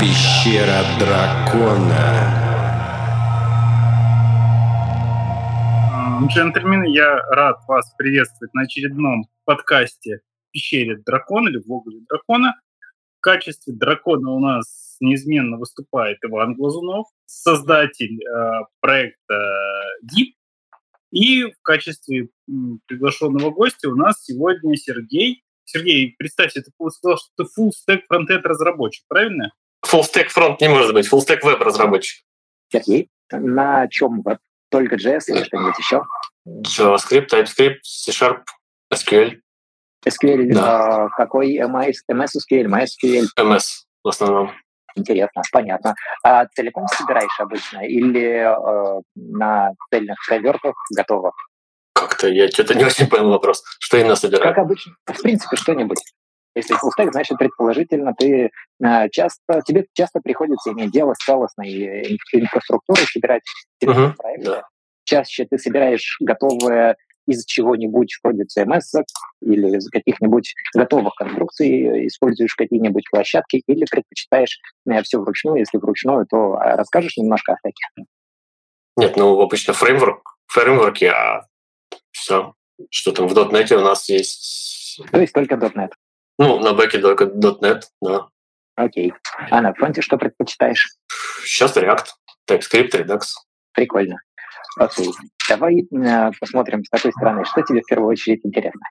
Пещера дракона. Джентльмены, я рад вас приветствовать на очередном подкасте «Пещере дракона» или «Влогове дракона». В качестве дракона у нас неизменно выступает Иван Глазунов, создатель э, проекта ДИП. И в качестве приглашенного гостя у нас сегодня Сергей. Сергей, представьте, ты сказал, что ты full stack фронтенд разработчик, правильно? Full stack фронт не может быть, full stack веб разработчик. Сергей, на чем веб? Только JS или что-нибудь еще? JavaScript, TypeScript, C-Sharp, SQL. SQL, да. какой MS, MS SQL, MySQL? MS в основном. Интересно, понятно. А целиком собираешь обычно или э, на цельных ковертах готово? Как-то я что-то не очень понял вопрос. Что именно собираю? Как обычно. В принципе, что-нибудь. Если фуллстек, значит, предположительно, ты э, часто, тебе часто приходится иметь дело с целостной инфраструктурой, собирать uh-huh, проекты. Да. Чаще ты собираешь готовые из чего-нибудь вроде CMS или из каких-нибудь готовых конструкций, используешь какие-нибудь площадки или предпочитаешь э, все вручную, если вручную, то а, расскажешь немножко о стеке? Нет, ну обычно фреймворк, фреймворки, а все, что там в .NET у нас есть... То есть только .NET? Ну, на бэке только .NET, да. Окей. А на фронте что предпочитаешь? Сейчас React, TypeScript, Redux. Прикольно. Окей. Давай э, посмотрим с такой стороны. Что тебе в первую очередь интересно?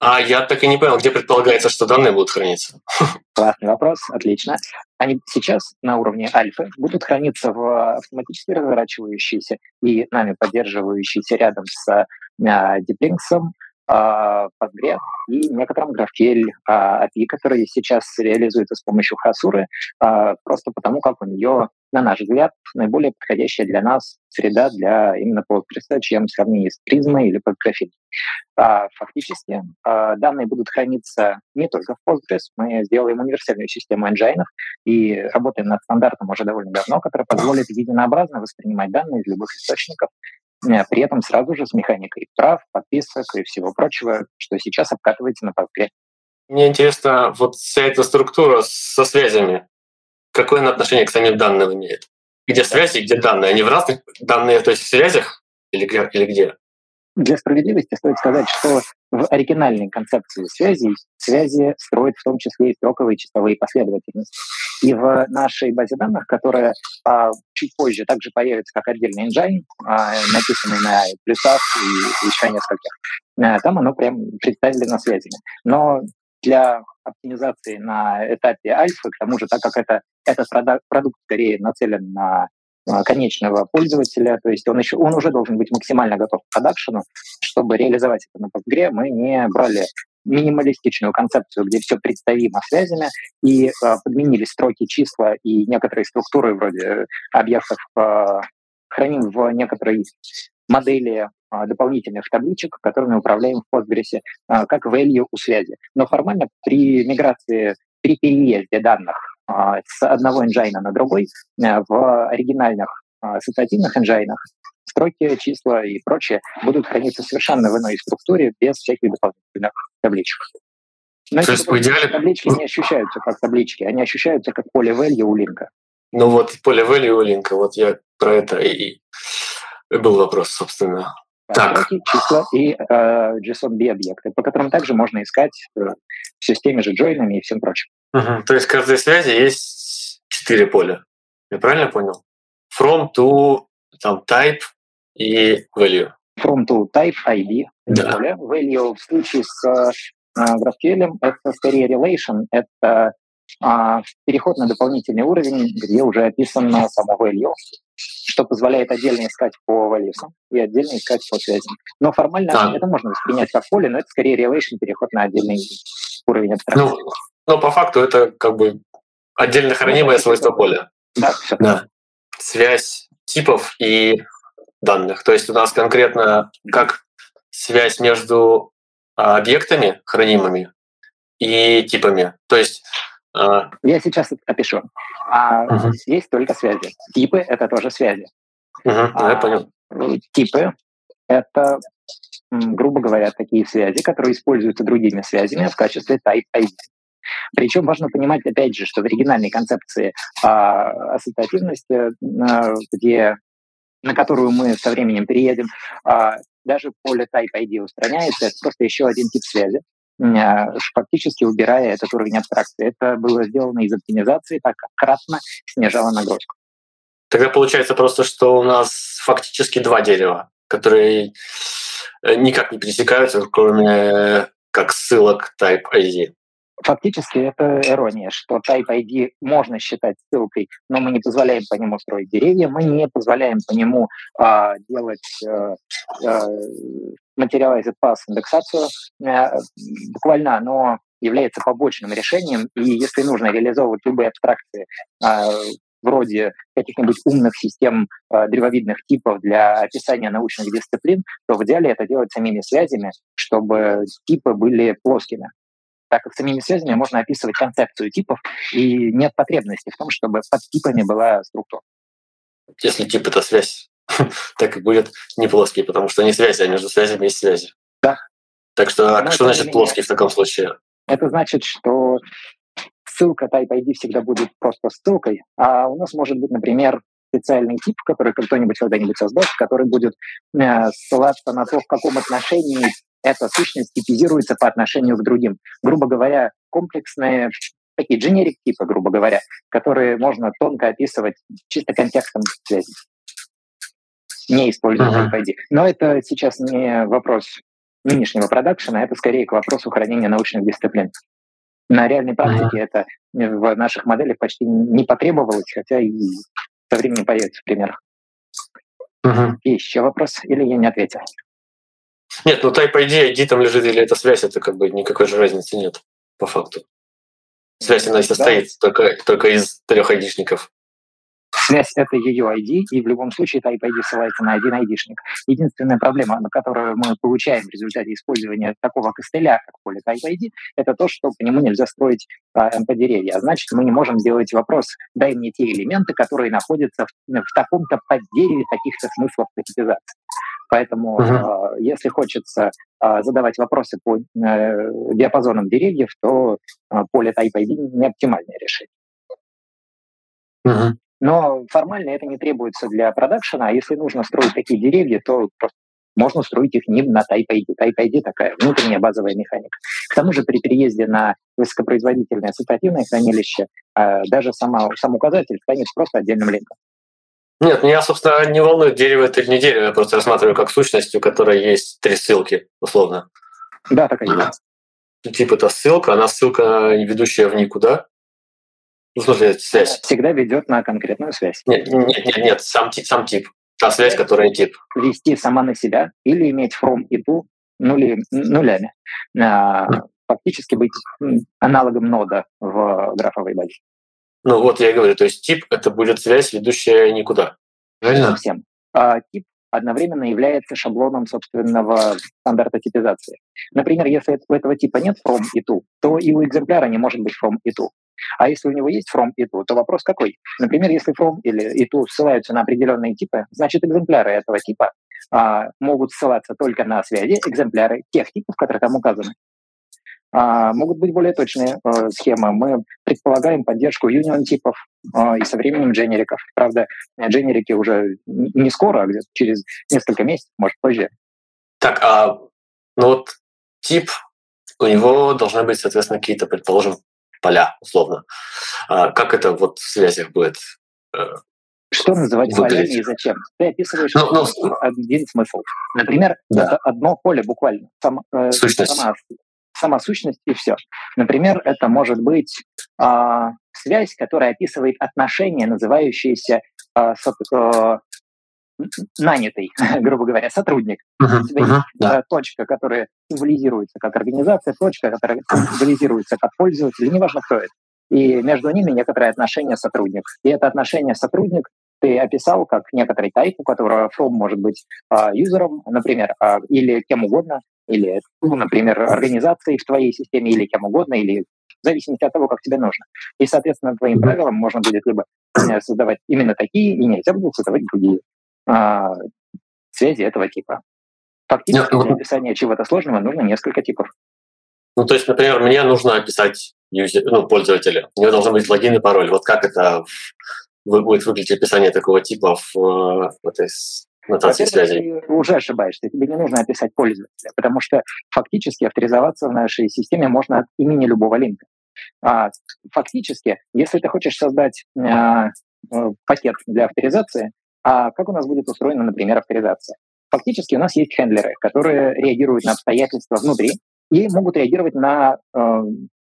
А я так и не понял, где предполагается, что данные будут храниться. Классный вопрос, отлично. Они сейчас на уровне альфы будут храниться в автоматически разворачивающейся и нами поддерживающейся рядом с э, DeepLinks а, Postgre и некоторым GraphQL а, API, которые сейчас реализуются с помощью Хасуры, а, просто потому как у нее, на наш взгляд, наиболее подходящая для нас среда для именно Postgres, чем в сравнении с Prisma или Postgre. Фактически данные будут храниться не только в Postgres, мы сделаем универсальную систему engine и работаем над стандартом уже довольно давно, который позволит единообразно воспринимать данные из любых источников при этом сразу же с механикой прав, подписок и всего прочего, что сейчас обкатывается на Postgre. Мне интересно, вот вся эта структура со связями, какое она отношение к самим данным имеет? Где связи, где данные? Они в разных данные, то есть в связях или, или где? Для справедливости стоит сказать, что в оригинальной концепции связи связи строят в том числе и строковые числовые последовательности. И в нашей базе данных, которая а, чуть позже также появится как отдельный engine, а, написанный на плюсах и еще нескольких, а, там оно прям представлено связями. Но для оптимизации на этапе альфа, к тому же, так как это, этот продукт скорее нацелен на конечного пользователя, то есть он, еще, он уже должен быть максимально готов к продакшену. Чтобы реализовать это на Postgre, мы не брали минималистичную концепцию, где все представимо связями, и э, подменили строки, числа и некоторые структуры вроде объектов э, храним в некоторой модели э, дополнительных табличек, которыми управляем в Postgres, э, как value у связи. Но формально при миграции, при переезде данных а, с одного энджайна на другой э, в оригинальных а, ассоциативных энджайнах строки, числа и прочее будут храниться совершенно в иной структуре без всяких дополнительных табличек. Но То есть, в идеале... таблички не ощущаются как таблички, они ощущаются как поле value у линка. Ну вот, поле value у линка, вот я про это и был вопрос, собственно. Так. Строки, числа и э, JSON-B объекты, по которым также можно искать э, все с теми же джойнами и всем прочим. Угу. То есть в каждой связи есть четыре поля. Я правильно понял? From to там, type и value. From to type ID. Да. Value в случае с э, GraphQL это скорее relation, это а, переход на дополнительный уровень, где уже описано само value, что позволяет отдельно искать по values и отдельно искать по связям. Но формально а. это можно воспринять как поле, но это скорее relation, переход на отдельный уровень абстракции. Ну, но по факту это как бы отдельно хранимое свойство поля. Да, все. Да. Связь типов и данных. То есть у нас конкретно как связь между а, объектами хранимыми и типами. То есть а, я сейчас опишу. А угу. Есть только связи. Типы — это тоже связи. Угу, а, я понял. Типы — это, грубо говоря, такие связи, которые используются другими связями в качестве type ID. Причем важно понимать, опять же, что в оригинальной концепции а, ассоциативности, а, где, на которую мы со временем переедем, а, даже поле Type ID устраняется, это просто еще один тип связи, а, фактически убирая этот уровень абстракции. Это было сделано из оптимизации, так как кратно снижало нагрузку. Тогда получается просто, что у нас фактически два дерева, которые э, никак не пересекаются, кроме как ссылок Type ID. Фактически это ирония, что Type ID можно считать ссылкой, но мы не позволяем по нему строить деревья, мы не позволяем по нему а, делать а, а, Path индексацию. А, буквально оно является побочным решением, и если нужно реализовывать любые абстракции а, вроде каких-нибудь умных систем э, древовидных типов для описания научных дисциплин, то в идеале это делать самими связями, чтобы типы были плоскими так как самими связями можно описывать концепцию типов, и нет потребности в том, чтобы под типами была структура. Если тип — это связь, так и будет не плоский, потому что не связи, а между связями есть связи. Да. Так что Но что значит плоский в таком случае? Это значит, что ссылка Type ID всегда будет просто ссылкой, а у нас может быть, например, специальный тип, который кто-нибудь когда-нибудь создаст, который будет э, ссылаться на то, в каком отношении эта сущность типизируется по отношению к другим. Грубо говоря, комплексные такие дженерик типы, грубо говоря, которые можно тонко описывать чисто контекстом связи, не используя uh-huh. ID. Но это сейчас не вопрос нынешнего продакшена, это скорее к вопросу хранения научных дисциплин. На реальной практике uh-huh. это в наших моделях почти не потребовалось, хотя и со временем появится в примерах. Uh-huh. Еще вопрос, или я не ответил? Нет, ну Type ID, ID там лежит или это связь, это как бы никакой же разницы нет по факту. Связь она состоит да. только, только из трех айдишников. Связь — это ее ID, и в любом случае Type ID ссылается на один айдишник. Единственная проблема, на которую мы получаем в результате использования такого костыля, как поле Type ID, это то, что по нему нельзя строить а, MP-деревья. А значит, мы не можем сделать вопрос «дай мне те элементы, которые находятся в, в таком-то поддереве таких-то смыслов пакетизации». Поэтому, uh-huh. если хочется э, задавать вопросы по э, диапазонам деревьев, то э, поле Type ID не оптимальное решение. Uh-huh. Но формально это не требуется для продакшена, а если нужно строить такие деревья, то просто можно строить их не на Type ID. Type ID такая внутренняя базовая механика. К тому же при переезде на высокопроизводительное ассоциативное хранилище даже сама, сам указатель станет просто отдельным линком. Нет, меня, собственно, не волнует, дерево это или не дерево. Я просто рассматриваю как сущность, у которой есть три ссылки, условно. Да, так и есть. Типа это ссылка, она ссылка, ведущая в никуда. Ну, в смысле, связь. Всегда ведет на конкретную связь. Нет, нет, нет, нет сам, сам тип. Та связь, которая тип. Вести сама на себя или иметь from и to нули, нулями. А, фактически быть аналогом нода в графовой базе. Ну вот я и говорю, то есть тип — это будет связь, ведущая никуда. Правильно? Совсем. А, тип одновременно является шаблоном собственного стандарта типизации. Например, если у этого типа нет from и to, то и у экземпляра не может быть from и to. А если у него есть from и to, то вопрос какой? Например, если from или и to ссылаются на определенные типы, значит экземпляры этого типа а, могут ссылаться только на связи экземпляры тех типов, которые там указаны. А, могут быть более точные э, схемы. Мы предполагаем поддержку юнион-типов э, и со временем дженериков. Правда, дженерики уже не скоро, а где-то через несколько месяцев, может, позже. Так, а ну вот тип, у него должны быть, соответственно, какие-то, предположим, поля, условно. А как это вот в связях будет? Э, Что называть выглядеть? полями и зачем? Ты описываешь ну, ну, один смысл. Например, да. это одно поле буквально. Сам, Сущность. Сама сама сущность и все. Например, это может быть э, связь, которая описывает отношения, называющиеся э, со, э, нанятый, грубо говоря, сотрудник. Uh-huh, uh-huh, да. Точка, которая символизируется как организация, точка, которая символизируется как пользователь, неважно кто это. И между ними некоторое отношение сотрудник. И это отношение сотрудник ты описал как некоторый тайп, у которого from может быть а, юзером, например, а, или кем угодно, или, ну, например, организацией в твоей системе, или кем угодно, или в зависимости от того, как тебе нужно. И, соответственно, твоим правилам можно будет либо э, создавать именно такие, и нельзя будет создавать другие а, связи этого типа. Фактически ну, для описания чего-то сложного нужно несколько типов. Ну, то есть, например, мне нужно описать юзер, ну, пользователя. У него должен быть логин и пароль. Вот как это будет выглядеть описание такого типа в, в этой нотации связи? Ты уже ошибаешься. Тебе не нужно описать пользователя, потому что фактически авторизоваться в нашей системе можно от имени любого линка. А, фактически, если ты хочешь создать а, э, пакет для авторизации, а как у нас будет устроена, например, авторизация? Фактически у нас есть хендлеры, которые реагируют на обстоятельства внутри и могут реагировать на э,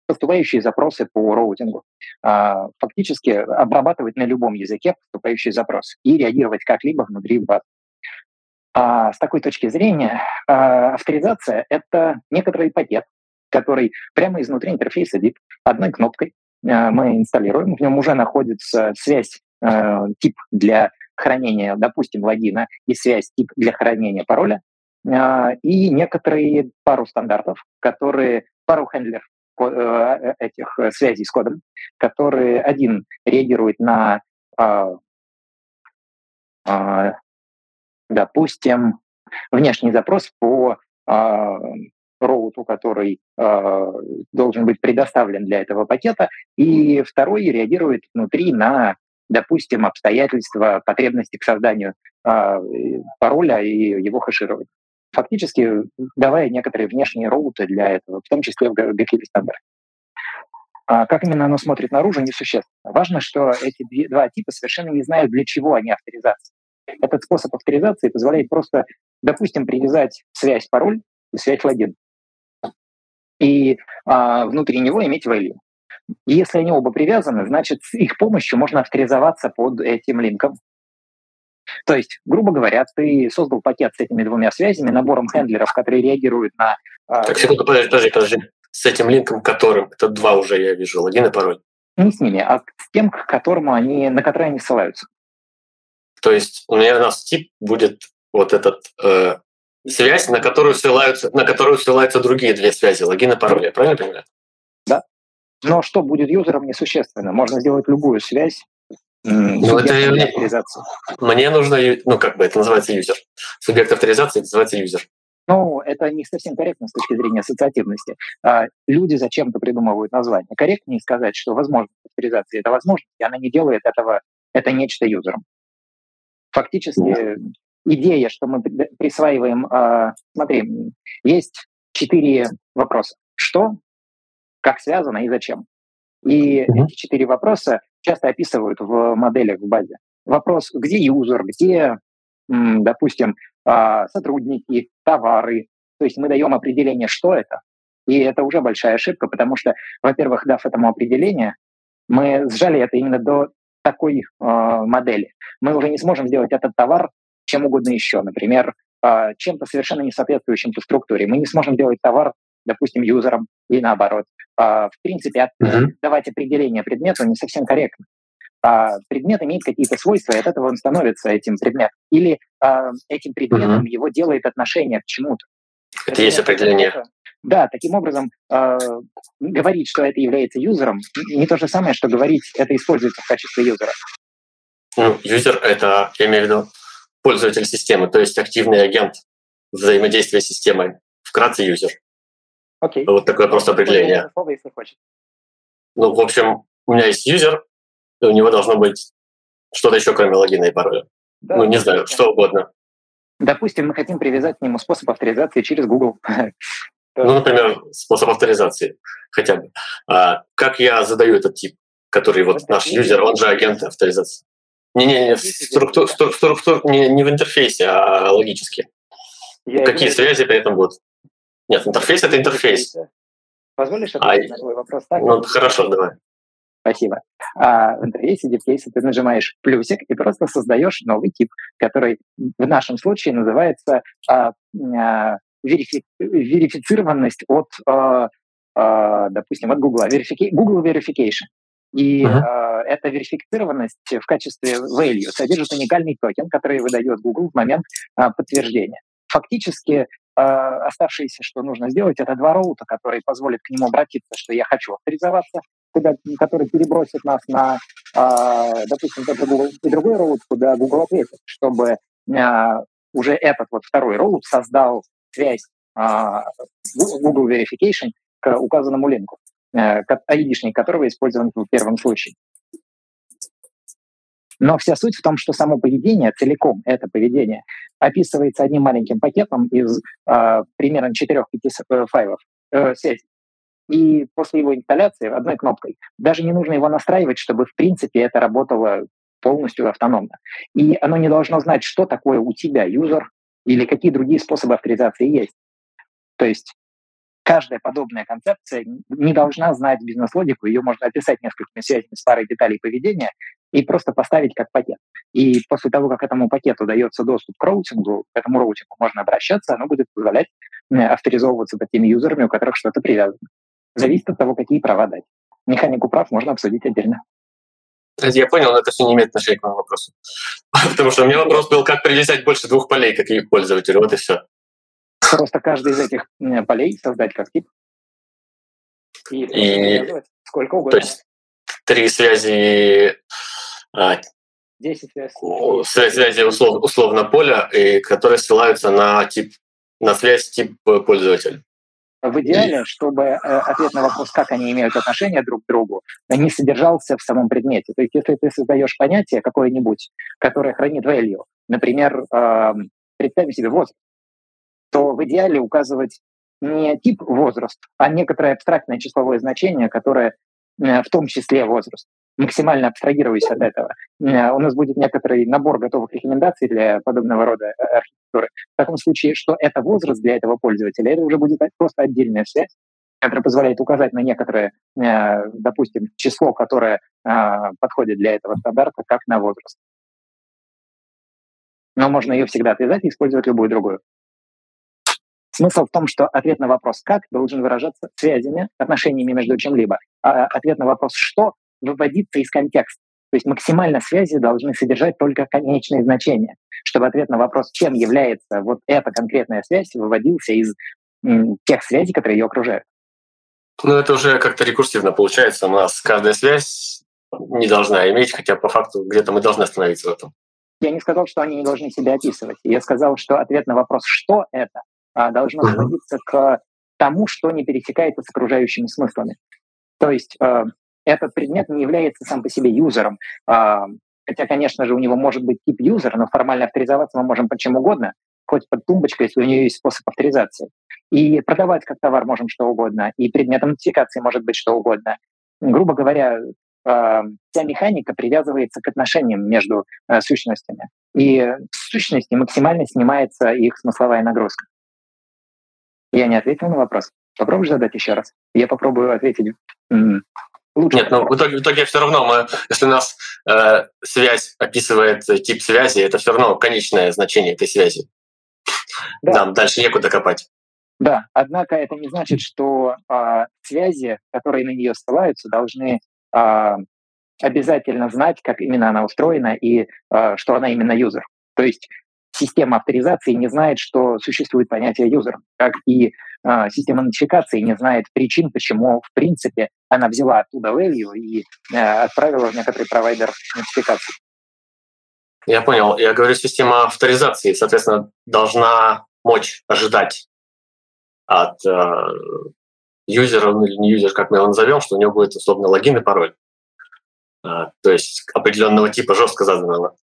поступающие запросы по роутингу. Фактически обрабатывать на любом языке поступающий запрос и реагировать как-либо внутри базы. А с такой точки зрения, э, авторизация — это некоторый пакет, который прямо изнутри интерфейса DIP одной кнопкой э, мы инсталируем. В нем уже находится связь э, тип для хранения, допустим, логина и связь тип для хранения пароля, э, и некоторые пару стандартов, которые пару хендлер э, этих связей с кодом, которые один реагирует на, э, э, допустим, внешний запрос по э, роуту, который э, должен быть предоставлен для этого пакета, и второй реагирует внутри на, допустим, обстоятельства потребности к созданию э, пароля и его хэширования. Фактически давая некоторые внешние роуты для этого, в том числе в GPL стандарте. А как именно оно смотрит наружу, несущественно. Важно, что эти два типа совершенно не знают, для чего они авторизации. Этот способ авторизации позволяет просто, допустим, привязать связь пароль и связь логин и а, внутри него иметь value. И если они оба привязаны, значит, с их помощью можно авторизоваться под этим линком. То есть, грубо говоря, ты создал пакет с этими двумя связями, набором хендлеров, которые реагируют на... А, так, секунду, подожди, подожди, подожди. С этим линком, которым, это два уже я вижу, логин и пароль. Не с ними, а с тем, к которому они, на которые они ссылаются. То есть у меня у нас тип будет вот этот э, связь, на которую ссылаются, на которую ссылаются другие две связи, логин и пароль, я правильно понимаю? Да. Но что будет юзером, несущественно. Можно сделать любую связь, ну, это мне, мне нужно, ну, как бы это называется юзер. Субъект авторизации называется юзер. Ну, это не совсем корректно с точки зрения ассоциативности. А, люди зачем-то придумывают название. Корректнее сказать, что возможность авторизации — это возможность, и она не делает этого, это нечто юзером. Фактически идея, что мы присваиваем... Э, смотри, есть четыре вопроса. Что, как связано и зачем. И mm-hmm. эти четыре вопроса часто описывают в моделях в базе. Вопрос, где юзер, где, допустим, а, сотрудники, товары. То есть мы даем определение, что это. И это уже большая ошибка, потому что, во-первых, дав этому определение, мы сжали это именно до такой э, модели. Мы уже не сможем сделать этот товар чем угодно еще. Например, а, чем-то совершенно не соответствующим по структуре. Мы не сможем делать товар, допустим, юзером и наоборот. А, в принципе, uh-huh. давать определение предмету не совсем корректно. А, предмет имеет какие-то свойства, и от этого он становится этим предметом. Или этим предметом uh-huh. его делает отношение к чему-то. Это есть определение. Да, таким образом, э, говорить, что это является юзером, не то же самое, что говорить, это используется в качестве юзера. Ну, юзер — это, я имею в виду, пользователь системы, то есть активный агент взаимодействия с системой. Вкратце юзер. Окей. Вот такое просто определение. Слово, если хочешь. Ну, в общем, у меня есть юзер, и у него должно быть что-то еще, кроме логина и пароля. Да, ну, не знаю, что угодно. Допустим, мы хотим привязать к нему способ авторизации через Google. Ну, например, способ авторизации хотя бы. А как я задаю этот тип, который вот наш юзер, он же агент авторизации? Не-не-не, структур, структур, не, не в интерфейсе, а логически. Я Какие связи при этом будут? Нет, интерфейс — это интерфейс. Позволишь ответить а, на твой вопрос так? Ну, хорошо, давай. Спасибо. А в интерфейсе дипкейса ты нажимаешь плюсик и просто создаешь новый тип, который в нашем случае называется а, а, верифи, верифицированность от, а, а, допустим, от Google. Verifica, Google Verification. И uh-huh. э, эта верифицированность в качестве value содержит уникальный токен, который выдает Google в момент э, подтверждения. Фактически э, оставшееся, что нужно сделать, это два роута, которые позволят к нему обратиться, что я хочу авторизоваться, который перебросит нас на, э, допустим, тот же Google, другой роут, куда Google ответит, чтобы э, уже этот вот второй роут создал связь э, Google Verification к указанному линку. id которого использован в первом случае. Но вся суть в том, что само поведение, целиком это поведение, описывается одним маленьким пакетом из э, примерно 4-5 э, файлов э, связи. И после его инсталляции одной кнопкой даже не нужно его настраивать, чтобы в принципе это работало полностью автономно. И оно не должно знать, что такое у тебя юзер или какие другие способы авторизации есть. То есть каждая подобная концепция не должна знать бизнес-логику, ее можно описать несколькими связями с парой деталей поведения и просто поставить как пакет. И после того, как этому пакету дается доступ к роутингу, к этому роутингу можно обращаться, оно будет позволять авторизовываться такими юзерами, у которых что-то привязано. Зависит от того, какие права дать. Механику прав можно обсудить отдельно. Я понял, но это все не имеет отношения к моему вопросу. Потому что у меня вопрос был, как привязать больше двух полей, как их пользователю. Вот и все. Просто каждый из этих полей создать как тип. И, и сколько угодно. То есть три связи... А, Десять связей. Связи услов, условно поля, и которые ссылаются на тип на связь тип пользователя. В идеале, чтобы э, ответ на вопрос, как они имеют отношение друг к другу, не содержался в самом предмете. То есть, если ты создаешь понятие какое-нибудь, которое хранит value, например, представим себе возраст, то в идеале указывать не тип возраст, а некоторое абстрактное числовое значение, которое э, в том числе возраст. Максимально абстрагируясь от этого. Э, у нас будет некоторый набор готовых рекомендаций для подобного рода э, архитектуры. В таком случае, что это возраст для этого пользователя, это уже будет просто отдельная связь, которая позволяет указать на некоторое, допустим, число, которое подходит для этого стандарта, как на возраст. Но можно ее всегда отвязать и использовать любую другую. Смысл в том, что ответ на вопрос «как» должен выражаться связями, отношениями между чем-либо. А ответ на вопрос «что» выводится из контекста. То есть максимально связи должны содержать только конечные значения, чтобы ответ на вопрос, чем является вот эта конкретная связь, выводился из тех связей, которые ее окружают. Ну, это уже как-то рекурсивно получается. У нас каждая связь не должна иметь, хотя по факту где-то мы должны остановиться в этом. Я не сказал, что они не должны себя описывать. Я сказал, что ответ на вопрос «что это?» а, должно сводиться к тому, что не пересекается с окружающими смыслами. То есть э, этот предмет не является сам по себе юзером, э, хотя, конечно же, у него может быть тип юзера, но формально авторизоваться мы можем под чем угодно, хоть под тумбочкой, если у нее есть способ авторизации. И продавать как товар можем что угодно, и предметом нотификации может быть что угодно. Грубо говоря, э, вся механика привязывается к отношениям между э, сущностями. И с сущности максимально снимается их смысловая нагрузка. Я не ответил на вопрос. Попробуешь задать еще раз? Я попробую ответить лучше. Нет, но ну, в итоге, в итоге все равно мы, если у нас э, связь описывает тип связи, это все равно конечное значение этой связи. Да. Нам дальше некуда копать. Да, однако это не значит, что э, связи, которые на нее ссылаются, должны э, обязательно знать, как именно она устроена и э, что она именно юзер. То есть система авторизации не знает, что существует понятие юзер, как и э, система нотификации не знает причин, почему, в принципе, она взяла оттуда value и э, отправила в некоторый провайдер нотификации. Я понял. Я говорю, система авторизации, соответственно, должна мочь ожидать от э, юзера ну, или не юзер, как мы его назовем, что у него будет условно логин и пароль. А, то есть определенного типа жестко заданного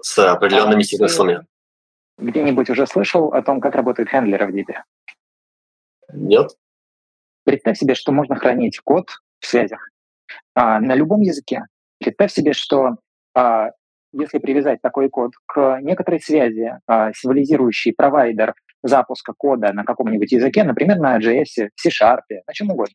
с определенными смыслами. Где-нибудь уже слышал о том, как работают хендлеры в DIP? Нет. Представь себе, что можно хранить код в связях а, на любом языке. Представь себе, что а, если привязать такой код к некоторой связи, а, символизирующей провайдер запуска кода на каком-нибудь языке, например, на JS, C-Sharp, на чем угодно,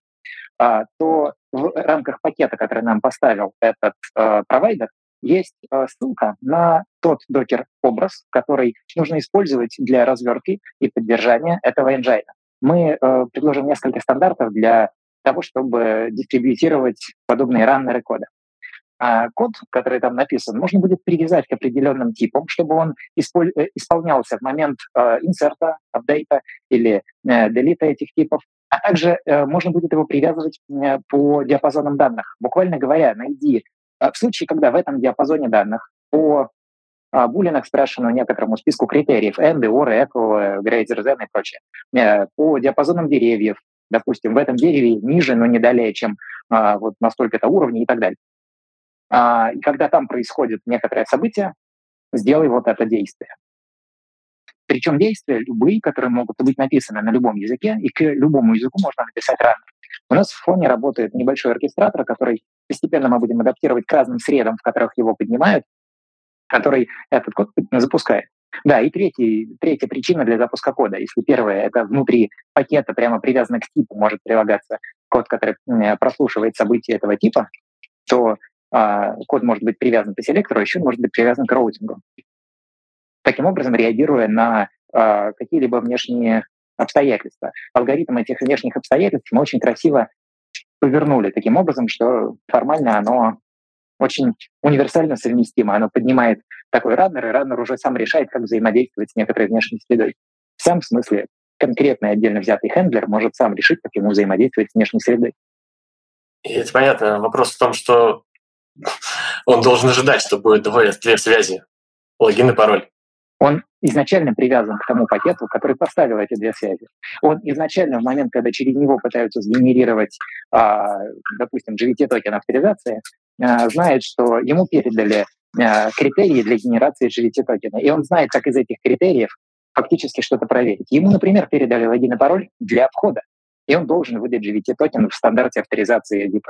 а, то в рамках пакета, который нам поставил этот а, провайдер, есть э, ссылка на тот докер-образ, который нужно использовать для развертки и поддержания этого энджайна. Мы э, предложим несколько стандартов для того, чтобы дистрибьютировать подобные раннеры кода. А код, который там написан, можно будет привязать к определенным типам, чтобы он исполь, э, исполнялся в момент э, инсерта, апдейта или э, делита этих типов. А также э, можно будет его привязывать э, по диапазонам данных. Буквально говоря, найди а в случае, когда в этом диапазоне данных по а, Boolean expression, некоторому списку критериев, end, or, echo, greater than и прочее, э, по диапазонам деревьев, допустим, в этом дереве ниже, но не далее, чем а, вот на столько-то уровней и так далее. А, и когда там происходит некоторое событие, сделай вот это действие. Причем действия любые, которые могут быть написаны на любом языке, и к любому языку можно написать раннер. У нас в фоне работает небольшой оркестратор, который постепенно мы будем адаптировать к разным средам, в которых его поднимают, который этот код запускает. Да, и третий, третья причина для запуска кода. Если первая — это внутри пакета, прямо привязано к типу, может прилагаться код, который прослушивает события этого типа, то а, код может быть привязан к селектору, а еще может быть привязан к роутингу. Таким образом, реагируя на а, какие-либо внешние обстоятельства. Алгоритм этих внешних обстоятельств мы очень красиво повернули таким образом, что формально оно очень универсально совместимо. Оно поднимает такой раннер, и раннер уже сам решает, как взаимодействовать с некоторой внешней средой. В самом смысле, конкретный отдельно взятый хендлер может сам решить, как ему взаимодействовать с внешней средой. И это понятно. Вопрос в том, что он должен ожидать, что будет две, связи, логин и пароль. Он изначально привязан к тому пакету, который поставил эти две связи. Он изначально в момент, когда через него пытаются сгенерировать, а, допустим, JWT-токен авторизации, а, знает, что ему передали а, критерии для генерации JWT-токена, и он знает, как из этих критериев фактически что-то проверить. Ему, например, передали логин и пароль для входа, и он должен выдать JWT-токен в стандарте авторизации DIP.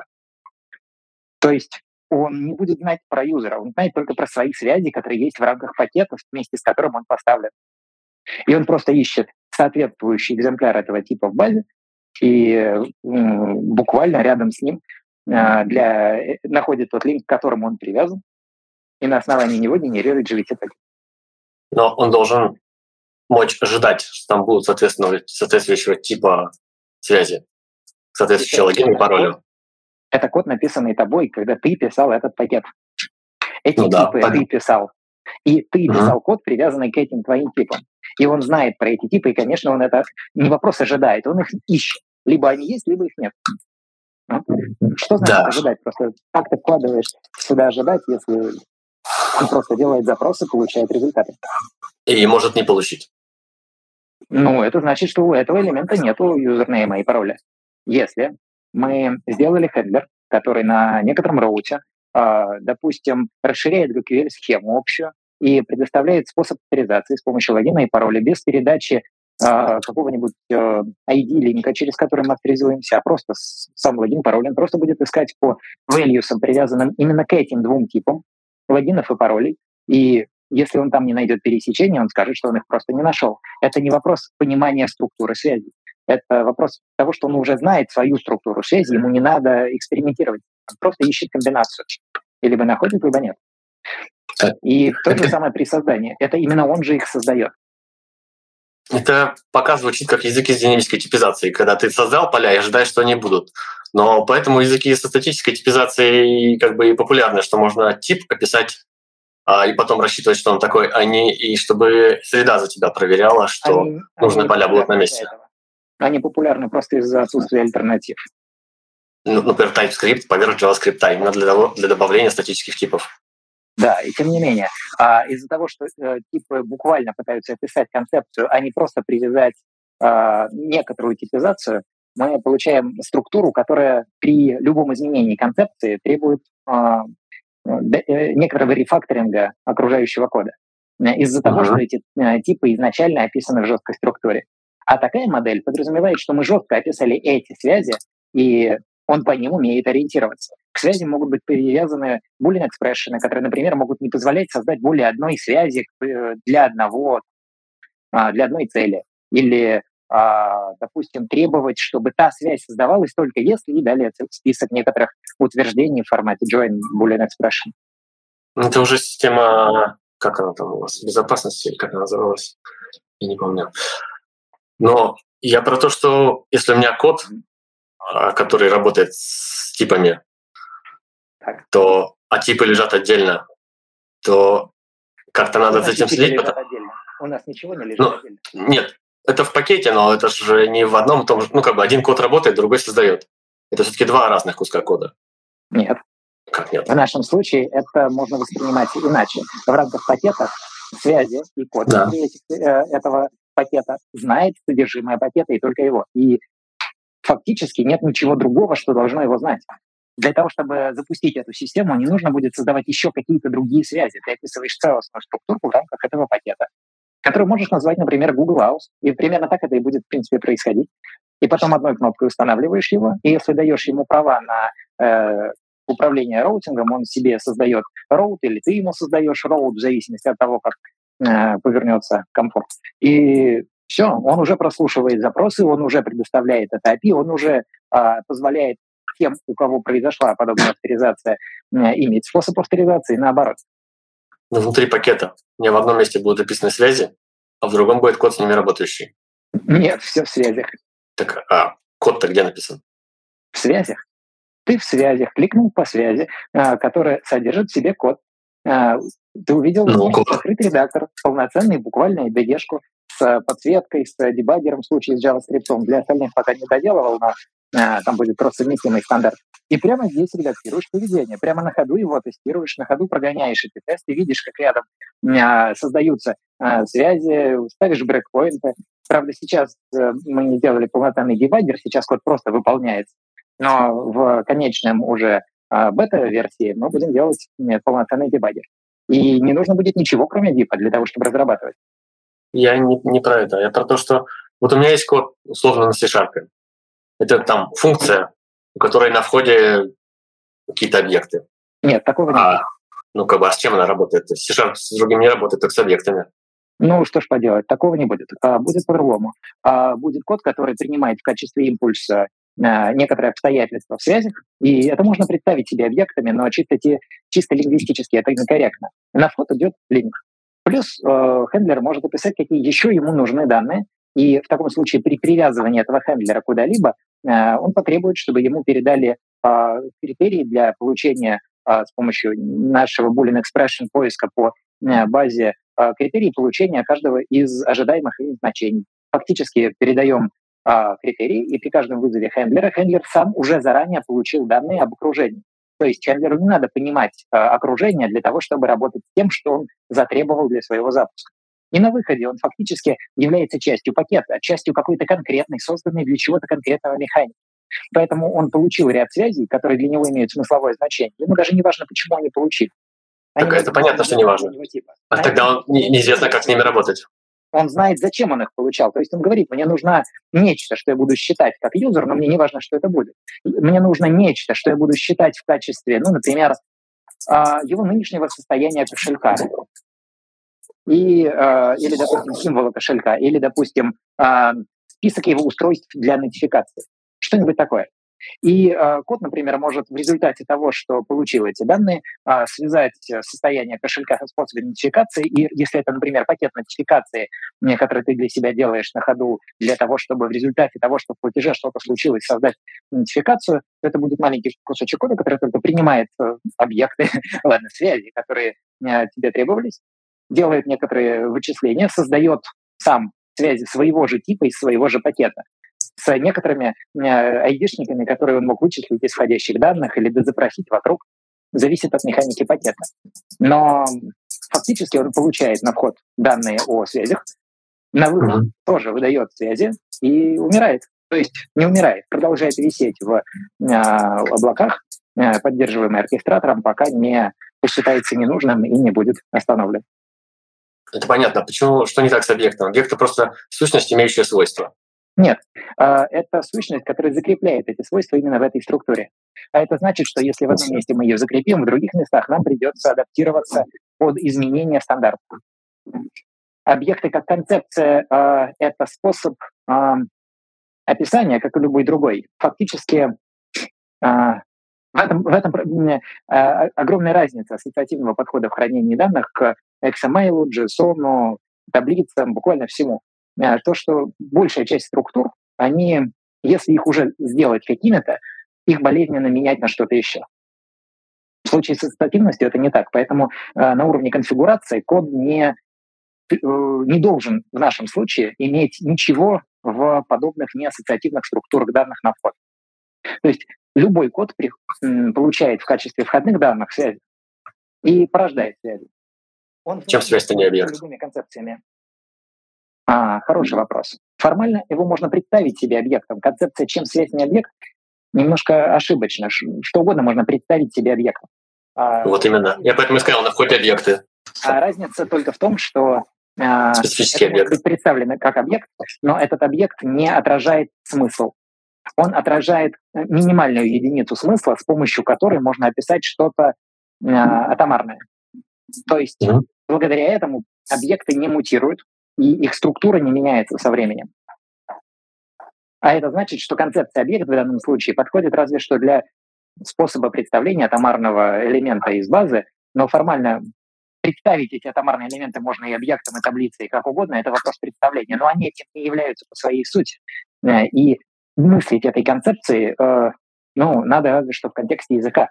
То есть он не будет знать про юзера, он знает только про свои связи, которые есть в рамках пакета, вместе с которым он поставлен. И он просто ищет соответствующий экземпляр этого типа в базе, и буквально рядом с ним а, для, э, находит тот линк, к которому он привязан, и на основании него генерирует GVT токен. Но он должен мочь ожидать, что там будут соответственно, соответствующего типа связи, соответствующего логин и паролю. Это код, написанный тобой, когда ты писал этот пакет. Эти ну, типы да, ты писал. И ты uh-huh. писал код, привязанный к этим твоим типам. И он знает про эти типы, и, конечно, он это не вопрос ожидает, он их ищет. Либо они есть, либо их нет. Что значит да. ожидать? Просто как ты вкладываешь сюда ожидать, если он просто делает запросы, получает результаты? И может не получить. Ну, это значит, что у этого элемента нету юзернейма и пароля. Если мы сделали хендлер, который на некотором роуте, а, допустим, расширяет GQL-схему общую и предоставляет способ авторизации с помощью логина и пароля без передачи какого-нибудь ID-линка, э, через который мы авторизуемся, а просто сам логин, пароль, он просто будет искать по values, привязанным именно к этим двум типам логинов и паролей. И если он там не найдет пересечения, он скажет, что он их просто не нашел. Это не вопрос понимания структуры связи. Это вопрос того, что он уже знает свою структуру связи, ему не надо экспериментировать. Он просто ищет комбинацию. И либо находит, либо нет. Э, И то же самое при создании. Это именно он же их создает. Это пока звучит как языки с динамической типизацией, когда ты создал поля и ожидаешь, что они будут. Но поэтому языки со статической типизацией как бы и популярны, что можно тип описать а, и потом рассчитывать, что он такой, а не и чтобы среда за тебя проверяла, что они, нужные они поля будут на месте. Они популярны просто из-за отсутствия альтернатив. Ну, например, TypeScript поверх JavaScript, именно для, для добавления статических типов. Да, и тем не менее, а, из-за того, что э, типы буквально пытаются описать концепцию, а не просто привязать а, некоторую типизацию, мы получаем структуру, которая при любом изменении концепции требует а, э, некоторого рефакторинга окружающего кода. Из-за uh-huh. того, что эти типы изначально описаны в жесткой структуре. А такая модель подразумевает, что мы жестко описали эти связи, и он по ним умеет ориентироваться. К связи могут быть привязаны boolean expression, которые, например, могут не позволять создать более одной связи э, для одного, а, для одной цели. Или, а, допустим, требовать, чтобы та связь создавалась только если, и далее список некоторых утверждений в формате join boolean expression. Ну, это уже система, как она там у вас, безопасности, как она называлась, я не помню. Но я про то, что если у меня код, а, который работает с типами, так. то а типы лежат отдельно, то как-то надо за этим следить. Потому... У нас ничего не лежит ну, отдельно. Нет, это в пакете, но это же не в одном том же, ну как бы один код работает, другой создает. Это все-таки два разных куска кода. Нет. Как нет? В нашем случае это можно воспринимать иначе. В рамках пакета связи и код да. Э, этого пакета знает содержимое пакета и только его. И фактически нет ничего другого, что должно его знать. Для того, чтобы запустить эту систему, не нужно будет создавать еще какие-то другие связи. Ты описываешь целостную структуру в рамках этого пакета, которую можешь назвать, например, Google House. И примерно так это и будет, в принципе, происходить. И потом одной кнопкой устанавливаешь его, и если даешь ему права на э, управление роутингом, он себе создает роут, или ты ему создаешь роут, в зависимости от того, как э, повернется комфорт. И все, он уже прослушивает запросы, он уже предоставляет это API, он уже э, позволяет тем, у кого произошла подобная авторизация, э, иметь способ авторизации, наоборот. Ну, внутри пакета. У меня в одном месте будут описаны связи, а в другом будет код с ними работающий. Нет, все в связях. Так, а код-то где написан? В связях. Ты в связях, кликнул по связи, а, которая содержит в себе код. А, ты увидел ну, открытый редактор, полноценный буквально ide с подсветкой, с дебаггером в случае с JavaScript. Для остальных пока не доделывал, но там будет просто совместимый стандарт. И прямо здесь редактируешь поведение, прямо на ходу его тестируешь, на ходу прогоняешь эти тесты, видишь, как рядом создаются связи, ставишь брейкпоинты. Правда, сейчас э, мы не сделали полноценный дебаггер, сейчас код просто выполняется. Но в конечном уже бета-версии мы будем делать полноценный дебаггер. И не нужно будет ничего, кроме дипа, для того, чтобы разрабатывать. Я не, не про это. Я про то, что вот у меня есть код условно на C-Sharp. Это там функция, у которой на входе какие-то объекты. Нет, такого нет. А, ну, как бы, а с чем она работает? C-Sharp с другими не работает, только с объектами. Ну, что ж поделать, такого не будет. А, будет по-другому. А, будет код, который принимает в качестве импульса а, некоторые обстоятельства в связях, и это можно представить себе объектами, но чисто, те, чисто лингвистически это некорректно. На вход идет линк. Плюс э, хендлер может описать, какие еще ему нужны данные, и в таком случае при привязывании этого хендлера куда-либо он потребует, чтобы ему передали э, критерии для получения э, с помощью нашего Boolean Expression поиска по э, базе э, критерий получения каждого из ожидаемых значений. Фактически передаем а, критерий, и при каждом вызове хендлера хендлер сам уже заранее получил данные об окружении. То есть хендлеру не надо понимать а, окружение для того, чтобы работать с тем, что он затребовал для своего запуска. И на выходе он фактически является частью пакета, частью какой-то конкретной, созданной для чего-то конкретного механики. Поэтому он получил ряд связей, которые для него имеют смысловое значение. Ему даже не важно, почему они получили. Они так это понятно, что не важно. Типа. А тогда он неизвестно, как с ними работать он знает, зачем он их получал. То есть он говорит, мне нужно нечто, что я буду считать как юзер, но мне не важно, что это будет. Мне нужно нечто, что я буду считать в качестве, ну, например, а, его нынешнего состояния кошелька. И, а, или, допустим, символа кошелька, или, допустим, а, список его устройств для нотификации. Что-нибудь такое. И э, код, например, может в результате того, что получил эти данные, э, связать состояние кошелька со способом идентификации. И если это, например, пакет нотификации, который ты для себя делаешь на ходу для того, чтобы в результате того, что в платеже что-то случилось, создать идентификацию, то это будет маленький кусочек кода, который только принимает э, объекты, ладно, связи, которые э, тебе требовались, делает некоторые вычисления, создает сам связи своего же типа из своего же пакета с некоторыми э, айдишниками, которые он мог вычислить из входящих данных или запросить вокруг, зависит от механики пакета. Но фактически он получает на вход данные о связях, на выход mm-hmm. тоже выдает связи и умирает. То есть не умирает, продолжает висеть в э, облаках, э, поддерживаемый оркестратором, пока не посчитается ненужным и не будет остановлен. Это понятно. Почему? Что не так с объектом? Объекты просто сущность, имеющая свойства. Нет, а, это сущность, которая закрепляет эти свойства именно в этой структуре. А это значит, что если в одном месте мы ее закрепим, в других местах нам придется адаптироваться под изменение стандарта. Объекты как концепция а, — это способ а, описания, как и любой другой. Фактически в этом, в этом огромная разница ассоциативного подхода в хранении данных к XML, JSON, таблицам, буквально всему. Э, то, что большая часть структур, они, если их уже сделать какими-то, их болезненно менять на что-то еще. В случае с ассоциативностью это не так. Поэтому э, на уровне конфигурации код не, э, не должен в нашем случае иметь ничего в подобных неассоциативных структурах данных на вход. То есть любой код при, получает в качестве входных данных связи и порождает связи. Он Чем связь-то не объект? Любыми концепциями. А, хороший вопрос. Формально его можно представить себе объектом. Концепция «чем связь не объект» немножко ошибочна. Что угодно можно представить себе объектом. А, вот именно. Я поэтому и сказал, на входе объекты. А разница только в том, что а, Специфический это объект. может быть представлено как объект, но этот объект не отражает смысл. Он отражает минимальную единицу смысла, с помощью которой можно описать что-то э, атомарное. То есть mm-hmm. Благодаря этому объекты не мутируют, и их структура не меняется со временем. А это значит, что концепция объекта в данном случае подходит разве что для способа представления атомарного элемента из базы, но формально представить эти атомарные элементы можно и объектом, и таблицей, и как угодно, это вопрос представления, но они этим не являются по своей сути. Э, и мыслить этой концепции, э, ну, надо разве что в контексте языка.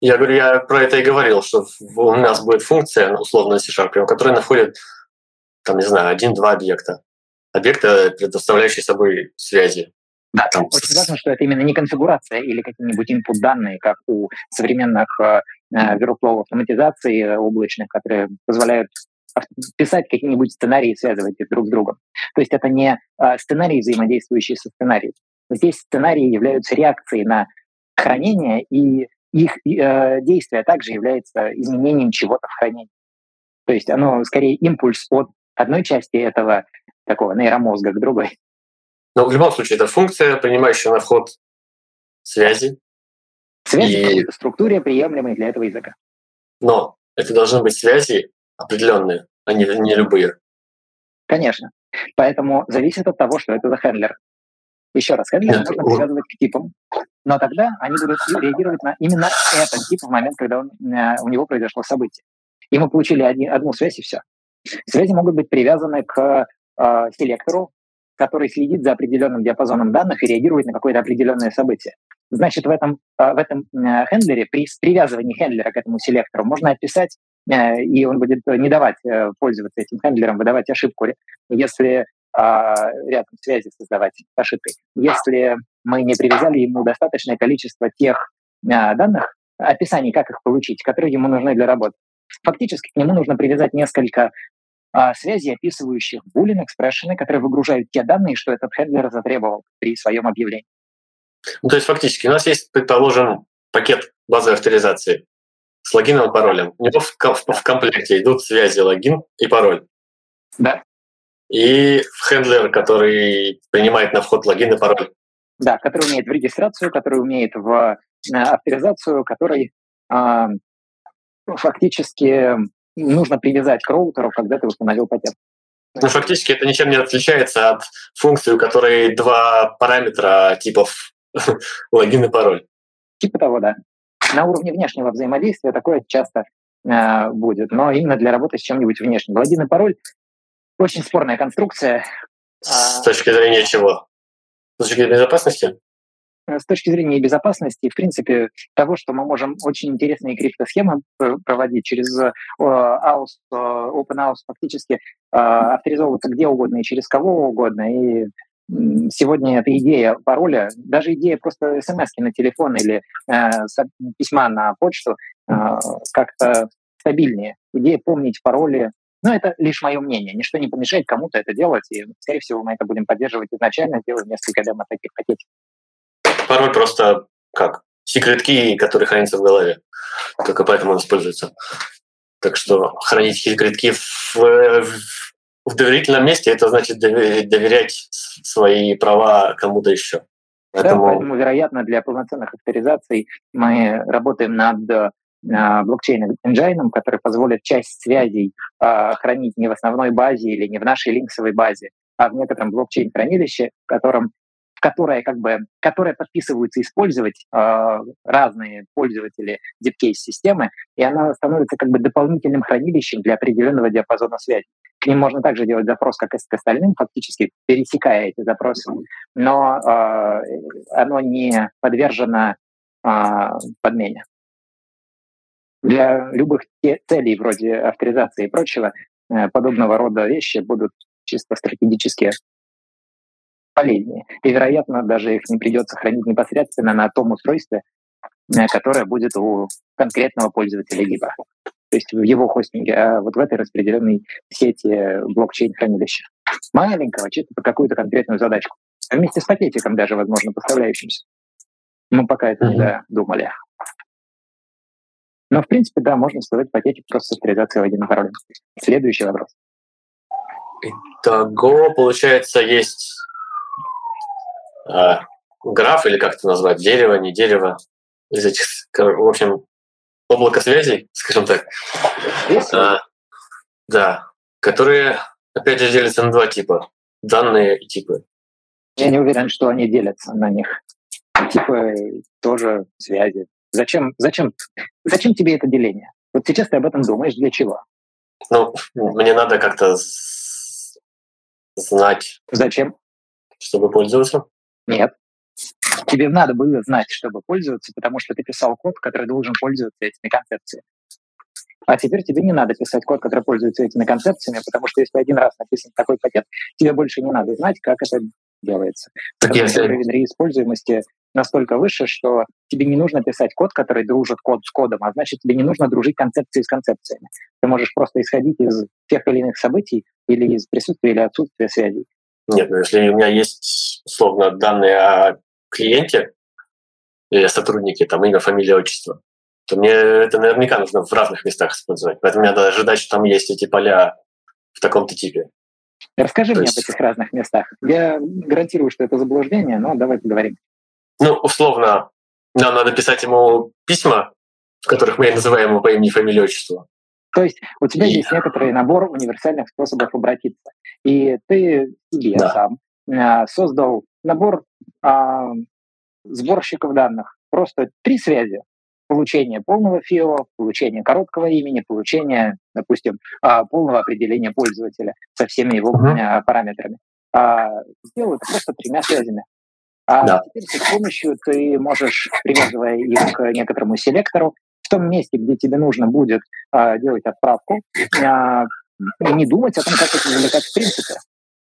Я говорю, я про это и говорил, что у нас будет функция, условно, C-Sharp, которая находит, там, не знаю, один-два объекта. Объекты, предоставляющие собой связи. Да, там очень важно, что это именно не конфигурация или какие-нибудь input данные, как у современных э, workflow автоматизации облачных, которые позволяют писать какие-нибудь сценарии, связывать их друг с другом. То есть это не э, сценарии, взаимодействующие со сценарием. Здесь сценарии являются реакцией на хранение, и их э, действие также является изменением чего-то в хранении. То есть оно скорее импульс от одной части этого такого нейромозга к другой. Но в любом случае это функция, принимающая на вход связи. Связи и... в структуре, приемлемой для этого языка. Но это должны быть связи определенные, а не, не любые. Конечно. Поэтому зависит от того, что это за хендлер. Еще раз, хендлер можно привязывать к типам, но тогда они будут реагировать на именно этот тип в момент, когда он, э, у него произошло событие. И мы получили один, одну связь, и все. Связи могут быть привязаны к э, селектору, который следит за определенным диапазоном данных и реагирует на какое-то определенное событие. Значит, в этом, э, в этом э, хендлере, при привязывании хендлера к этому селектору, можно описать, и он будет не давать пользоваться этим хендлером, выдавать ошибку, если рядом связи создавать ошибкой. Если мы не привязали ему достаточное количество тех а, данных, описаний, как их получить, которые ему нужны для работы. Фактически к нему нужно привязать несколько а, связей, описывающих boolean экспрессионы, которые выгружают те данные, что этот хендлер затребовал при своем объявлении. Ну, то есть фактически у нас есть, предположим, пакет базовой авторизации с логином и паролем. У него в, в, в комплекте идут связи логин и пароль. Да и хендлер, который принимает на вход логин и пароль. Да, который умеет в регистрацию, который умеет в э, авторизацию, который э, фактически нужно привязать к роутеру, когда ты установил пакет. Ну, фактически это ничем не отличается от функции, у которой два параметра типов логин и пароль. Типа того, да. На уровне внешнего взаимодействия такое часто э, будет, но именно для работы с чем-нибудь внешним. Логин и пароль очень спорная конструкция. С точки зрения чего? С точки зрения безопасности? С точки зрения безопасности, в принципе, того, что мы можем очень интересные криптосхемы проводить через AUS, OpenAUS, фактически авторизовываться где угодно и через кого угодно. И сегодня эта идея пароля, даже идея просто смс на телефон или э, письма на почту э, как-то стабильнее. Идея помнить пароли но это лишь мое мнение. Ничто не помешает кому-то это делать, и, скорее всего, мы это будем поддерживать изначально, сделаем несколько демо таких пакетов. Порой просто как? Секрет key, который хранится в голове. Только поэтому он используется. Так что хранить secret key в, в, в доверительном месте, это значит доверять свои права кому-то еще. Поэтому... Да, поэтому, вероятно, для полноценных авторизаций мы работаем над а, блокчейн-engine ом, который позволит часть связей э, хранить не в основной базе или не в нашей links овой базе, а в некотором блокчейн-хранилище, в котором в которое как бы, которое подписываются использовать э, разные пользователи DeepCase-системы, и она становится как бы дополнительным хранилищем для определенного диапазона связи. К ним можно также делать запрос, как и к остальным, фактически пересекая эти запросы, но э, оно не подвержено э, подмене. Для любых целей вроде авторизации и прочего э, подобного рода вещи будут чисто стратегически полезнее. И, вероятно, даже их не придется хранить непосредственно на том устройстве, э, которое будет у конкретного пользователя гиба. то есть в его хостинге, а вот в этой распределенной сети блокчейн-хранилища. Маленького, чисто по какую-то конкретную задачку. А вместе с пакетиком даже, возможно, поставляющимся. Мы пока это mm-hmm. не додумали. Но, в принципе, да, можно создать пакетик просто с авторизацией логина пароля. Следующий вопрос. Итого, получается, есть э, граф, или как это назвать, дерево, не дерево, из этих, в общем, облако связей, скажем так. А, да, которые, опять же, делятся на два типа. Данные и типы. Я не уверен, что они делятся на них. Типы тоже связи. Зачем, зачем, зачем тебе это деление? Вот сейчас ты об этом думаешь, для чего? Ну, мне надо как-то знать. Зачем? Чтобы пользоваться? Нет. Тебе надо было знать, чтобы пользоваться, потому что ты писал код, который должен пользоваться этими концепциями. А теперь тебе не надо писать код, который пользуется этими концепциями, потому что если один раз написан такой пакет, тебе больше не надо знать, как это делается. Так если... Уровень реиспользуемости настолько выше, что тебе не нужно писать код, который дружит код с кодом, а значит, тебе не нужно дружить концепции с концепциями. Ты можешь просто исходить из тех или иных событий или из присутствия или отсутствия связей. Нет, ну если у меня есть, условно, данные о клиенте или о сотруднике, там имя, фамилия, отчество, то мне это наверняка нужно в разных местах использовать. Поэтому мне надо ожидать, что там есть эти поля в таком-то типе. Расскажи то мне есть... об этих разных местах. Я гарантирую, что это заблуждение, но давай поговорим. Ну, условно, нам надо писать ему письма, в которых мы называем его по имени, фамилии, отчеству. То есть у тебя и... есть некоторый набор универсальных способов обратиться. И ты себе да. сам а, создал набор а, сборщиков данных. Просто три связи. Получение полного ФИО, получение короткого имени, получение, допустим, а, полного определения пользователя со всеми его uh-huh. параметрами. А, сделал это просто тремя связями. А да. теперь с помощью ты можешь, привязывая их к некоторому селектору, в том месте, где тебе нужно будет а, делать отправку, а, не думать о том, как это извлекать в принципе.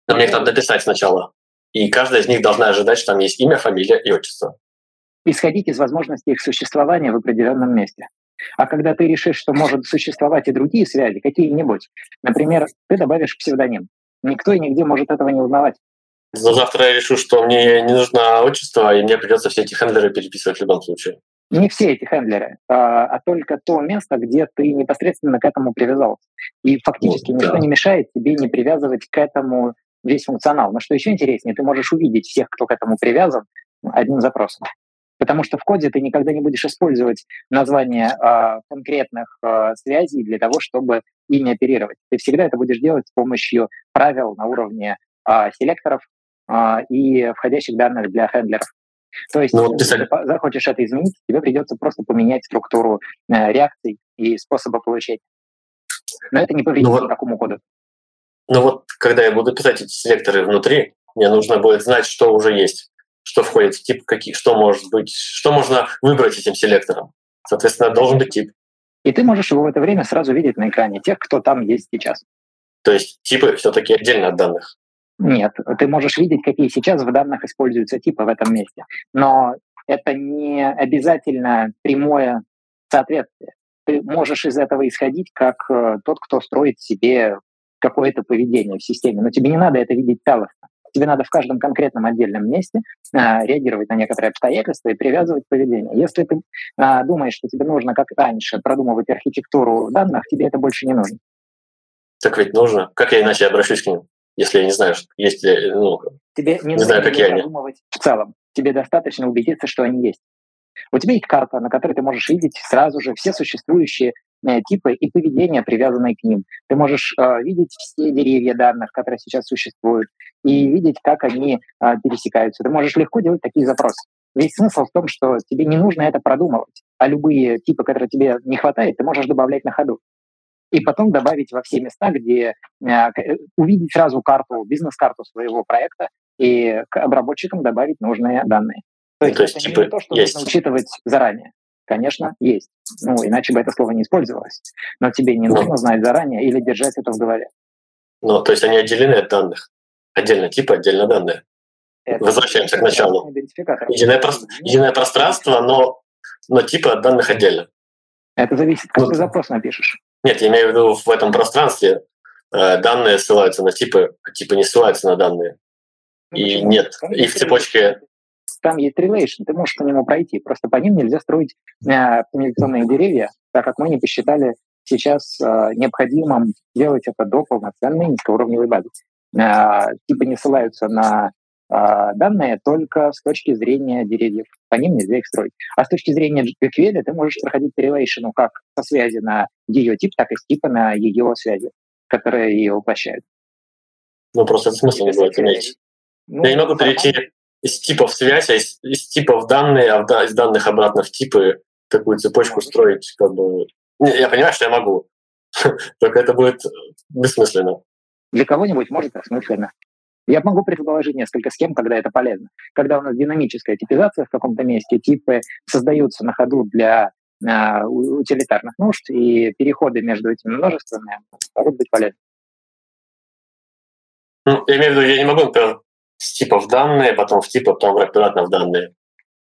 Но мне их надо написать сначала. И каждая из них должна ожидать, что там есть имя, фамилия и отчество. Исходить из возможности их существования в определенном месте. А когда ты решишь, что может существовать и другие связи, какие-нибудь, например, ты добавишь псевдоним. Никто и нигде может этого не узнавать. Но завтра я решу, что мне не нужно отчество, и мне придется все эти хендлеры переписывать в любом случае. Не все эти хендлеры, а, а только то место, где ты непосредственно к этому привязался. И фактически вот, никто да. не мешает тебе не привязывать к этому весь функционал. Но что еще интереснее, ты можешь увидеть всех, кто к этому привязан, одним запросом. Потому что в коде ты никогда не будешь использовать название э, конкретных э, связей для того, чтобы ими оперировать. Ты всегда это будешь делать с помощью правил на уровне э, селекторов, а, и входящих данных для хендлеров. То есть, ну, если ты захочешь это изменить, тебе придется просто поменять структуру э, реакций и способа получения. Но это не повредит ну, никакому коду. Ну вот, когда я буду писать эти селекторы внутри, мне нужно будет знать, что уже есть, что входит в тип, какие, что может быть, что можно выбрать этим селектором. Соответственно, должен быть тип. И ты можешь его в это время сразу видеть на экране, тех, кто там есть сейчас. То есть типы все-таки отдельно от данных. Нет, ты можешь видеть, какие сейчас в данных используются типы в этом месте, но это не обязательно прямое соответствие. Ты можешь из этого исходить как э, тот, кто строит себе какое-то поведение в системе, но тебе не надо это видеть целостно. Тебе надо в каждом конкретном отдельном месте э, реагировать на некоторые обстоятельства и привязывать поведение. Если ты э, думаешь, что тебе нужно, как раньше, продумывать архитектуру данных, тебе это больше не нужно. Так ведь нужно. Как я иначе обращусь к ним? если я не знаю, есть ли, ну, Тебе не, не знаю, какие они. В целом, тебе достаточно убедиться, что они есть. У тебя есть карта, на которой ты можешь видеть сразу же все существующие э, типы и поведения, привязанные к ним. Ты можешь э, видеть все деревья данных, которые сейчас существуют, и видеть, как они э, пересекаются. Ты можешь легко делать такие запросы. Весь смысл в том, что тебе не нужно это продумывать, а любые типы, которые тебе не хватает, ты можешь добавлять на ходу и потом добавить во все места, где э, э, увидеть сразу карту, бизнес-карту своего проекта и к обработчикам добавить нужные данные. То есть, то есть это типа, не то, что есть. нужно учитывать заранее. Конечно, есть. Ну, иначе бы это слово не использовалось. Но тебе не ну, нужно знать заранее или держать это в голове. Ну, то есть они отделены от данных. Отдельно типы, отдельно данные. Это Возвращаемся к началу. Единое, про... единое пространство, но, но типы от данных отдельно. Это зависит, как ну, ты запрос напишешь. Нет, я имею в виду в этом пространстве э, данные ссылаются на типы, а типы не ссылаются на данные. Ну, и почему? нет, и в цепочке... Там есть relation, ты можешь по нему пройти. Просто по ним нельзя строить э, деревья, так как мы не посчитали сейчас э, необходимым делать это до полноценной низкоуровневой базы. Э, типы не ссылаются на э, данные только с точки зрения деревьев. По ним нельзя их строить. А с точки зрения GQL ты можешь проходить relation как со связи на ее тип, так и с типа на ее связи, которые ее воплощают. Ну, просто это смысл не будет иметь. Ну, Я не могу перейти из типов связи, а из, из типов данные, а из данных обратно в типы такую цепочку строить, как бы я понимаю, что я могу, только это будет бессмысленно. Для кого-нибудь может осмысленно. Я могу предположить несколько схем, когда это полезно. Когда у нас динамическая типизация в каком-то месте, типы создаются на ходу для э, утилитарных нужд, и переходы между этими множествами могут быть полезны. Ну, я имею в виду, я не могу, например, с типа в данные, потом в типа, потом обратно в данные.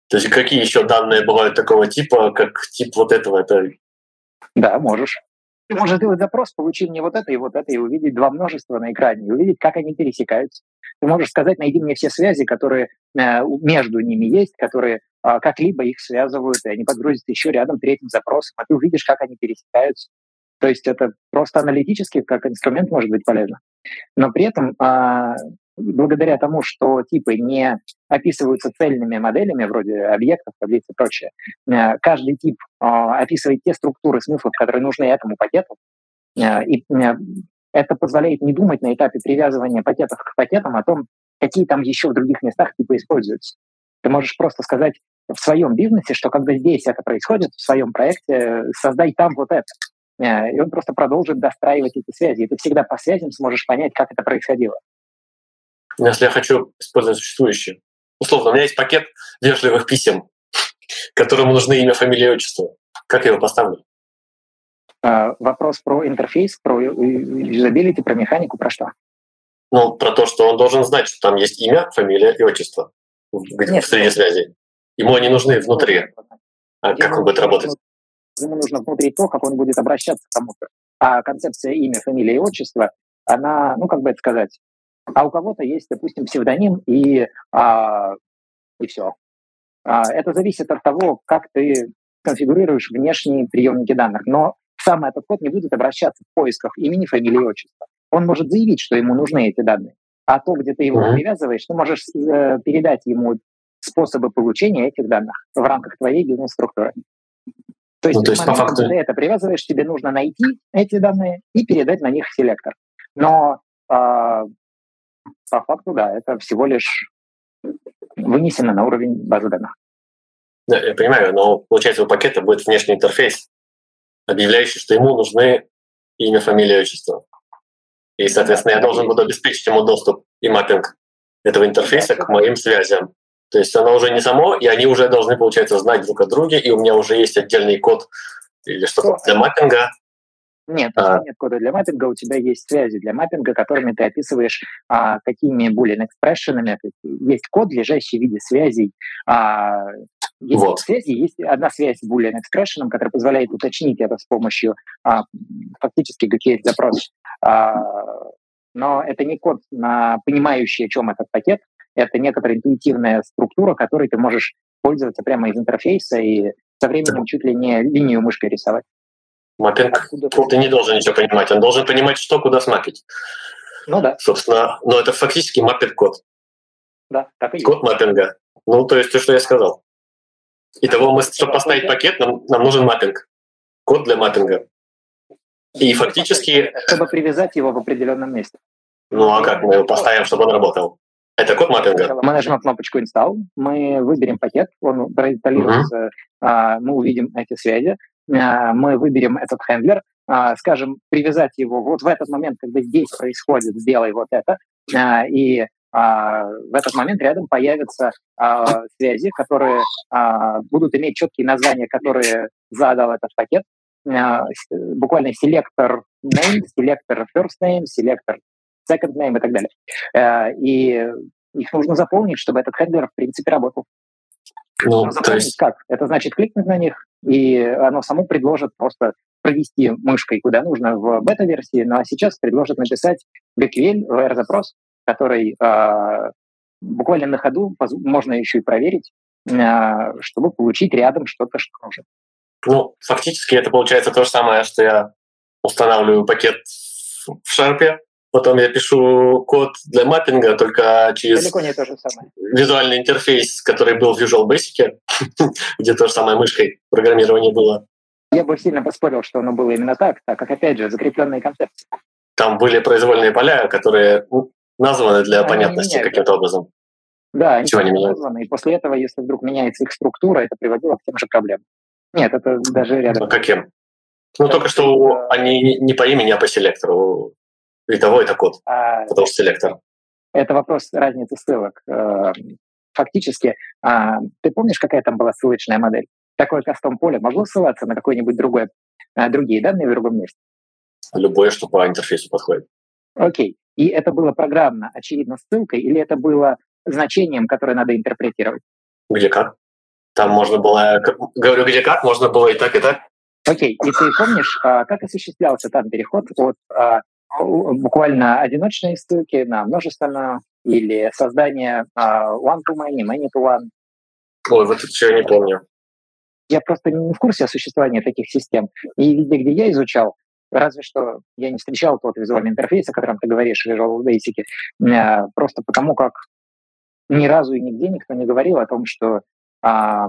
То есть какие еще данные бывают такого типа, как тип вот этого? Это да, можешь. Ты можешь сделать запрос, получи мне вот это и вот это, и увидеть два множества на экране, и увидеть, как они пересекаются. Ты можешь сказать, найди мне все связи, которые э, между ними есть, которые э, как-либо их связывают, и они подгрузятся еще рядом третьим запросом, а ты увидишь, как они пересекаются. То есть это просто аналитически как инструмент может быть полезно. Но при этом э, благодаря тому, что типы не описываются цельными моделями, вроде объектов, таблиц и прочее, э, каждый тип э, описывает те структуры смыслов, которые нужны этому пакету, э, и это позволяет не думать на этапе привязывания пакетов к пакетам о том, какие там еще в других местах типы используются. Ты можешь просто сказать в своем бизнесе, что когда здесь это происходит, в своем проекте, создай там вот это. И он просто продолжит достраивать эти связи. И ты всегда по связям сможешь понять, как это происходило. Если я хочу использовать существующие. Условно, у меня есть пакет вежливых писем, которому нужны имя, фамилия и отчество. Как я его поставлю? А, вопрос про интерфейс, про юзабилити, про механику, про что? Ну, про то, что он должен знать, что там есть имя, фамилия и отчество в, Нет, в среде связи. Ему они нужны внутри. А ему как он будет работать? Ему нужно внутри то, как он будет обращаться к кому-то. А концепция имя, фамилия и отчество, она, ну, как бы это сказать, а у кого-то есть, допустим, псевдоним и, а, и все. А, это зависит от того, как ты конфигурируешь внешние приемники данных. Но сам этот код не будет обращаться в поисках имени, фамилии отчества. Он может заявить, что ему нужны эти данные. А то, где ты его привязываешь, ты можешь э, передать ему способы получения этих данных в рамках твоей бизнес-структуры. То есть, ну, то есть по факту... ты это привязываешь, тебе нужно найти эти данные и передать на них селектор. Но э, по факту, да, это всего лишь вынесено на уровень базы данных. Да, я понимаю, но получается у пакета будет внешний интерфейс, объявляющий, что ему нужны имя, фамилия, отчество. И, соответственно, я должен буду обеспечить ему доступ и маппинг этого интерфейса к моим связям. То есть оно уже не само, и они уже должны, получается, знать друг о друге, и у меня уже есть отдельный код или что-то для маппинга, нет, а. нет кода для маппинга, у тебя есть связи для маппинга, которыми ты описываешь, а, какими boolean экспрессионами. Есть код, лежащий в виде связей. А, есть вот. связи, есть одна связь с boolean expression, которая позволяет уточнить это с помощью а, фактически запросов. А, но это не код, на понимающий, о чем этот пакет. Это некоторая интуитивная структура, которой ты можешь пользоваться прямо из интерфейса и со временем чуть ли не линию мышкой рисовать. Маппинг, ты не должен ничего понимать, он должен понимать, что куда смапить. Ну да. Собственно, но это фактически маппинг-код. Да, так и есть. Код маппинга. Ну, то есть то, что я сказал. Итого, мы, чтобы поставить пакет, нам, нам нужен маппинг. Код для маппинга. И фактически... Чтобы привязать его в определенном месте. Ну, а как мы его поставим, чтобы он работал? Это код маппинга. Мы нажмем кнопочку Install, мы выберем пакет, он проинсталируется, uh-huh. мы увидим эти связи, а, мы выберем этот хендлер, а, скажем, привязать его вот в этот момент, когда здесь происходит, сделай вот это, а, и в этот момент рядом появятся связи, которые будут иметь четкие названия, которые задал этот пакет, буквально селектор name, селектор first name, селектор second name и так далее. И их нужно заполнить, чтобы этот хендлер, в принципе, работал. Ну, то есть... как? Это значит кликнуть на них, и оно само предложит просто провести мышкой куда нужно в бета-версии, ну а сейчас предложат написать BQL, VR-запрос, который э, буквально на ходу можно еще и проверить, э, чтобы получить рядом что-то, что нужно. Ну, фактически это получается то же самое, что я устанавливаю пакет в шарпе, потом я пишу код для маппинга только через Далеко не то же самое. визуальный интерфейс, который был в Visual Basic, где то же самое мышкой программирование было. Я бы сильно поспорил, что оно было именно так, так как, опять же, закрепленные концепции. Там были произвольные поля, которые ну, названы для они понятности каким-то образом. Да, они не названы, и после этого, если вдруг меняется их структура, это приводило к тем же проблемам. Нет, это даже рядом. А каким? Ну, только что они не по имени, а по селектору. И того, это код, а, потому что селектор. Это вопрос разницы ссылок. Э, фактически, а, ты помнишь, какая там была ссылочная модель? Такое кастом поле могло ссылаться на какое-нибудь другое, а, другие данные в другом месте? Любое, что по интерфейсу подходит. Окей. И это было программно, очевидно, ссылкой, или это было значением, которое надо интерпретировать? Где как? Там можно было, говорю, где как, можно было и так, и так. Окей, и ты помнишь, а, как осуществлялся там переход от буквально одиночной ссылки на множественную или создание one-to-many, many-to-one? Ой, вот это я не помню. Я просто не в курсе о существовании таких систем. И везде, где я изучал, разве что я не встречал тот визуальный интерфейс, о котором ты говоришь, Visual Basic, а, просто потому как ни разу и нигде никто не говорил о том, что а,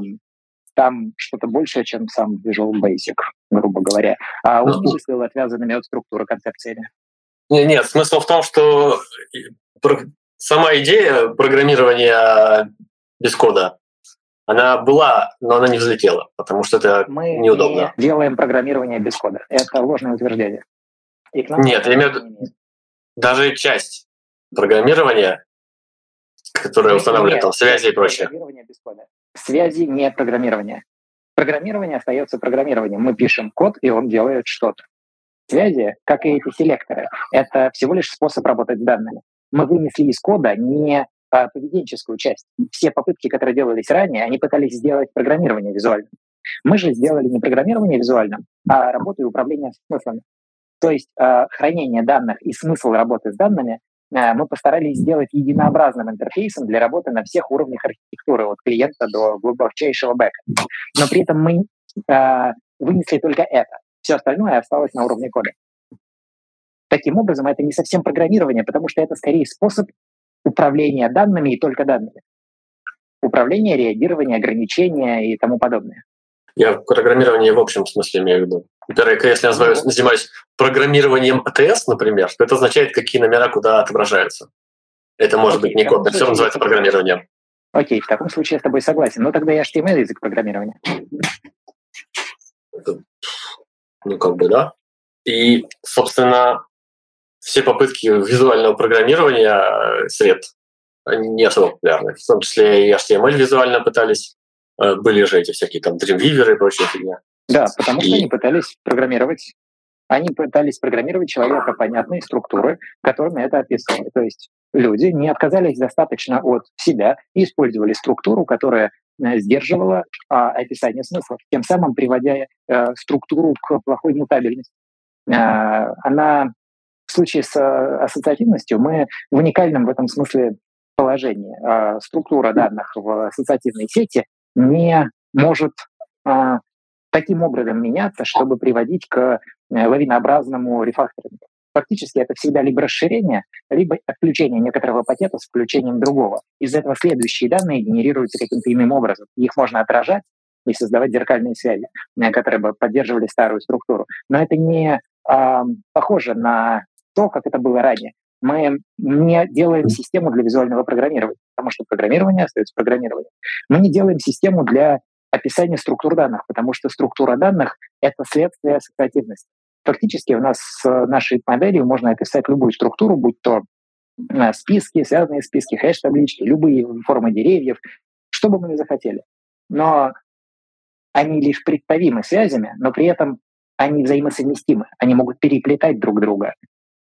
там что-то большее, чем сам Visual Basic, грубо говоря. А он не мыслил отвязанными от структуры концепциями. Нет, смысл в том, что сама идея программирования без кода, она была, но она не взлетела, потому что это Мы неудобно. Мы делаем программирование без кода. Это ложное утверждение. Нет, я имею в виду даже часть программирования которая устанавливает там связи и прочее. без кода. Связи не программирование. Программирование остается программированием. Мы пишем код, и он делает что-то. Связи, как и эти селекторы, это всего лишь способ работать с данными. Мы вынесли из кода не а, поведенческую часть. Все попытки, которые делались ранее, они пытались сделать программирование визуальным. Мы же сделали не программирование визуальным, а работу и управление смыслами. То есть э, хранение данных и смысл работы с данными Э, мы постарались сделать единообразным интерфейсом для работы на всех уровнях архитектуры, от клиента до глубочайшего бэка. Но при этом мы э, вынесли только это. Все остальное осталось на уровне кода. Таким образом, это не совсем программирование, потому что это скорее способ управления данными и только данными. Управление, реагирование, ограничения и тому подобное. Я программирование в общем смысле имею в виду. Например, если я называюсь, занимаюсь программированием АТС, например, то это означает, какие номера куда отображаются. Это может Окей, быть не код, это все называется программированием. Окей, в таком случае я с тобой согласен. Но тогда и HTML язык программирования. Ну, как бы, да. И, собственно, все попытки визуального программирования сред они не особо популярны. В том числе и HTML визуально пытались Э, были же эти всякие там Dreamweaver и прочая фигня. Да, потому что и... они пытались программировать они пытались программировать человека понятные структуры, которыми это описывали. То есть люди не отказались достаточно от себя и использовали структуру, которая э, сдерживала а, описание смыслов, тем самым приводя а, структуру к плохой мутабельности. А, она в случае с ассоциативностью мы в уникальном в этом смысле положении. А, структура данных в ассоциативной сети не может а, таким образом меняться, чтобы приводить к э, лавинообразному рефакторингу. Фактически это всегда либо расширение, либо отключение некоторого пакета с включением другого. Из этого следующие данные генерируются каким-то иным образом. Их можно отражать и создавать зеркальные связи, э, которые бы поддерживали старую структуру. Но это не а, похоже на то, как это было ранее мы не делаем систему для визуального программирования, потому что программирование остается программированием. Мы не делаем систему для описания структур данных, потому что структура данных — это следствие ассоциативности. Фактически у нас с нашей моделью можно описать любую структуру, будь то э, списки, связанные списки, хэш-таблички, любые формы деревьев, что бы мы ни захотели. Но они лишь представимы связями, но при этом они взаимосовместимы, они могут переплетать друг друга.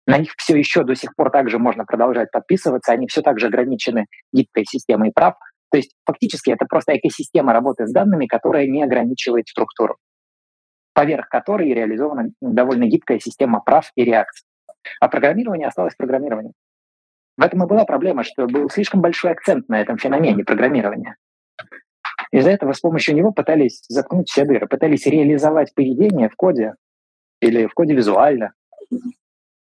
На них все еще до сих пор также можно продолжать подписываться, они все так же ограничены гибкой системой прав. То есть фактически это просто экосистема работы с данными, которая не ограничивает структуру. Поверх которой реализована довольно гибкая система прав и реакций. А программирование осталось программированием. В этом и была проблема, что был слишком большой акцент на этом феномене программирования. Из-за этого с помощью него пытались заткнуть все дыры, пытались реализовать поведение в коде или в коде визуально.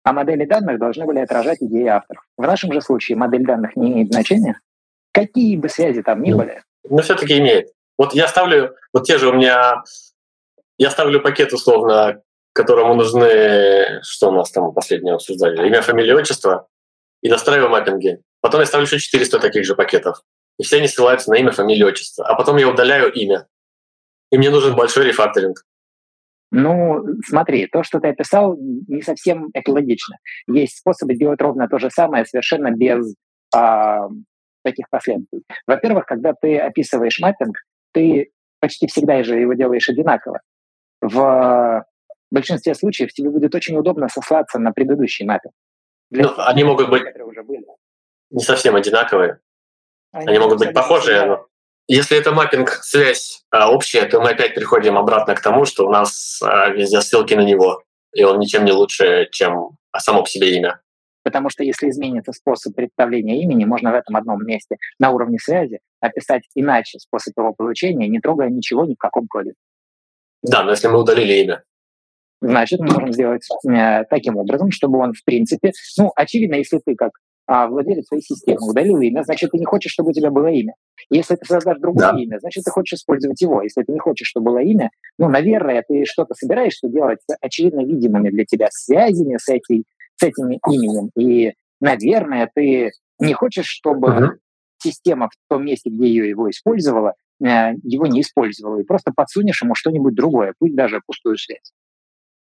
А модели данных должны были отражать идеи авторов. В нашем же случае модель данных не имеет значения. Какие бы связи там ни были. Но все-таки имеет. Вот я ставлю, вот те же у меня, я ставлю пакет условно, которому нужны, что у нас там последнее обсуждали, имя, фамилия, отчество, и настраиваю маппинги. Потом я ставлю еще 400 таких же пакетов. И все они ссылаются на имя, фамилию, отчество. А потом я удаляю имя. И мне нужен большой рефакторинг. Ну, смотри, то, что ты описал, не совсем экологично. Есть способы делать ровно то же самое, совершенно без а, таких последствий. Во-первых, когда ты описываешь маппинг, ты почти всегда же его делаешь одинаково. В большинстве случаев тебе будет очень удобно сослаться на предыдущий маппинг. ну, они могут быть уже были. не совсем одинаковые. Они, они могут быть похожие, но если это маппинг-связь а, общая, то мы опять приходим обратно к тому, что у нас а, везде ссылки на него, и он ничем не лучше, чем само по себе имя. Потому что если изменится способ представления имени, можно в этом одном месте на уровне связи описать иначе способ его получения, не трогая ничего ни в каком коде. Да, но если мы удалили имя. Значит, мы можем сделать э, таким образом, чтобы он, в принципе, ну, очевидно, если ты как а, владелец своей системы удалил имя, значит, ты не хочешь, чтобы у тебя было имя. Если ты создашь другое да. имя, значит, ты хочешь использовать его. Если ты не хочешь, чтобы было имя, ну, наверное, ты что-то собираешься делать с очевидно видимыми для тебя связями с, этой, с этим именем. И, наверное, ты не хочешь, чтобы uh-huh. система в том месте, где ее его использовала, его не использовала, и просто подсунешь ему что-нибудь другое, пусть даже пустую связь.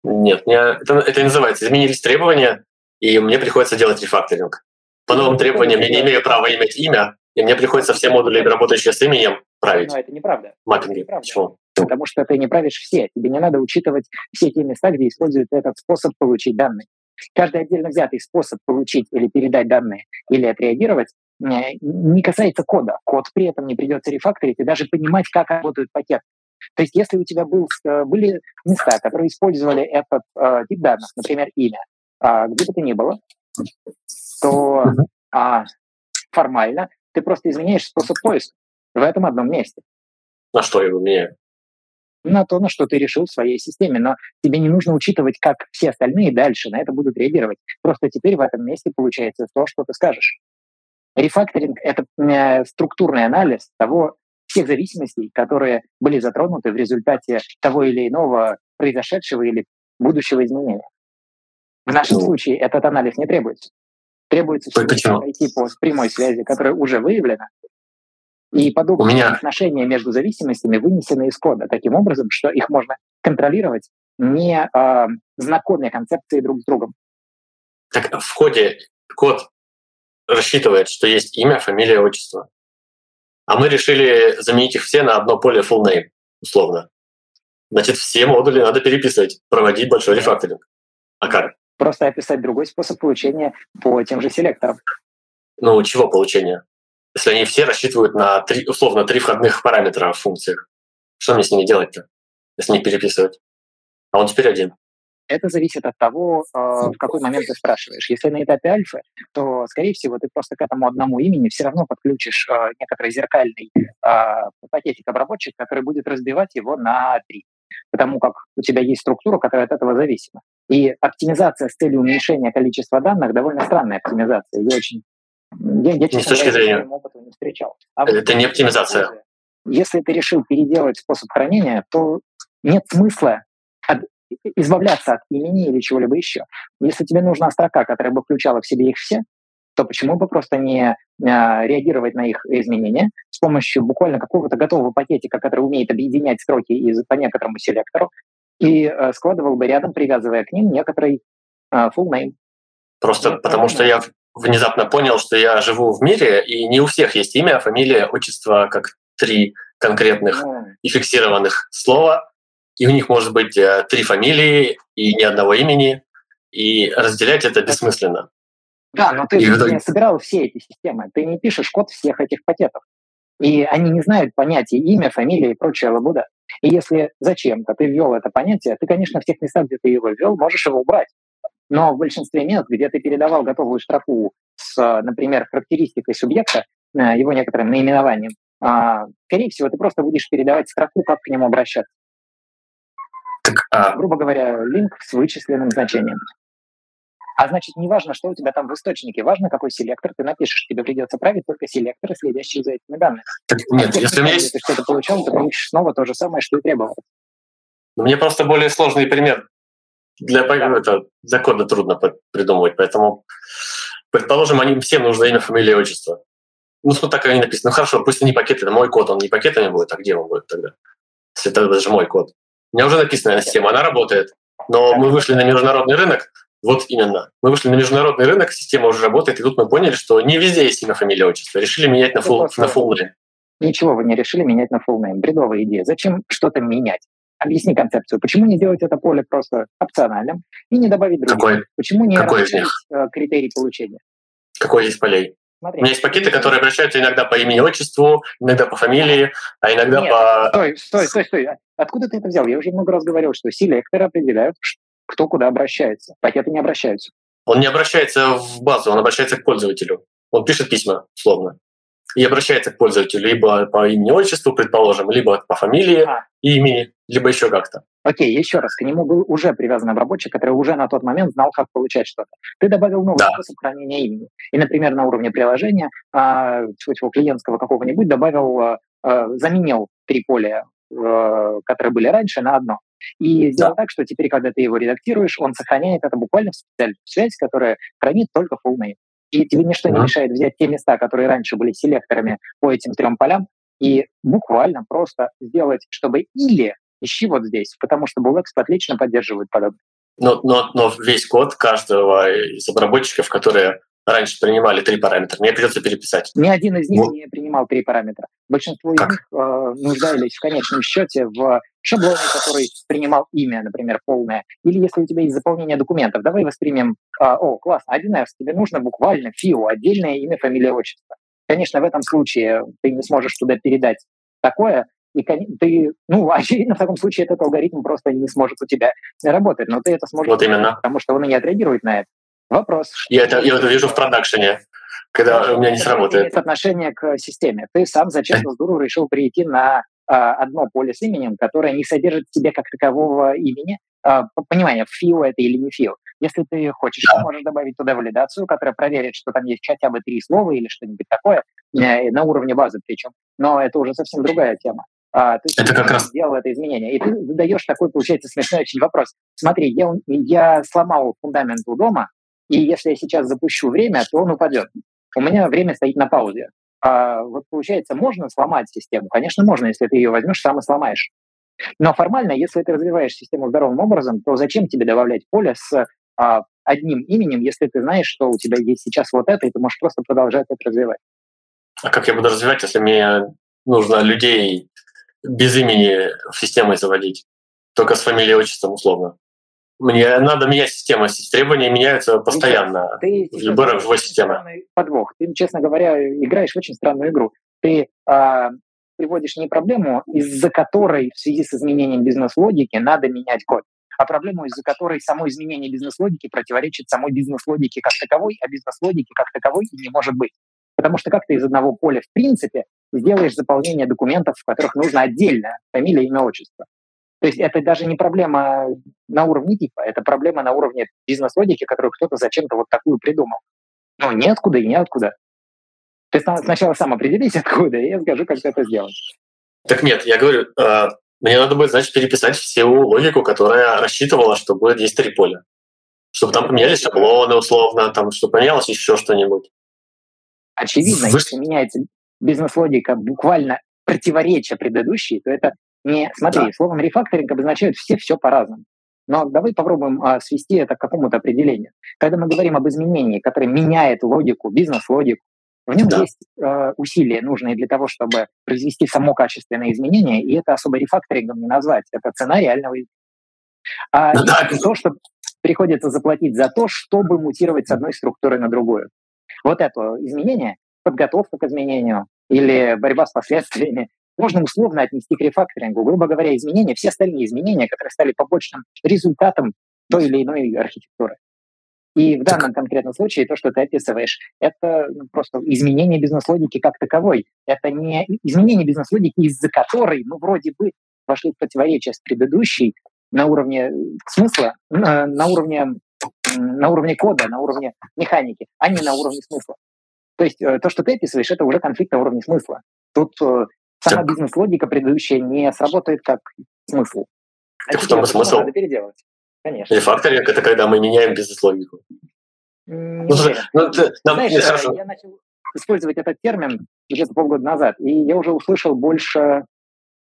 Нет, это, это называется изменились требования, и мне приходится делать рефакторинг. По новым требованиям я не имею права иметь имя, и мне приходится все модули, работающие с именем, править. Но это неправда. Маппинги. Это Почему? Потому что ты не правишь все. Тебе не надо учитывать все те места, где используют этот способ получить данные. Каждый отдельно взятый способ получить или передать данные, или отреагировать, э, не касается кода. Код при этом не придется рефакторить и даже понимать, как работают пакеты. То есть если у тебя был, э, были места, которые использовали этот э, тип данных, например, имя, э, где бы то ни было, то а, формально ты просто изменяешь способ поиска в этом одном месте. На что я его меняю? На то, на что ты решил в своей системе. Но тебе не нужно учитывать, как все остальные дальше на это будут реагировать. Просто теперь в этом месте получается то, что ты скажешь. Рефакторинг — это э, структурный анализ того, всех зависимостей, которые были затронуты в результате того или иного произошедшего или будущего изменения. В нашем ну. случае этот анализ не требуется. Требуется всего найти по прямой связи, которая уже выявлена, и подобные меня... отношения между зависимостями вынесены из кода таким образом, что их можно контролировать, не э, знакомя концепции друг с другом. Так в коде код рассчитывает, что есть имя, фамилия, отчество. А мы решили заменить их все на одно поле full name, условно. Значит, все модули надо переписывать, проводить большой рефакторинг. А как? просто описать другой способ получения по тем же селекторам. Ну, чего получения? Если они все рассчитывают на три, условно три входных параметра в функциях, что мне с ними делать-то, если не переписывать? А он теперь один. Это зависит от того, э, в какой момент ты спрашиваешь. Если на этапе альфа, то, скорее всего, ты просто к этому одному имени все равно подключишь э, некоторый зеркальный э, пакетик обработчик, который будет разбивать его на три потому как у тебя есть структура, которая от этого зависима. И оптимизация с целью уменьшения количества данных довольно странная оптимизация. Я очень я, я честно, с точки зрения опыта не встречал. А это вот, не оптимизация. Если ты решил переделать способ хранения, то нет смысла избавляться от имени или чего-либо еще. Если тебе нужна строка, которая бы включала в себе их все, то почему бы просто не а, реагировать на их изменения с помощью буквально какого-то готового пакетика, который умеет объединять строки из, по некоторому селектору, и а, складывал бы рядом, привязывая к ним некоторый а, full name. Просто ну, потому что я внезапно понял, что я живу в мире, и не у всех есть имя, фамилия, отчество, как три конкретных mm. и фиксированных слова, и у них может быть э, три фамилии и ни одного имени, и разделять это бессмысленно. Да, но ты же не собирал все эти системы. Ты не пишешь код всех этих пакетов. И они не знают понятия имя, фамилия и прочее лабуда. И если зачем-то ты ввел это понятие, ты, конечно, в тех местах, где ты его ввел, можешь его убрать. Но в большинстве мест, где ты передавал готовую строку с, например, характеристикой субъекта, э, его некоторым наименованием, а, скорее всего, ты просто будешь передавать строку, как к нему обращаться. Так, а... Грубо говоря, линк с вычисленным значением. А значит, не важно, что у тебя там в источнике, важно, какой селектор ты напишешь. Тебе придется править только селекторы, следящие за этими данными. Так, нет, а если у меня есть... ты что-то получал, ты получишь снова то же самое, что и требовалось. Мне просто более сложный пример. Для, да. это, для кода трудно придумывать, поэтому, предположим, они всем нужно имя, фамилия, отчество. Ну, вот так они написаны. Ну, хорошо, пусть они пакеты, это мой код, он не пакетами будет, а где он будет тогда? Если это же мой код. У меня уже написана система, она работает. Но мы вышли на международный рынок, вот именно. Мы вышли на международный рынок, система уже работает, и тут мы поняли, что не везде есть имя, фамилия, отчество. Решили менять на full, на full name. Ничего вы не решили менять на full name. Бредовая идея. Зачем что-то менять? Объясни концепцию. Почему не сделать это поле просто опциональным и не добавить других? Какой? Почему не Какой из них? Э, критерий получения? Какой из полей? Смотри. У меня есть пакеты, которые обращаются иногда по имени, отчеству, иногда по фамилии, а иногда Нет, по... Стой, стой, стой, стой. Откуда ты это взял? Я уже много раз говорил, что селекторы определяют, кто куда обращается. Пакеты не обращаются. Он не обращается в базу, он обращается к пользователю. Он пишет письма, словно. И обращается к пользователю либо по имени, отчеству, предположим, либо по фамилии а. и имени, либо еще как-то. Окей, еще раз, к нему был уже привязан обработчик, который уже на тот момент знал, как получать что-то. Ты добавил новый да. способ хранения имени. И, например, на уровне приложения а, своего клиентского какого-нибудь добавил, а, а, заменил три поля, а, которые были раньше, на одно. И сделал да. так, что теперь, когда ты его редактируешь, он сохраняет это буквально в специальную связь, которая хранит только full name. И тебе ничто не мешает взять те места, которые раньше были селекторами по этим трем полям, и буквально просто сделать, чтобы или ищи вот здесь, потому что Bullx отлично поддерживает подобное. Но, но, но весь код каждого из обработчиков, которые раньше принимали три параметра, мне придется переписать. Ни один из них ну, не принимал три параметра. Большинство как? из них э, нуждались в конечном счете в шаблоне, который принимал имя, например, полное. Или если у тебя есть заполнение документов, давай воспримем, э, о, классно, 1С, тебе нужно буквально ФИО, отдельное имя, фамилия, отчество. Конечно, в этом случае ты не сможешь туда передать такое, и ты, ну, очевидно, в таком случае этот алгоритм просто не сможет у тебя работать, но ты это сможешь, вот именно. потому что он и не отреагирует на это. Вопрос. Я это, я это вижу в продакшене, когда у меня не сработает. Это отношение к системе. Ты сам зачем-то с решил перейти на а, одно поле с именем, которое не содержит в себе как такового имени. А, понимание, фио это или не фио. Если ты хочешь, да. ты можешь добавить туда валидацию, которая проверит, что там есть хотя бы три слова или что-нибудь такое, э, на уровне базы причем. Но это уже совсем другая тема. А, ты это как раз сделал это изменение. И ты задаешь такой, получается, смешной очень вопрос. Смотри, я, я сломал фундамент у дома, и если я сейчас запущу время, то он упадет. У меня время стоит на паузе. А вот получается, можно сломать систему? Конечно, можно, если ты ее возьмешь, сам и сломаешь. Но формально, если ты развиваешь систему здоровым образом, то зачем тебе добавлять поле с а, одним именем, если ты знаешь, что у тебя есть сейчас вот это, и ты можешь просто продолжать это развивать? А как я буду развивать, если мне нужно людей без имени в систему заводить? Только с фамилией и отчеством условно. Мне надо менять систему. Требования меняются постоянно ты, в любой живой системе. Подвох. Ты, честно говоря, играешь в очень странную игру. Ты а, приводишь не проблему, из-за которой в связи с изменением бизнес-логики надо менять код, а проблему, из-за которой само изменение бизнес-логики противоречит самой бизнес-логике как таковой, а бизнес-логики как таковой и не может быть. Потому что как ты из одного поля в принципе сделаешь заполнение документов, в которых нужно отдельно фамилия, имя, отчество. То есть это даже не проблема на уровне типа, это проблема на уровне бизнес-логики, которую кто-то зачем-то вот такую придумал. Ну, ниоткуда и ниоткуда. Ты сначала сам определись, откуда, и я скажу, как ты это сделаешь. Так нет, я говорю, э, мне надо будет, значит, переписать всю логику, которая рассчитывала, что будет есть три поля. Чтобы там поменялись шаблоны условно, там, чтобы поменялось еще что-нибудь. Очевидно, Вы... если меняется бизнес-логика буквально противоречия предыдущей, то это не, смотри, да. словом рефакторинг обозначают все все по-разному. Но давай попробуем а, свести это к какому-то определению. Когда мы говорим об изменении, которое меняет логику, бизнес-логику, в нем да. есть э, усилия, нужные для того, чтобы произвести само качественное изменение, и это особо рефакторингом не назвать. Это цена реального изменения. А ну, да. то, что приходится заплатить за то, чтобы мутировать с одной структуры на другую. Вот это изменение, подготовка к изменению или борьба с последствиями, можно условно отнести к рефакторингу. Грубо говоря, изменения, все остальные изменения, которые стали побочным результатом той или иной архитектуры. И в данном конкретном случае то, что ты описываешь, это ну, просто изменение бизнес-логики как таковой. Это не изменение бизнес-логики, из-за которой мы вроде бы вошли в противоречие с предыдущей на уровне смысла, на уровне, на уровне кода, на уровне механики, а не на уровне смысла. То есть э, то, что ты описываешь, это уже конфликт на уровне смысла. Тут э, сама бизнес-логика предыдущая не сработает как смысл. А так в том смысл. Надо переделать. Конечно. Рефакторинг — это когда мы меняем бизнес-логику. Ну, ну, ты, нам, Знаешь, хорошо. я начал использовать этот термин где-то полгода назад, и я уже услышал больше,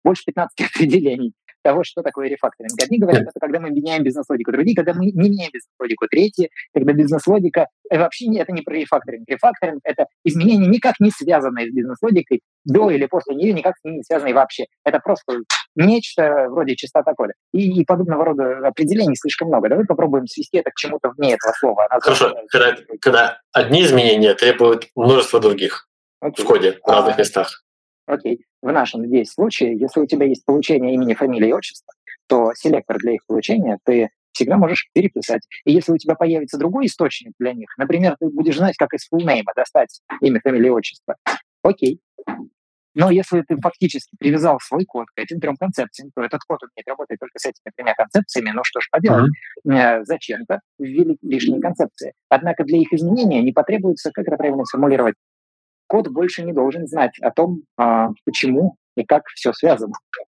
больше 15 определений того, что такое рефакторинг. Одни говорят, это когда мы меняем бизнес-логику, другие, когда мы не меняем бизнес-логику, третьи, когда бизнес-логика, э, вообще это не про рефакторинг. Рефакторинг — это изменение никак не связанное с бизнес-логикой, до или после нее никак с ней не связанное вообще. Это просто нечто вроде чистота кода. И, и подобного рода определений слишком много. Давай попробуем свести это к чему-то вне этого слова. Она Хорошо, когда, когда одни изменения требуют множества других Окей. в коде в разных а, местах. Окей. В нашем здесь случае, если у тебя есть получение имени, фамилии и отчества, то селектор для их получения ты всегда можешь переписать. И если у тебя появится другой источник для них, например, ты будешь знать, как из фулнейма достать имя, фамилию отчество, окей. Но если ты фактически привязал свой код к этим трем концепциям, то этот код умеет работать только с этими тремя концепциями, но что ж поделать, mm-hmm. зачем-то ввели лишние концепции. Однако для их изменения не потребуется, как это правильно сформулировать, код больше не должен знать о том, а, почему и как все связано.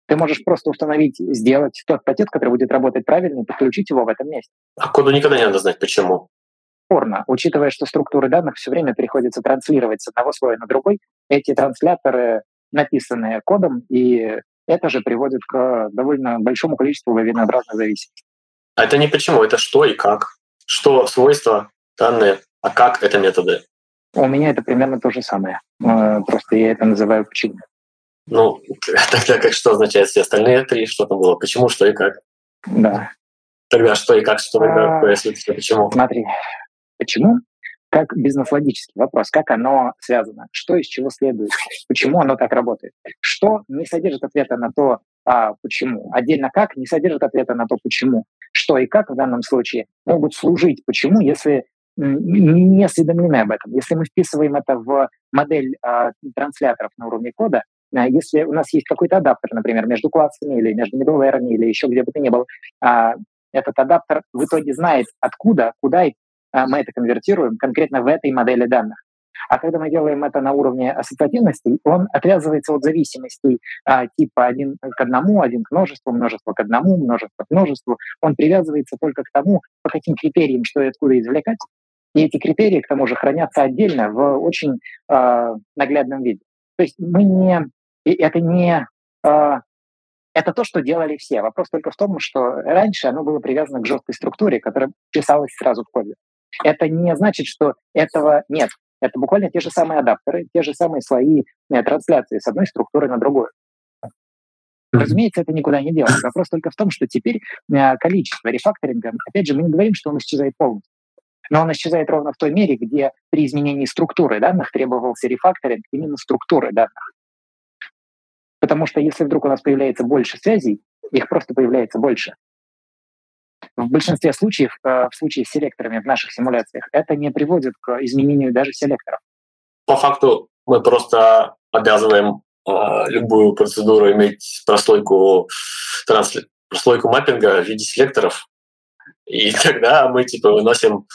Ты можешь просто установить, сделать тот пакет, который будет работать правильно, и подключить его в этом месте. А коду никогда не надо знать, почему. Спорно, учитывая, что структуры данных все время приходится транслировать с одного слоя на другой, эти трансляторы написанные кодом, и это же приводит к довольно большому количеству лавинообразной зависимости. А это не почему, это что и как. Что свойства, данные, а как это методы. У меня это примерно то же самое. Э, просто я это называю почему. Ну, тогда как что означает все остальные три? Что там было? Почему, что и как? Да. Тогда что и как, что а, если почему? Смотри, почему? Как бизнес-логический вопрос, как оно связано, что из чего следует, почему оно так работает. Что не содержит ответа на то, а, почему. Отдельно как не содержит ответа на то, почему. Что и как в данном случае могут служить почему, если не осведомлены об этом. Если мы вписываем это в модель э, трансляторов на уровне кода, э, если у нас есть какой-то адаптер, например, между классами или между middleware или еще где бы то ни было, э, этот адаптер в итоге знает, откуда, куда э, мы это конвертируем конкретно в этой модели данных. А когда мы делаем это на уровне ассоциативности, он отвязывается от зависимостей а, типа один к одному, один к множеству, множество к одному, множество к множеству. Он привязывается только к тому, по каким критериям, что и откуда извлекать, и эти критерии, к тому же, хранятся отдельно в очень э, наглядном виде. То есть мы не... Это не... Э, это то, что делали все. Вопрос только в том, что раньше оно было привязано к жесткой структуре, которая писалась сразу в коде. Это не значит, что этого нет. Это буквально те же самые адаптеры, те же самые слои э, трансляции с одной структуры на другую. Разумеется, это никуда не делось. Вопрос только в том, что теперь э, количество рефакторинга, опять же, мы не говорим, что он исчезает полностью но он исчезает ровно в той мере, где при изменении структуры данных требовался рефакторинг именно структуры данных. Потому что если вдруг у нас появляется больше связей, их просто появляется больше. В большинстве случаев, э, в случае с селекторами в наших симуляциях, это не приводит к изменению даже селекторов. По факту мы просто обязываем э, любую процедуру иметь прослойку, трансли... прослойку маппинга в виде селекторов, и тогда мы типа выносим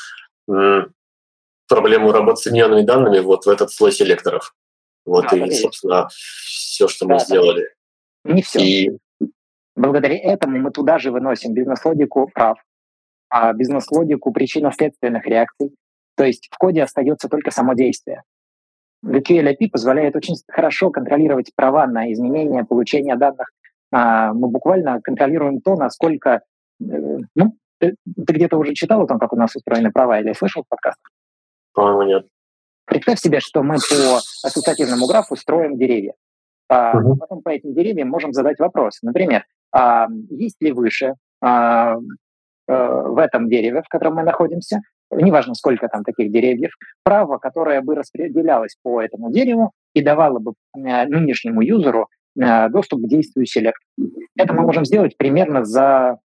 проблему работы с соединенными данными вот в этот слой селекторов. Вот да, и, собственно, все, что да, мы сделали. Не все. И... Благодаря этому мы туда же выносим бизнес-логику прав, а бизнес-логику причинно-следственных реакций. То есть в коде остается только само действие. VQLIP позволяет очень хорошо контролировать права на изменение, получение данных. А, мы буквально контролируем то, насколько э, ну, ты, ты где-то уже читал о том, как у нас устроены права, или слышал подкаст? По-моему, нет. Представь себе, что мы по ассоциативному графу строим деревья. А угу. Потом по этим деревьям можем задать вопрос. Например, а, есть ли выше а, а, в этом дереве, в котором мы находимся, неважно, сколько там таких деревьев, право, которое бы распределялось по этому дереву и давало бы нынешнему юзеру э, доступ к действию селект. Это мы можем сделать примерно за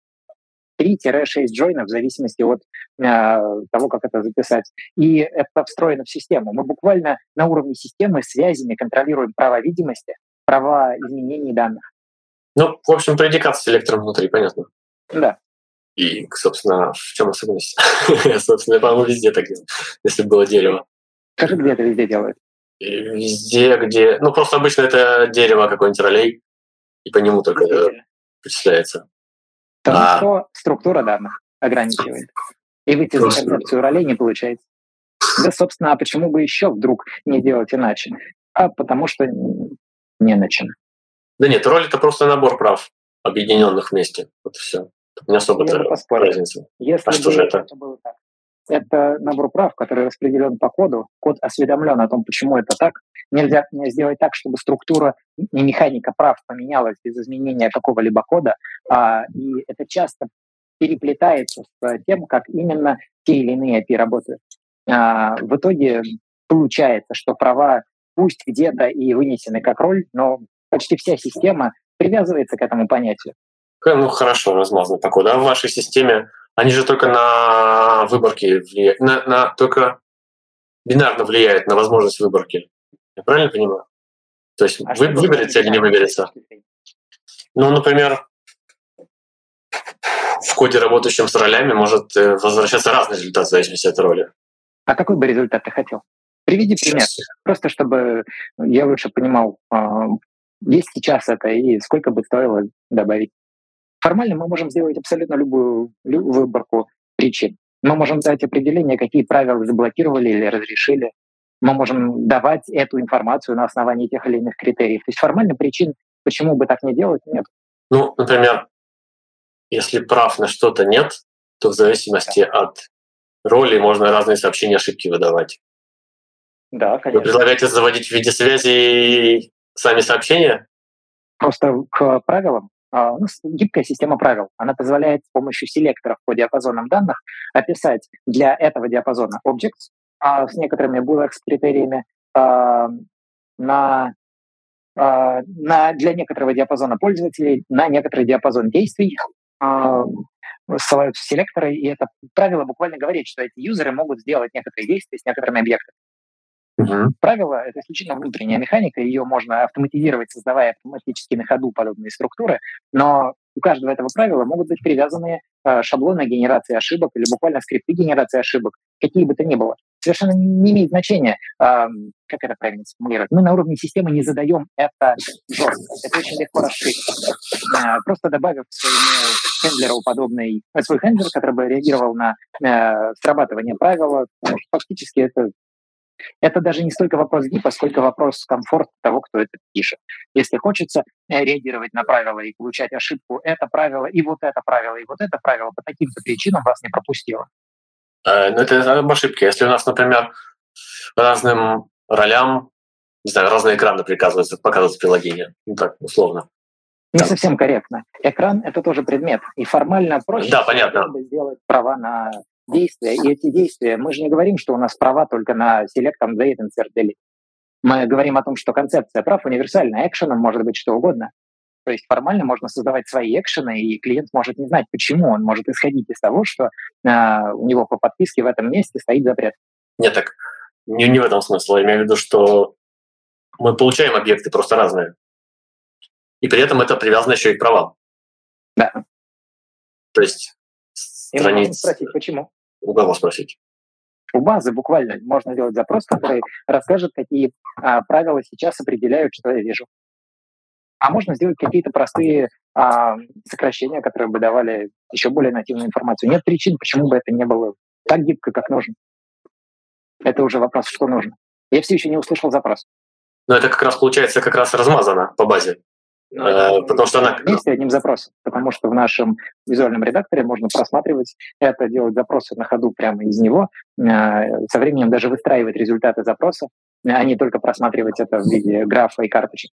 3-6 джойнов в зависимости от э, того, как это записать. И это встроено в систему. Мы буквально на уровне системы связями контролируем права видимости, права изменений данных. Ну, в общем, предикат с селектором внутри, понятно. Да. И, собственно, в чем особенность? собственно, по-моему, везде так, если было дерево. Скажи, где это везде делают? Везде, где... Ну, просто обычно это дерево какой-нибудь ролей, и по нему только вычисляется. Потому а... что структура данных ограничивает. И выйти за концепцию ролей не получается. Да, собственно, а почему бы еще вдруг не делать иначе? А потому что не начано. Да нет, роль это просто набор прав, объединенных вместе. Вот и все. Не особо разница. Если а что же это? это было так. Это набор прав, который распределен по коду. Код осведомлен о том, почему это так. Нельзя сделать так, чтобы структура и механика прав поменялась без изменения какого-либо кода. А, и это часто переплетается с тем, как именно те или иные API работают. А, в итоге получается, что права пусть где-то и вынесены как роль, но почти вся система привязывается к этому понятию. Ну, хорошо размазано такое, да? В вашей системе они же только на выборки влияют, на, на, только бинарно влияют на возможность выборки. Я правильно понимаю? То есть а вы, выберется или не выберется? Ну, например, в коде, работающем с ролями, может э, возвращаться разный результат в зависимости от роли. А какой бы результат ты хотел? Приведи пример, сейчас. просто чтобы я лучше понимал, а, есть сейчас это и сколько бы стоило добавить. Формально мы можем сделать абсолютно любую выборку причин. Мы можем дать определение, какие правила заблокировали или разрешили. Мы можем давать эту информацию на основании тех или иных критериев. То есть формально причин, почему бы так не делать, нет. Ну, например, если прав на что-то нет, то в зависимости от роли можно разные сообщения ошибки выдавать. Да, конечно. Вы предлагаете заводить в виде связи сами сообщения? Просто к правилам а, ну, гибкая система правил. Она позволяет с помощью селекторов по диапазонам данных описать для этого диапазона objects а, с некоторыми Boolean критериями а, на, а, на, для некоторого диапазона пользователей, на некоторый диапазон действий а, ссылаются селекторы, и это правило буквально говорит, что эти юзеры могут сделать некоторые действия с некоторыми объектами. Угу. Правило — это исключительно внутренняя механика, ее можно автоматизировать, создавая автоматически на ходу подобные структуры, но у каждого этого правила могут быть привязаны э, шаблоны генерации ошибок или буквально скрипты генерации ошибок, какие бы то ни было. Совершенно не имеет значения, как это правильно сформулировать. Мы на уровне системы не задаем это жестко. Это очень легко расширить. Э, просто добавив своему хендлеру подобный, э, свой хендлер, который бы реагировал на э, срабатывание правила, фактически это это даже не столько вопрос гипа, сколько вопрос комфорта того, кто это пишет. Если хочется э, реагировать на правила и получать ошибку, это правило, и вот это правило, и вот это правило по таким-то причинам вас не пропустило. Э, ну, это об ошибке. Если у нас, например, разным ролям, не знаю, разные экраны приказываются, показываются приложения, ну так, условно. Не Там. совсем корректно. Экран — это тоже предмет. И формально проще да, понятно. сделать права на действия, и эти действия, мы же не говорим, что у нас права только на select, update, insert, delete. Мы говорим о том, что концепция прав универсальна, экшеном может быть что угодно. То есть формально можно создавать свои экшены, и клиент может не знать, почему. Он может исходить из того, что э, у него по подписке в этом месте стоит запрет. Нет, так не, не в этом смысл. Я имею в виду, что мы получаем объекты просто разные. И при этом это привязано еще и к правам. Да. То есть страниц... И спросить, почему. У кого спросить? У базы буквально можно сделать запрос, который расскажет, какие а, правила сейчас определяют, что я вижу. А можно сделать какие-то простые а, сокращения, которые бы давали еще более нативную информацию. Нет причин, почему бы это не было так гибко, как нужно. Это уже вопрос, что нужно. Я все еще не услышал запрос. Но это как раз получается как раз размазано по базе. Ну, э, потому что она... Вместе одним запросом, потому что в нашем визуальном редакторе можно просматривать это, делать запросы на ходу прямо из него, э, со временем даже выстраивать результаты запроса, а не только просматривать это в виде графа и карточек.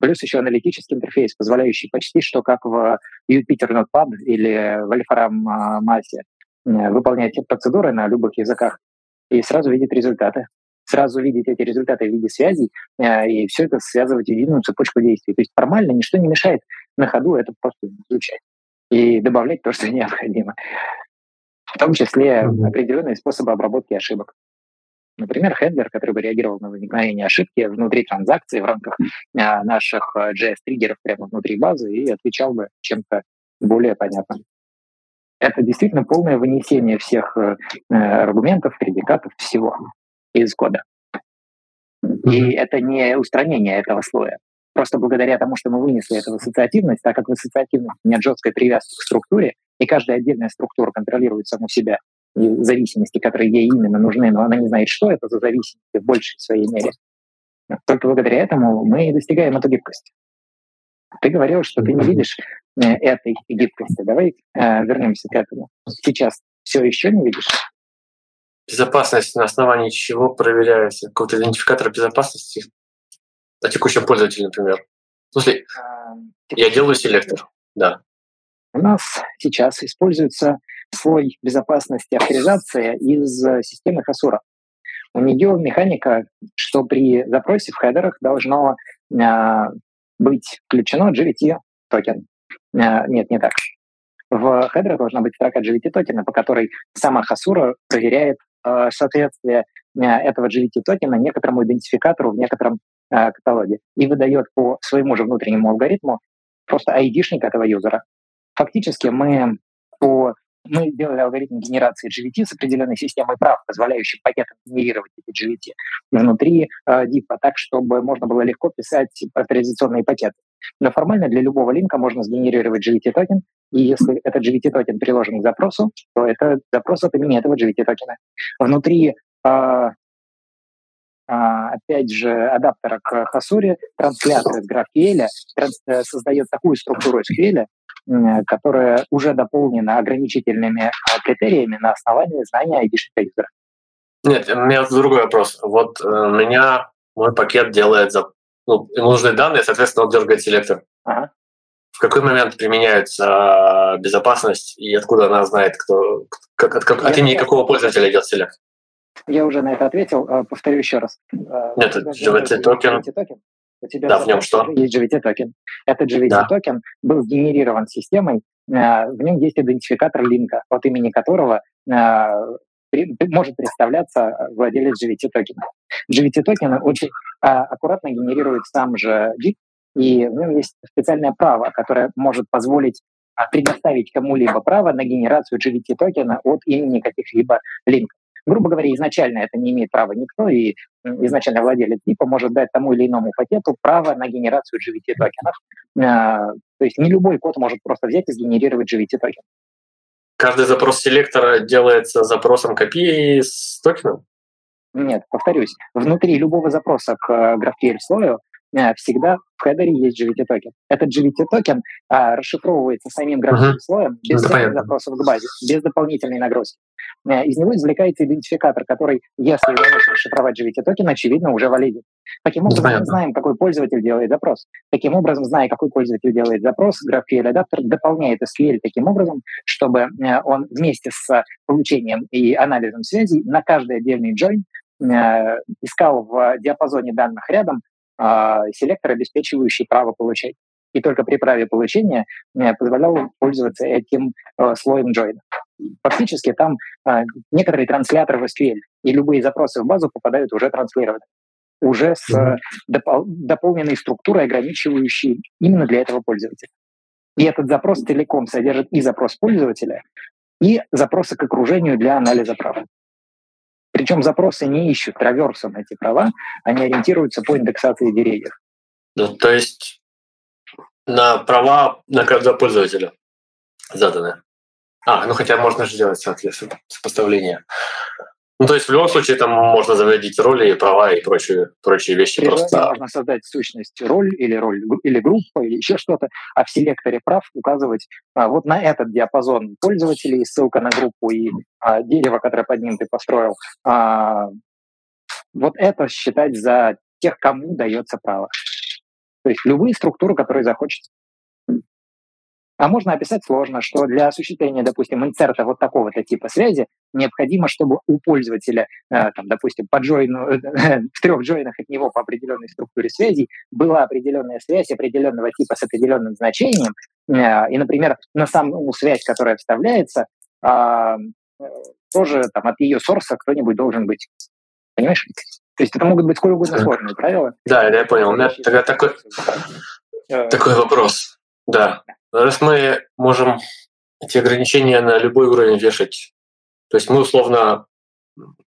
Плюс еще аналитический интерфейс, позволяющий почти что как в Jupyter Notepad или в Wolfram Masse выполнять процедуры на любых языках и сразу видеть результаты. сразу видеть эти результаты в виде связей э, и все это связывать в единую цепочку действий. То есть формально ничто не мешает на ходу это просто изучать и добавлять то, что необходимо. В том числе определенные способы обработки ошибок. Например, хендлер, который бы реагировал на возникновение ошибки внутри транзакции в рамках а, наших а, JS-триггеров прямо внутри базы и отвечал бы чем-то более понятным. Это действительно полное вынесение всех э, э, аргументов, предикатов, всего из кода. И это не устранение этого слоя. Просто благодаря тому, что мы вынесли эту ассоциативность, так как в ассоциативности нет жесткой привязки к структуре, и каждая отдельная структура контролирует саму себя, зависимости, которые ей именно нужны, но она не знает, что это за зависимости в большей своей мере. Только благодаря этому мы достигаем эту гибкость. Ты говорил, что ты не видишь э, этой гибкости. Давай э, вернемся к этому. Сейчас все еще не видишь? Безопасность на основании чего проверяется? Какой-то идентификатор безопасности? На текущем пользователе, например. В смысле, а, я делаю селектор, да. У нас сейчас используется слой безопасности авторизация из э, системы Hasura. У нее механика, что при запросе в хедерах должно э, быть включено JWT токен. Э, нет, не так. В хедерах должна быть строка JWT токена, по которой сама Hasura проверяет э, соответствие э, этого JWT токена некоторому идентификатору в некотором э, каталоге и выдает по своему же внутреннему алгоритму просто ID-шник этого юзера. Фактически мы по мы сделали алгоритм генерации GVT с определенной системой прав, позволяющей пакетам генерировать эти GVT внутри э, DIP, так, чтобы можно было легко писать авторизационные пакеты. Но формально для любого линка можно сгенерировать GVT-токен, и если этот GVT-токен приложен к запросу, то это запрос от имени этого GVT-токена. Внутри э, опять же, адаптера к Хасуре, транслятор из GraphQL транс, э, создает такую структуру SQL, которая уже дополнена ограничительными а, критериями на основании знания айдишника юзера. Нет, у меня другой вопрос. Вот э, у меня мой пакет делает за, ну, ему нужны данные, соответственно, он дергает селектор. Ага. В какой момент применяется безопасность и откуда она знает, кто, как, от, как, от имени какого пользователя идет select? Я уже на это ответил, а, повторю еще раз. А, Нет, это JWT токен. У тебя да, в нем что? Есть JWT токен. Этот JWT да. был сгенерирован системой, а, в нем есть идентификатор линка, от имени которого может представляться владелец JWT токена. JWT токен очень аккуратно генерирует сам же JIT, и в нем есть специальное право, которое может позволить предоставить кому-либо право на генерацию GVT токена от имени каких-либо линков. Грубо говоря, изначально это не имеет права никто, и изначально владелец типа может дать тому или иному пакету право на генерацию GVT токенов. А, то есть не любой код может просто взять и сгенерировать GVT токен. Каждый запрос селектора делается запросом копии с токеном? Нет, повторюсь, внутри любого запроса к GraphQL слою Э, всегда в хедере есть JWT токен. Этот JWT токен а, расшифровывается самим графическим uh-huh. слоем без ну, всяких запросов к базе, без дополнительной нагрузки. А, из него извлекается идентификатор, который, если удалось расшифровать JWT токен, очевидно, уже валиден. Таким образом, мы знаем, какой пользователь делает запрос. Таким образом, зная, какой пользователь делает запрос, GraphQL адаптер дополняет SQL таким образом, чтобы он вместе с получением и анализом связей на каждый отдельный join искал в диапазоне данных рядом селектор, обеспечивающий право получать. И только при праве получения э, позволял пользоваться этим э, слоем join. Фактически там а, некоторый транслятор в SQL, и любые запросы в базу попадают уже транслированные уже с допол- дополненной структурой, ограничивающей именно для этого пользователя. И этот запрос целиком содержит и запрос пользователя, и запросы к окружению для анализа прав. Причем запросы не ищут траверсом эти права, они ориентируются по индексации деревьев. Ну, то есть на права на каждого пользователя заданы. А, ну хотя можно же сделать, соответственно, сопоставление. Ну, то есть в любом случае там можно заводить роли, права и прочие, прочие вещи При просто. Можно создать сущность роль или роль или группа или еще что-то, а в селекторе прав указывать а, вот на этот диапазон пользователей, ссылка на группу и а, дерево, которое под ним ты построил. А, вот это считать за тех, кому дается право. То есть любые структуры, которые захочется. А можно описать сложно, что для осуществления, допустим, инсерта вот такого-то типа связи необходимо, чтобы у пользователя, э, там, допустим, по джойну, в трех джойнах от него по определенной структуре связей была определенная связь определенного типа с определенным значением. Э, и, например, на саму связь, которая вставляется, а, э, тоже там, от ее сорса кто-нибудь должен быть. Понимаешь? То есть это могут быть сколь угодно сложные правила. Да, я понял. У меня тогда такой, такой вопрос. Да. Раз мы можем эти ограничения на любой уровень вешать, то есть мы условно,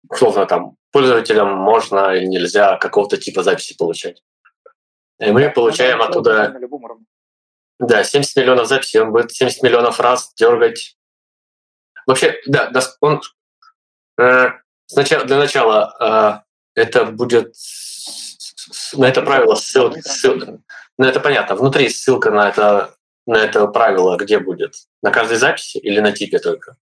условно там пользователям можно или нельзя какого-то типа записи получать. И мы получаем оттуда... Да, 70 миллионов записей, он будет 70 миллионов раз дергать. Вообще, да, он э, сначала, для начала э, это будет на это правило ссылка, ссылка, ну это понятно, внутри ссылка на это на это правило где будет? На каждой записи или на типе только?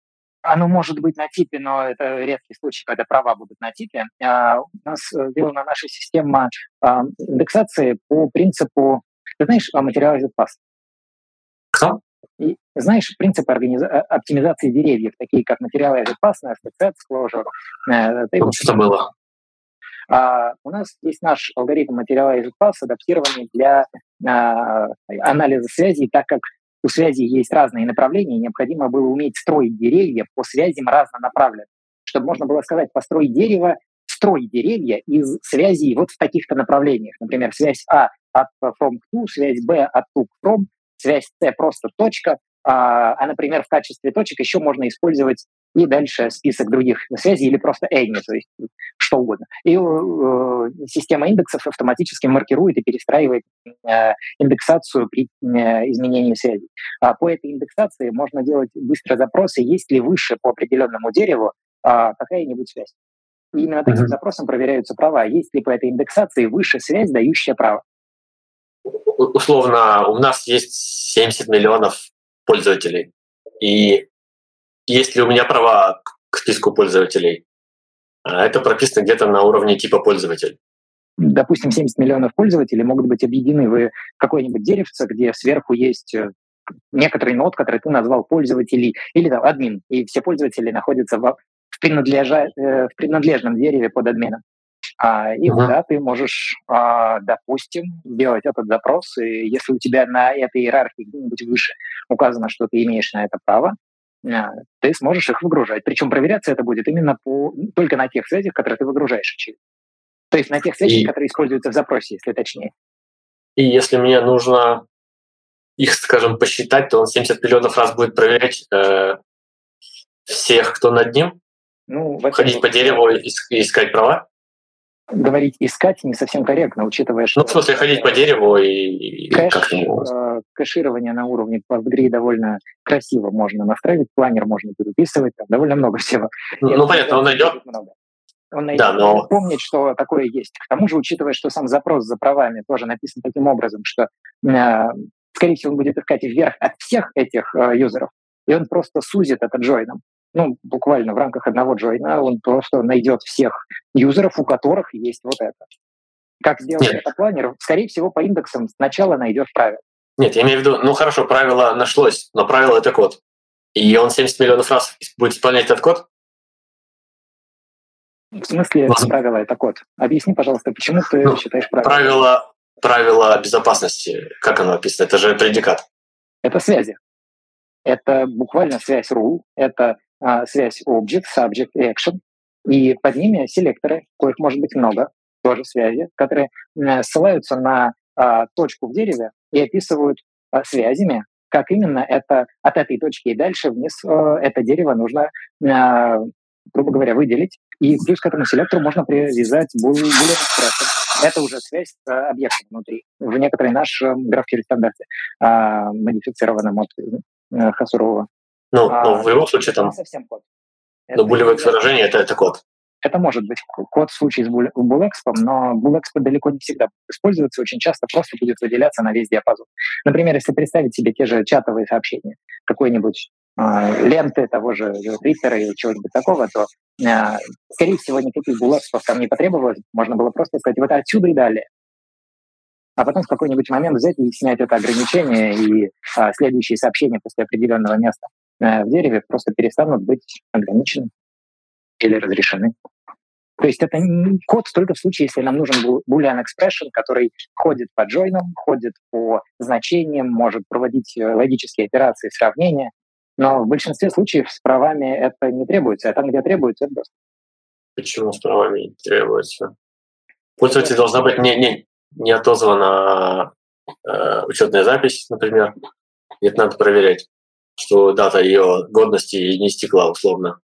Оно может быть на типе, но это редкий случай, когда права будут на типе. А, у нас сделана наша система а, индексации по принципу, ты знаешь, Materialized Pass? Кто? И, знаешь, принципы организа- э, оптимизации деревьев, такие как Materialized Pass, STC, Closure. Э, Что было? А, у нас есть наш алгоритм Materialized Pass, адаптированный для а, анализа связей, так как у связи есть разные направления, необходимо было уметь строить деревья по связям разнонаправленным, чтобы можно было сказать, построить дерево, строй деревья из связей вот в таких-то направлениях. Например, связь А от from to, связь Б от to к from, связь С просто точка, а, а, например, в качестве точек еще можно использовать и дальше список других связей или просто any, то есть что угодно. И э, система индексов автоматически маркирует и перестраивает э, индексацию при э, изменении связей. А по этой индексации можно делать быстро запросы, есть ли выше по определенному дереву э, какая-нибудь связь. И именно таким mm-hmm. запросом проверяются права. Есть ли по этой индексации выше связь, дающая право? Условно, у нас есть 70 миллионов пользователей. И есть ли у меня права к списку пользователей? А это прописано где-то на уровне типа пользователь. Допустим, 70 миллионов пользователей могут быть объединены в какое-нибудь деревце, где сверху есть э, некоторый нод, который ты назвал пользователей, или там, админ, и все пользователи находятся в, в, принадлежа, э, в принадлежном дереве под админом. А, и uh-huh. да, ты можешь, а, допустим, сделать этот запрос, и если у тебя на этой иерархии где-нибудь выше указано, что ты имеешь на это право, ты сможешь их выгружать. Причем проверяться это будет именно по, только на тех связях, которые ты выгружаешь, очевидно. То есть на тех связях, и... которые используются в запросе, если точнее. И если мне нужно их, скажем, посчитать, то он 70 миллионов раз будет проверять э, всех, кто над ним, ну, ходить по дереву и искать права? Говорить искать не совсем корректно, учитывая, что... Ну, в смысле, ходить по дереву и... Кэш, э, кэширование на уровне Postgre довольно красиво можно настраивать, планер можно переписывать, там довольно много всего. Ну, ну понятно, он найдет... Много. Он найдет, да, но... помнить, что такое есть. К тому же, учитывая, что сам запрос за правами тоже написан таким образом, что, э, скорее всего, он будет искать вверх от всех этих э, юзеров, и он просто сузит это джойном ну, буквально в рамках одного джойна он просто найдет всех юзеров, у которых есть вот это. Как сделать Нет. это планер? Скорее всего, по индексам сначала найдет правило. Нет, я имею в виду, ну хорошо, правило нашлось, но правило это код. И он 70 миллионов раз будет исполнять этот код? В смысле, Воз... правило это код? Объясни, пожалуйста, почему ты ну, считаешь правило? Правило, правило безопасности, как оно описано? Это же предикат. Это связи. Это буквально связь rule, это связь object, subject и action, и под ними селекторы, коих может быть много, тоже связи, которые э, ссылаются на а, точку в дереве и описывают а, связями, как именно это от этой точки и дальше вниз а, это дерево нужно, а, грубо говоря, выделить. И плюс к этому селектору можно привязать boolean expression. Это уже связь с объектом внутри. В некоторой наш граф через стандарте, а, модифицированном от а, Хасурова. Ну, а, ну в любом случае там... совсем код. Но булевое выражение это, это код. Это может быть код в случае с BullExp, но BullExp далеко не всегда будет использоваться, очень часто просто будет выделяться на весь диапазон. Например, если представить себе те же чатовые сообщения, какой-нибудь э, ленты того же Твиттера или чего-нибудь такого, то, э, скорее всего, никаких BullExp там не потребовалось. Можно было просто сказать вот отсюда и далее. а потом в какой-нибудь момент взять и снять это ограничение, и а, следующие сообщения после определенного места а, в дереве просто перестанут быть ограничены или разрешены. То есть это код только в случае, если нам нужен boolean expression, который ходит по джойнам, ходит по значениям, может проводить э, логические операции, сравнения. Но в большинстве случаев с правами это не требуется, а там, где требуется, это просто. Почему с правами не требуется? Пользователь должна быть не, не, не отозвана э, учетная запись, например. Это надо проверять, что дата ее годности не истекла условно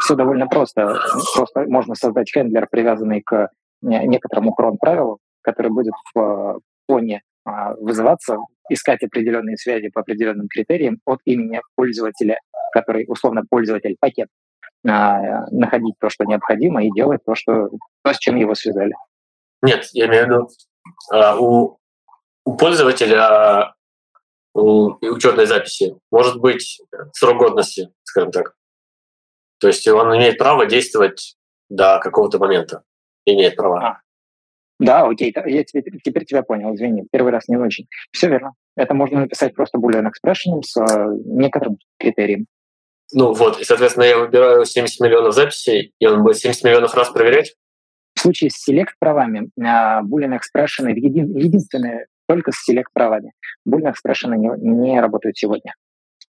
все довольно просто. Просто можно создать хендлер, привязанный к некоторому крон-правилу, который будет в фоне а, вызываться, искать определенные связи по определенным критериям от имени пользователя, который условно пользователь пакет, а, находить то, что необходимо, и делать то, что, то с чем его связали. Нет, я имею в виду, а, у, у пользователя у учетной записи может быть срок годности, скажем так. То есть он имеет право действовать до какого-то момента. Имеет права. А. Да, окей, я теперь, теперь тебя понял, извини, первый раз не очень. Все верно. Это можно написать просто boolean expression с э, некоторым критерием. Ну вот, и, соответственно, я выбираю 70 миллионов записей, и он будет 70 миллионов раз проверять? В случае с select правами, uh, boolean expression един, единственное только с select правами. Boolean expression не, не работают сегодня.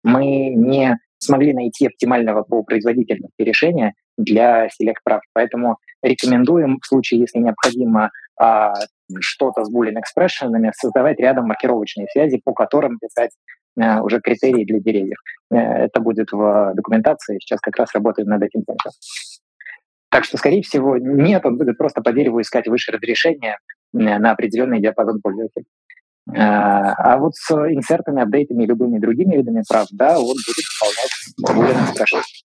Мы не смогли найти оптимального по производительности решения для select прав. Поэтому рекомендуем в случае, если необходимо а, что-то с boolean экспрессионами, создавать рядом маркировочные связи, по которым писать а, уже критерии для деревьев. А, это будет в документации. Сейчас как раз работаем над этим пунктом. Так что, скорее всего, нет, он будет просто по дереву искать выше разрешения на определенный диапазон пользователя. А, а вот с инсертами, апдейтами и любыми другими видами прав, да, он будет выполнять.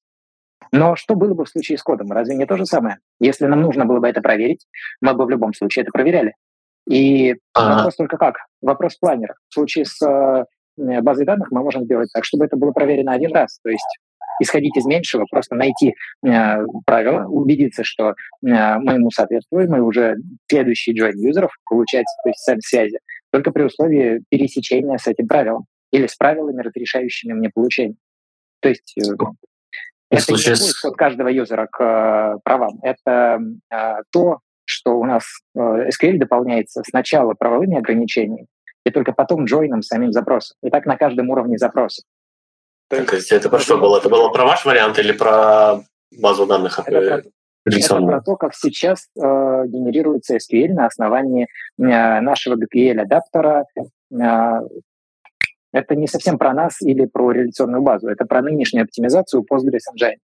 Но что было бы в случае с кодом? Разве не то же самое? Если нам нужно было бы это проверить, мы бы в любом случае это проверяли. И ага. вопрос только как? Вопрос планера. В случае с э, базой данных мы можем сделать так, чтобы это было проверено один раз. То есть исходить из меньшего, просто найти э, правило, убедиться, что э, мы ему соответствуем, и уже следующий join юзеров получать то есть, связи только при условии пересечения с этим правилом или с правилами, разрешающими мне получение. То есть э, это случае... не будет от каждого юзера к э, правам. Это э, то, что у нас э, SQL дополняется сначала правовыми ограничениями, и только потом джойном самим запросом. И так на каждом уровне запроса. Так, есть, это про что было? Это было про ваш вариант или про базу данных? Это про, это про то, как сейчас э, генерируется SQL на основании э, нашего GPL-адаптера. Э, это не совсем про нас или про реляционную базу, это про нынешнюю оптимизацию Postgres Engine.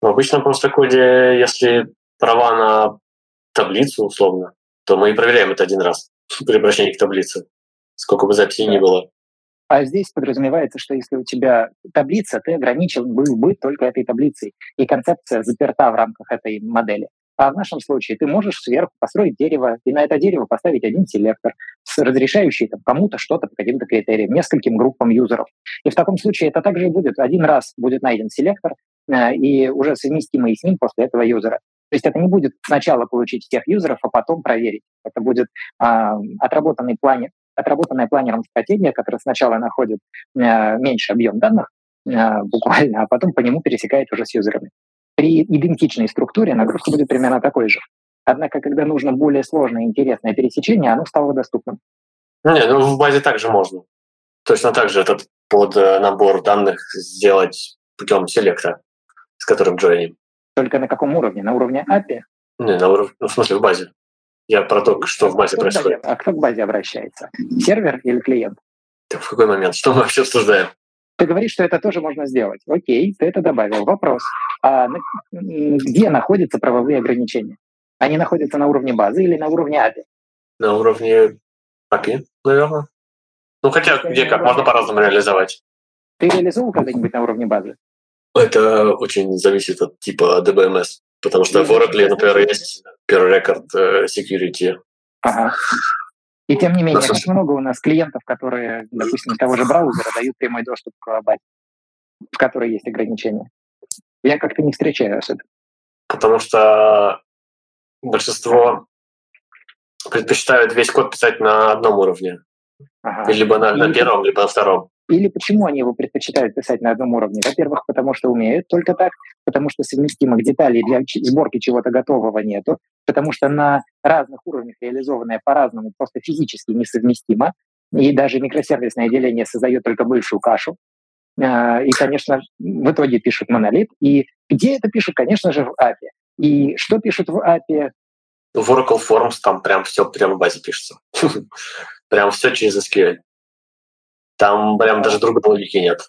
В обычном просто коде, если права на таблицу, условно, то мы и проверяем это один раз при обращении к таблице, сколько бы записей да. ни было. А здесь подразумевается, что если у тебя таблица, ты ограничен был бы только этой таблицей, и концепция заперта в рамках этой модели. А в нашем случае ты можешь сверху построить дерево, и на это дерево поставить один селектор, разрешающий там, кому-то что-то по каким-то критериям, нескольким группам юзеров. И в таком случае это также будет. Один раз будет найден селектор, э, и уже совместимый с ним после этого юзера. То есть это не будет сначала получить всех юзеров, а потом проверить. Это будет э, отработанный плане, отработанная планером стратегия, которая сначала находит э, меньше объем данных, э, буквально, а потом по нему пересекает уже с юзерами. При идентичной структуре нагрузка будет примерно такой же. Однако, когда нужно более сложное и интересное пересечение, оно стало доступным. Не, ну в базе также можно. Точно так же этот под э, набор данных сделать путем селекта, с которым джойним. Только на каком уровне? На уровне API? Не, на уровне, ну, в смысле в базе. Я про то, что в базе а происходит. Базе, а кто к базе обращается? Сервер или клиент? Так в какой момент? Что мы вообще обсуждаем? Ты говоришь, что это тоже можно сделать. Окей, ты это добавил. Вопрос. А где находятся правовые ограничения? Они находятся на уровне базы или на уровне API? На уровне API, наверное. Ну, хотя где как, можно по-разному реализовать. Ты реализовал когда-нибудь на уровне базы? Это очень зависит от типа DBMS. Потому что в Oracle, например, есть первый рекорд э, security. Ага. И тем не менее, как много у нас клиентов, которые, допустим, того же браузера дают прямой доступ к базе, в которой есть ограничения. Я как-то не встречаю особенно. Потому что большинство предпочитают весь код писать на одном уровне. Ага. Либо на, на первом, либо на втором. Или почему они его предпочитают писать на одном уровне? Во-первых, потому что умеют только так, потому что совместимых деталей для сборки чего-то готового нету, потому что на разных уровнях реализованное по-разному просто физически несовместимо, и даже микросервисное деление создает только большую кашу. А, и, конечно, в итоге пишут монолит. И где это пишут? Конечно же, в API. И что пишут в API? В Oracle Forms там прям все прямо в базе пишется. Прям все через SQL. Там прям даже другой логики нет.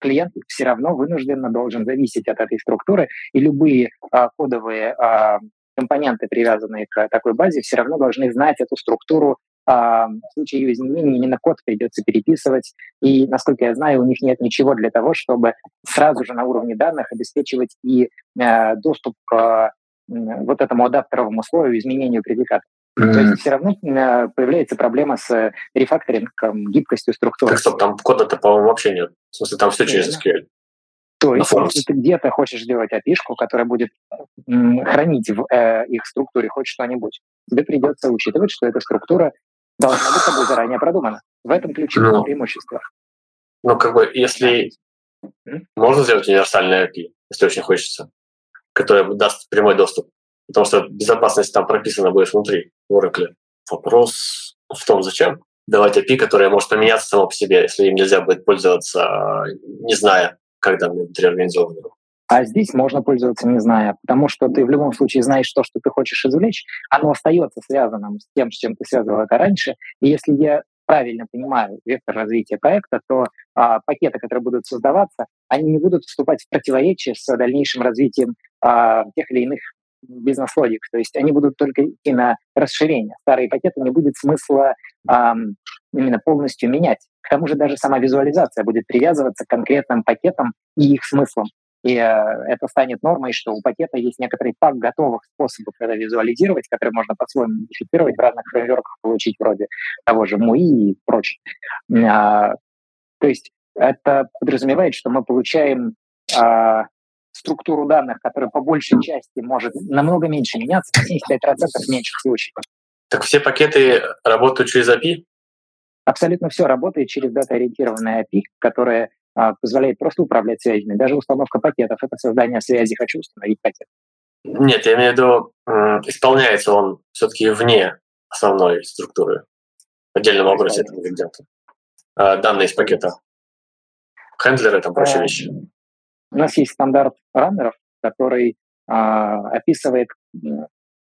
Клиент все равно вынужденно должен зависеть от этой структуры, и любые а, кодовые а, компоненты, привязанные к такой базе, все равно должны знать эту структуру. А, в случае ее изменений именно код придется переписывать. И, насколько я знаю, у них нет ничего для того, чтобы сразу же на уровне данных обеспечивать и а, доступ к вот этому адаптеровому слою изменению предиката. То есть все равно э, появляется проблема с э, рефакторингом, гибкостью структуры. Так стоп, там кода-то, по-моему, вообще нет. В смысле, там все через SQL. То есть, если ты где-то хочешь сделать api которая будет хранить в э, их структуре хоть что-нибудь, тебе придется учитывать, что эта структура должна быть тобой заранее продумана. В этом ключевое ну, преимущество. Ну, как бы, если можно сделать универсальное API, если очень хочется, которое даст прямой доступ потому что безопасность там прописана будет внутри в Oracle. Вопрос в том, зачем давать API, которое может поменяться само по себе, если им нельзя будет пользоваться, не зная, как данные внутри организованы. А здесь можно пользоваться не зная, потому что ты в любом случае знаешь то, что ты хочешь извлечь, оно остается связанным с тем, с чем ты связывал это раньше. И если я правильно понимаю вектор развития проекта, то а, пакеты, которые будут создаваться, они не будут вступать в противоречие с дальнейшим развитием а, тех или иных бизнес-логик. То есть они будут только идти на расширение. Старые пакеты не будет смысла эм, именно полностью менять. К тому же даже сама визуализация будет привязываться к конкретным пакетам и их смыслам. И э, это станет нормой, что у пакета есть некоторый пак готовых способов это визуализировать, которые можно по-своему модифицировать в разных фреймворках, получить вроде того же MUI и прочее. А, то есть это подразумевает, что мы получаем а, структуру данных, которая по большей части может намного меньше меняться, 75% в меньших случаях. Так все пакеты работают через API? Абсолютно все работает через дата-ориентированное API, которое а, позволяет просто управлять связями. Даже установка пакетов — это создание связи «хочу установить пакет». Нет, я имею в виду, исполняется он все-таки вне основной структуры, в отдельном образе этого ингредиента. А, данные из пакета. Хендлеры, там прочие вещи. У нас есть стандарт раннеров, который а, описывает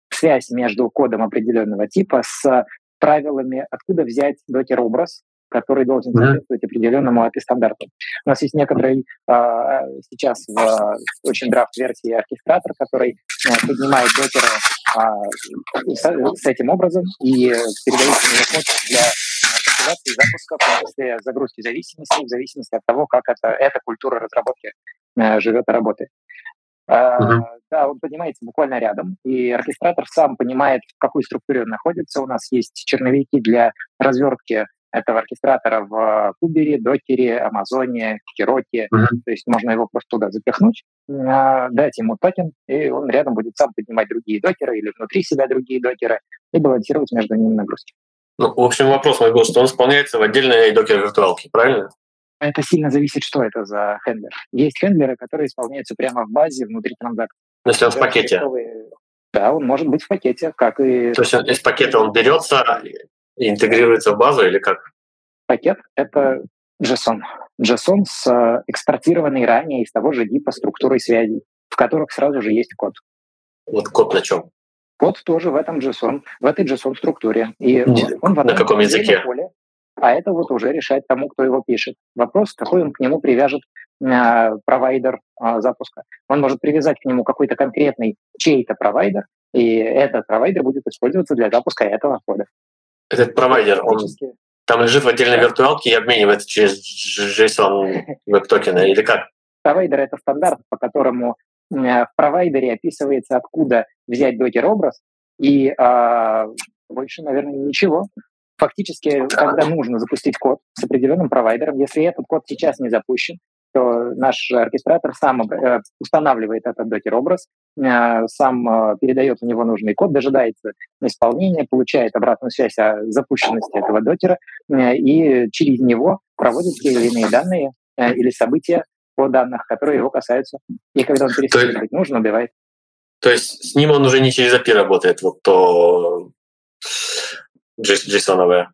связь между кодом определенного типа с правилами, откуда взять докер-образ, который должен соответствовать определенному API-стандарту. У нас есть некоторый а, сейчас в очень драфт-версии оркестратор, который а, поднимает докера а, с, с этим образом и передает ему для компиляции запуска после загрузки зависимости, в зависимости от того, как это, эта культура разработки Э, живет и работает. Uh-huh. Да, он поднимается буквально рядом, и оркестратор сам понимает, в какой структуре он находится. У нас есть черновики для развертки этого оркестратора в Кубере, Докере, Амазоне, Хероте. Uh-huh. То есть можно его просто туда запихнуть, а, дать ему токен, и он рядом будет сам поднимать другие докеры или внутри себя другие докеры и балансировать между ними нагрузки. Ну, в общем, вопрос мой был, что он исполняется в отдельной докер-виртуалке, правильно? Это сильно зависит, что это за хендлер. Есть хендлеры, которые исполняются прямо в базе внутри транзакции. Если он в пакете? Да, он может быть в пакете, как и... То есть из пакета он берется и интегрируется в базу или как? Пакет — это JSON. JSON с э, экспортированной ранее из того же дипа структурой связей, в которых сразу же есть код. Вот код на чем? Код тоже в этом JSON, в этой JSON-структуре. И он в на каком языке? Поле, а это вот уже решать тому, кто его пишет. Вопрос, какой он к нему привяжет э, провайдер э, запуска. Он может привязать к нему какой-то конкретный чей-то провайдер, и этот провайдер будет использоваться для запуска этого кода. Этот провайдер, он там лежит в отдельной виртуалке и обменивается через JSON веб-токены или как? Провайдер — это стандарт, по которому в провайдере описывается, откуда взять докер-образ, и а, больше, наверное, ничего. Фактически, когда нужно запустить код с определенным провайдером, если этот код сейчас не запущен, что наш оркестратор сам э, устанавливает этот докер-образ, э, сам э, передает в него нужный код, дожидается исполнения, получает обратную связь о запущенности этого докера и через него проводит те или иные данные или события по данных, которые его касаются. И когда он перестает быть нужен, убивает. То есть с ним он уже не через API работает, вот то JSON-овое.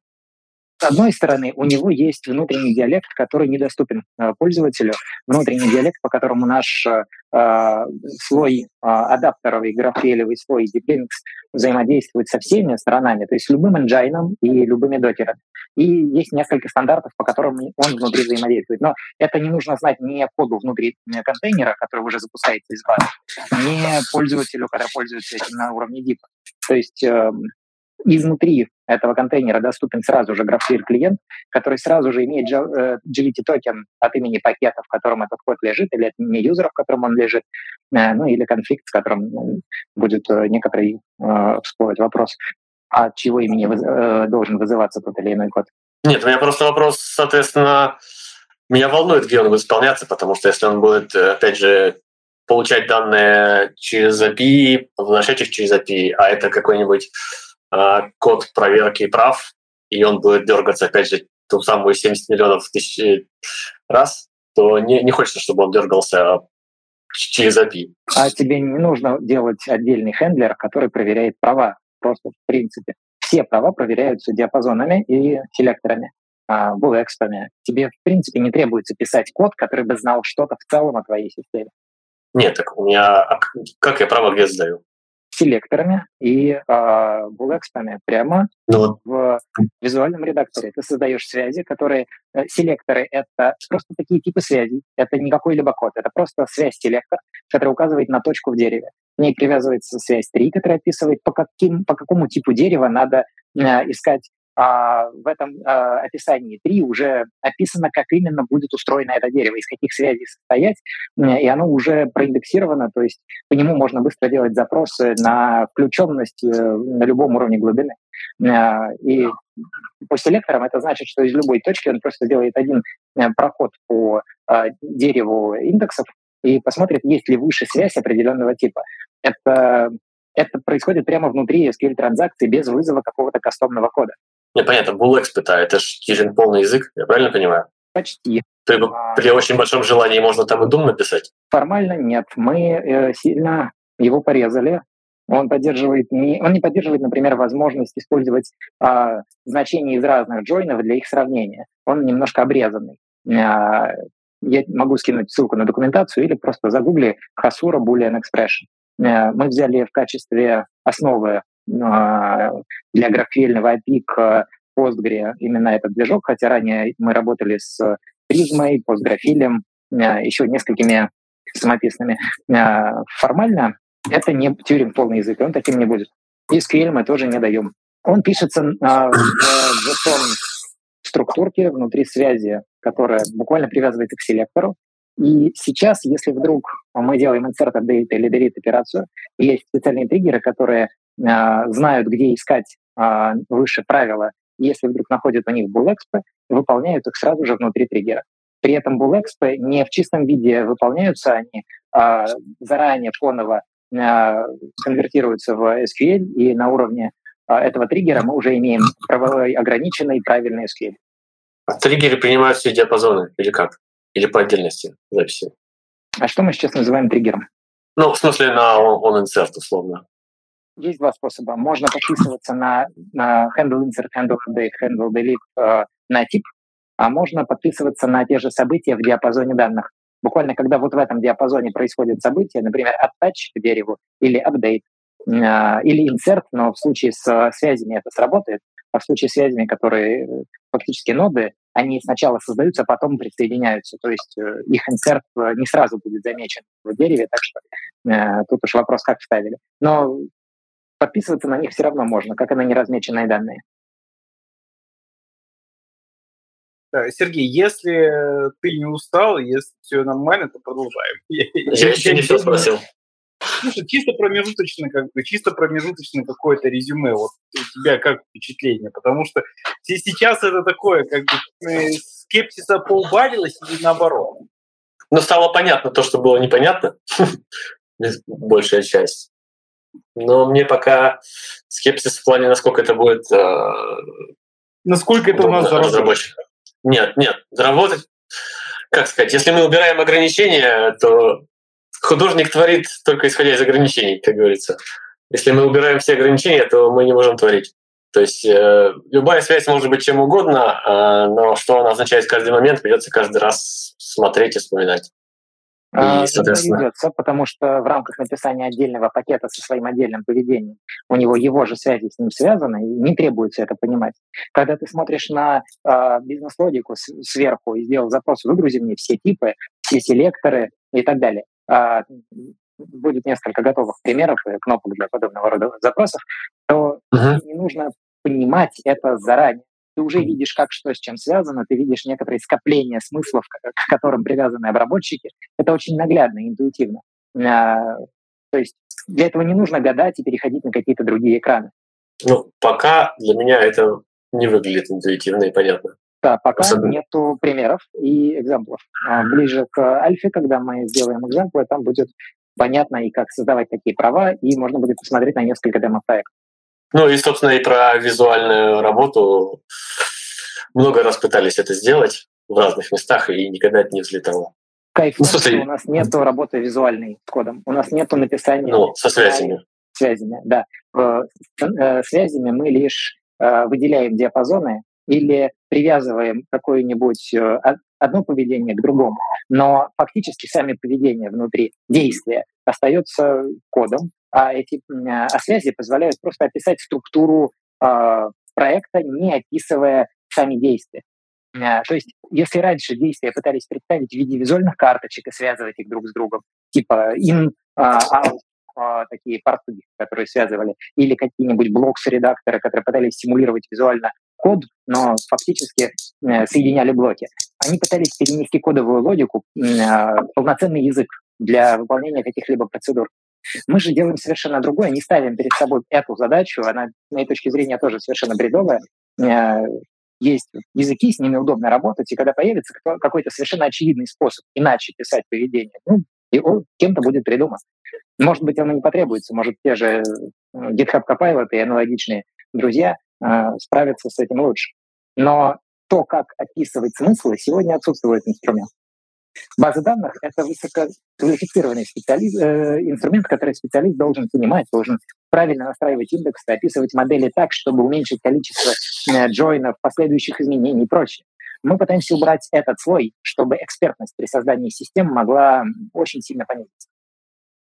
С одной стороны, у него есть внутренний диалект, который недоступен э, пользователю, внутренний диалект, по которому наш э, слой э, адаптеровый, графелевый слой DeepLinks взаимодействует со всеми сторонами, то есть любым engine и любыми докерами. И есть несколько стандартов, по которым он внутри взаимодействует. Но это не нужно знать ни коду внутри контейнера, который уже запускается из базы, ни пользователю, когда пользуется этим на уровне DIP. То есть эм, изнутри этого контейнера доступен сразу же GraphQL клиент, который сразу же имеет GVT э, токен от имени пакета, в котором этот код лежит, или от имени юзера, в котором он лежит, э, ну или конфликт, с которым ну, будет э, некоторый всплывать вопрос, от чего имени должен вызываться тот или иной код. Нет, у меня просто вопрос, соответственно, меня волнует, где он будет исполняться, потому что если он будет, опять же, получать данные через API, возвращать их через API, а это какой-нибудь а, код проверки прав, и он будет дергаться, опять же, ту самую 70 миллионов тысяч раз, то не, не хочется, чтобы он дергался через API. А тебе не нужно делать отдельный хендлер, который проверяет права. Просто в принципе. Все права проверяются диапазонами и селекторами, а, булэкспами. Тебе, в принципе, не требуется писать код, который бы знал что-то в целом о твоей системе. Нет, так у меня... А как я право где сдаю? селекторами и э, булэкспами прямо ну. в визуальном редакторе. Ты создаешь связи, которые... Э, селекторы — это просто такие типы связей. Это не какой-либо код. Это просто связь-селектор, который указывает на точку в дереве. К ней привязывается связь 3, которая описывает, по, каким, по какому типу дерева надо э, искать а, в этом а, описании 3 уже описано, как именно будет устроено это дерево, из каких связей состоять, и оно уже проиндексировано, то есть по нему можно быстро делать запросы на включенность э, на любом уровне глубины. А, и по селекторам это значит, что из любой точки он просто делает один э, проход по а, дереву индексов и посмотрит, есть ли выше связь определенного типа. Это это происходит прямо внутри SQL-транзакции без вызова какого-то кастомного кода. Не, понятно, Bull это, это же Кирин полный язык, я правильно понимаю? Почти. Есть а... при очень большом желании можно там и Doom написать? Формально нет. Мы э, сильно его порезали. Он поддерживает не, он не поддерживает, например, возможность использовать э, значения из разных джойнов для их сравнения. Он немножко обрезанный. Э, я могу скинуть ссылку на документацию или просто загугли Hasura Boolean Expression. Э, мы взяли в качестве основы а, для графельного API Postgre именно этот движок, хотя ранее мы работали с призмой, постграфилем, еще несколькими самописными. А, формально это не Тюринг полный язык, он таким не будет. SQL мы тоже не даем. Он пишется в JSON структурке внутри связи, которая буквально привязывается к селектору. И сейчас, если вдруг мы делаем insert update или delete операцию, есть специальные триггеры, которые э, знают, где искать э, выше правила, если вдруг находят у них BullExp, выполняют их сразу же внутри триггера. При этом BullExp не в чистом виде выполняются, они э, заранее фоново э, конвертируются в SQL, и на уровне э, этого триггера мы уже имеем ограниченный правильный SQL. А триггеры принимают все диапазоны или как? Или по отдельности записи? А что мы сейчас называем триггером? Ну, в смысле на on insert, условно. Есть два способа. Можно подписываться на, на handle insert, handle update, handle delete э, на тип, а можно подписываться на те же события в диапазоне данных. Буквально, когда вот в этом диапазоне происходит событие, например, attach к дереву или update, э, или insert, но в случае с связями это сработает, а в случае с связями, которые э, фактически ноды, они сначала создаются, а потом присоединяются. То есть э, их инсерт э, не сразу будет замечен в дереве, так что э, тут уж вопрос, как вставили. Но подписываться на них все равно можно, как и на неразмеченные данные. Сергей, если ты не устал, если все нормально, то продолжаем. Я, я еще не все спросил. Слушай, чисто промежуточно, как бы, чисто промежуточно какое-то резюме. Вот у тебя как впечатление? Потому что сейчас это такое, как бы, э, скепсиса поубавилось или наоборот? Но стало понятно то, что было непонятно, большая часть. Но мне пока скепсис в плане, насколько это будет... Э, насколько это у нас заработать. Нет, нет, заработать... Как сказать, если мы убираем ограничения, то художник творит только исходя из ограничений, как говорится. Если мы убираем все ограничения, то мы не можем творить. То есть э, любая связь может быть чем угодно, э, но что она означает в каждый момент, придется каждый раз смотреть и вспоминать. И, а, соответственно... Придется, потому что в рамках написания отдельного пакета со своим отдельным поведением у него его же связи с ним связаны, и не требуется это понимать. Когда ты смотришь на э, бизнес-логику сверху и сделал запрос, выгрузи мне все типы, все селекторы и так далее, будет несколько готовых примеров и кнопок для подобного рода запросов, то uh-huh. не нужно понимать это заранее. Ты уже видишь, как что с чем связано, ты видишь некоторые скопления смыслов, к которым привязаны обработчики. Это очень наглядно, интуитивно. А, то есть для этого не нужно гадать и переходить на какие-то другие экраны. Ну, пока для меня это не выглядит интуитивно и понятно. Да, пока Особенно. нету примеров и экземплов. А ближе к альфе, когда мы сделаем экземплы, там будет понятно и как создавать такие права, и можно будет посмотреть на несколько демо-проектов. Ну и, собственно, и про визуальную работу много раз пытались это сделать в разных местах, и никогда это не взлетало. Кайф, ну, что у нас нет работы визуальной с кодом, у нас нет написания... Ну, со связями. Связями, да. С э, связями мы лишь э, выделяем диапазоны или привязываем какое-нибудь э, одно поведение к другому, но фактически сами поведения внутри действия остается кодом, а эти а связи позволяют просто описать структуру э, проекта, не описывая сами действия. А, то есть, если раньше действия пытались представить в виде визуальных карточек и связывать их друг с другом, типа in, out, такие порты, которые связывали, или какие-нибудь блокс-редакторы, которые пытались симулировать визуально код, но фактически э, соединяли блоки. Они пытались перенести кодовую логику в полноценный язык для выполнения каких-либо процедур. Мы же делаем совершенно другое, не ставим перед собой эту задачу, она, с моей точки зрения, тоже совершенно бредовая. Э, есть языки, с ними удобно работать, и когда появится какой-то совершенно очевидный способ иначе писать поведение, ну, и он кем-то будет придуман. Может быть, оно не потребуется, может, те же э, GitHub Copilot и аналогичные друзья э, справятся с этим лучше. Но то, как описывать смыслы, сегодня отсутствует инструмент. База данных — это высококвалифицированный специалист, э, инструмент, который специалист должен понимать, должен правильно настраивать индексы, описывать модели так, чтобы уменьшить количество э, джойнов, последующих изменений и прочее. Мы пытаемся убрать этот слой, чтобы экспертность при создании систем могла очень сильно понизиться.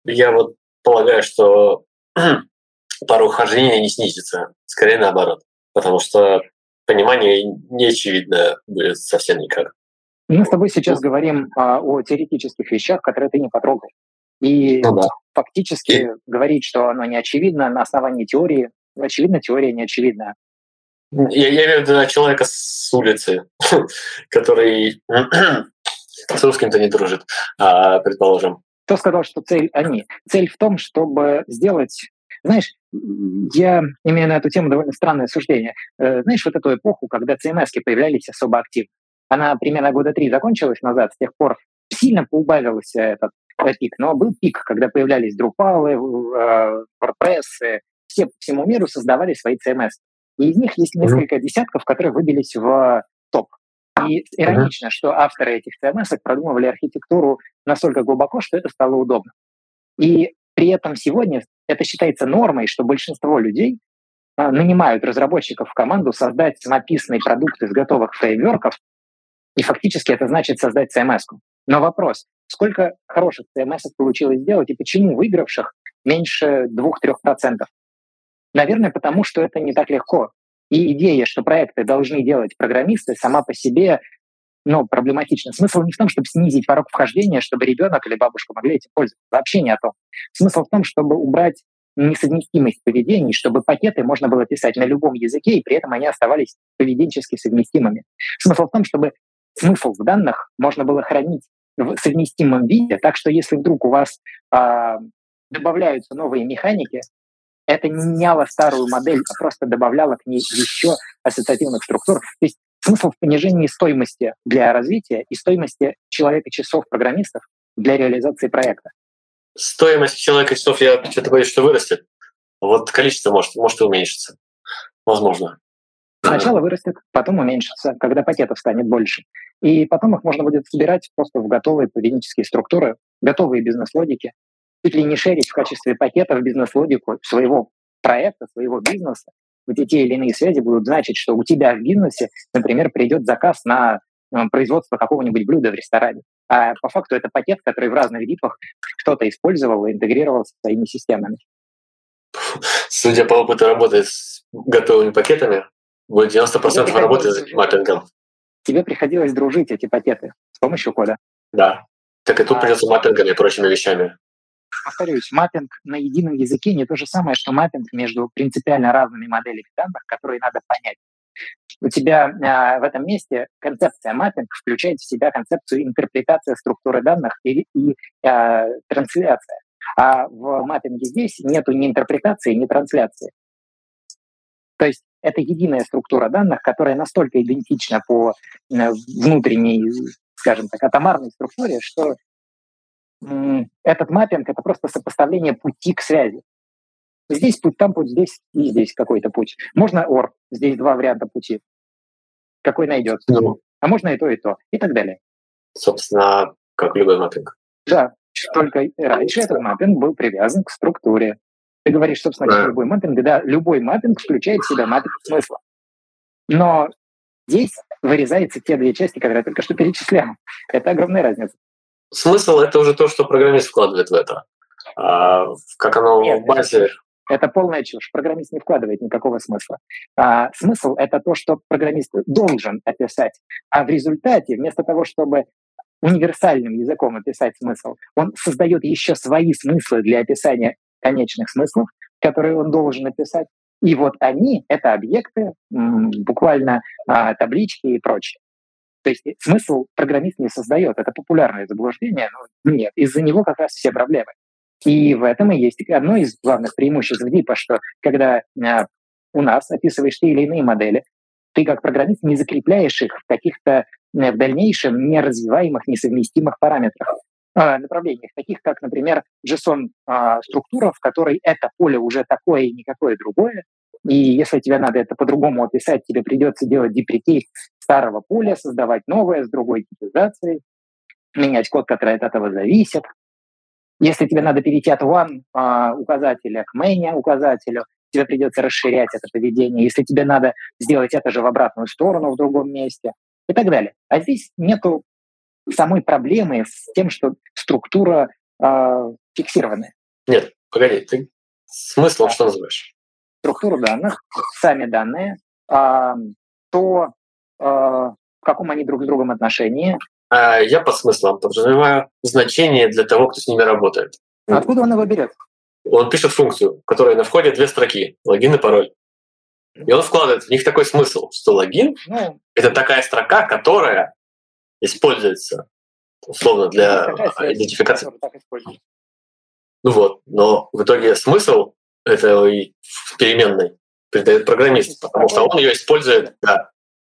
Я вот полагаю, что порог хождения не снизится, скорее наоборот, потому что понимание не очевидно будет совсем никак. Мы с тобой сейчас говорим а, о теоретических вещах, которые ты не потрогал. И ну, да. фактически и... говорить, что оно не очевидно на основании теории, очевидно, теория не очевидна. Я, я имею в виду человека с улицы, который с русским-то не дружит, а, предположим. Кто сказал, что цель они? Цель в том, чтобы сделать знаешь, я имею на эту тему довольно странное суждение. Э, знаешь, вот эту эпоху, когда CMS появлялись особо активно, она примерно года три закончилась назад, с тех пор сильно поубавился этот пик, но был пик, когда появлялись Drupal, э, WordPress, все по всему миру создавали свои CMS. И из них есть несколько десятков, которые выбились в топ. И иронично, что авторы этих CMS продумывали архитектуру настолько глубоко, что это стало удобно. И при этом сегодня это считается нормой, что большинство людей а, нанимают разработчиков в команду создать написанный продукт из готовых фреймворков, и фактически это значит создать CMS. -ку. Но вопрос, сколько хороших CMS получилось сделать и почему выигравших меньше 2-3%? Наверное, потому что это не так легко. И идея, что проекты должны делать программисты, сама по себе ну, проблематична. Смысл не в том, чтобы снизить порог вхождения, чтобы ребенок или бабушка могли этим пользоваться. Вообще не о том. Смысл в том, чтобы убрать несовместимость поведений, чтобы пакеты можно было писать на любом языке, и при этом они оставались поведенчески совместимыми. Смысл в том, чтобы смысл в данных можно было хранить в совместимом виде, так что если вдруг у вас э, добавляются новые механики, это не меняло старую модель, а просто добавляло к ней еще ассоциативных структур. То есть Смысл в понижении стоимости для развития и стоимости человека-часов программистов для реализации проекта. Стоимость человека-часов, я что-то боюсь, что вырастет. Вот количество может, может и уменьшиться. Возможно. Сначала вырастет, потом уменьшится, когда пакетов станет больше. И потом их можно будет собирать просто в готовые поведенческие структуры, готовые бизнес-логики, чуть ли не шерить в качестве пакетов бизнес-логику своего проекта, своего бизнеса, где те или иные связи будут значить, что у тебя в бизнесе, например, придет заказ на э, производство какого-нибудь блюда в ресторане. А по факту это пакет, который в разных випах кто-то использовал и интегрировал со своими системами. Судя по опыту работы с готовыми пакетами, будет 90% работы с маппингом. Тебе приходилось дружить эти пакеты с помощью кода. Да. Так и тут а, придется маппингами и прочими вещами. Повторюсь, маппинг на едином языке не то же самое, что маппинг между принципиально разными моделями данных, которые надо понять. У тебя э, в этом месте концепция маппинг включает в себя концепцию интерпретации структуры данных и, и э, трансляция. А в маппинге здесь нету ни интерпретации, ни трансляции. То есть это единая структура данных, которая настолько идентична по внутренней, скажем так, атомарной структуре, что этот маппинг — это просто сопоставление пути к связи. Здесь путь, там путь, здесь и здесь какой-то путь. Можно OR, здесь два варианта пути. Какой найдется. Ну, а можно и то, и то, и так далее. Собственно, как любой маппинг. Да, только раньше этот маппинг был привязан к структуре. Ты говоришь, собственно, да. любой маппинг, да, любой маппинг включает в себя маппинг смысла. Но здесь вырезаются те две части, которые я только что перечислял. Это огромная разница. Смысл — это уже то, что программист вкладывает в это. А, как оно Нет, в базе... Это полная чушь. Программист не вкладывает никакого смысла. А, смысл — это то, что программист должен описать. А в результате, вместо того, чтобы универсальным языком описать смысл, он создает еще свои смыслы для описания конечных смыслов, которые он должен описать. И вот они — это объекты, буквально а, таблички и прочее. То есть смысл программист не создает. Это популярное заблуждение, но нет. Из-за него как раз все проблемы. И в этом и есть одно из главных преимуществ DIP, что когда а, у нас описываешь те или иные модели, ты как программист не закрепляешь их в каких-то в дальнейшем неразвиваемых, несовместимых параметрах, э, направлениях, таких как, например, JSON-структура, в которой это поле уже такое и никакое другое, и если тебе надо это по-другому описать, тебе придется делать деприкейт старого поля, создавать новое с другой типизацией, менять код, который от этого зависит. Если тебе надо перейти от one а, указателя к main указателю, тебе придется расширять это поведение. Если тебе надо сделать это же в обратную сторону в другом месте и так далее. А здесь нету самой проблемы с тем, что структура э, фиксированная. Нет, погоди, ты смыслом что называешь? Структуру данных, сами данные, э, то, э, в каком они друг с другом отношении. А я под смыслом подразумеваю значение для того, кто с ними работает. Откуда он его берет? Он пишет функцию, в которой на входе две строки, логин и пароль. И он вкладывает в них такой смысл, что логин ну, — это такая строка, которая используется условно для ну, идентификации. Ну вот, но в итоге смысл этой переменной передает программист, потому что он ее использует, да.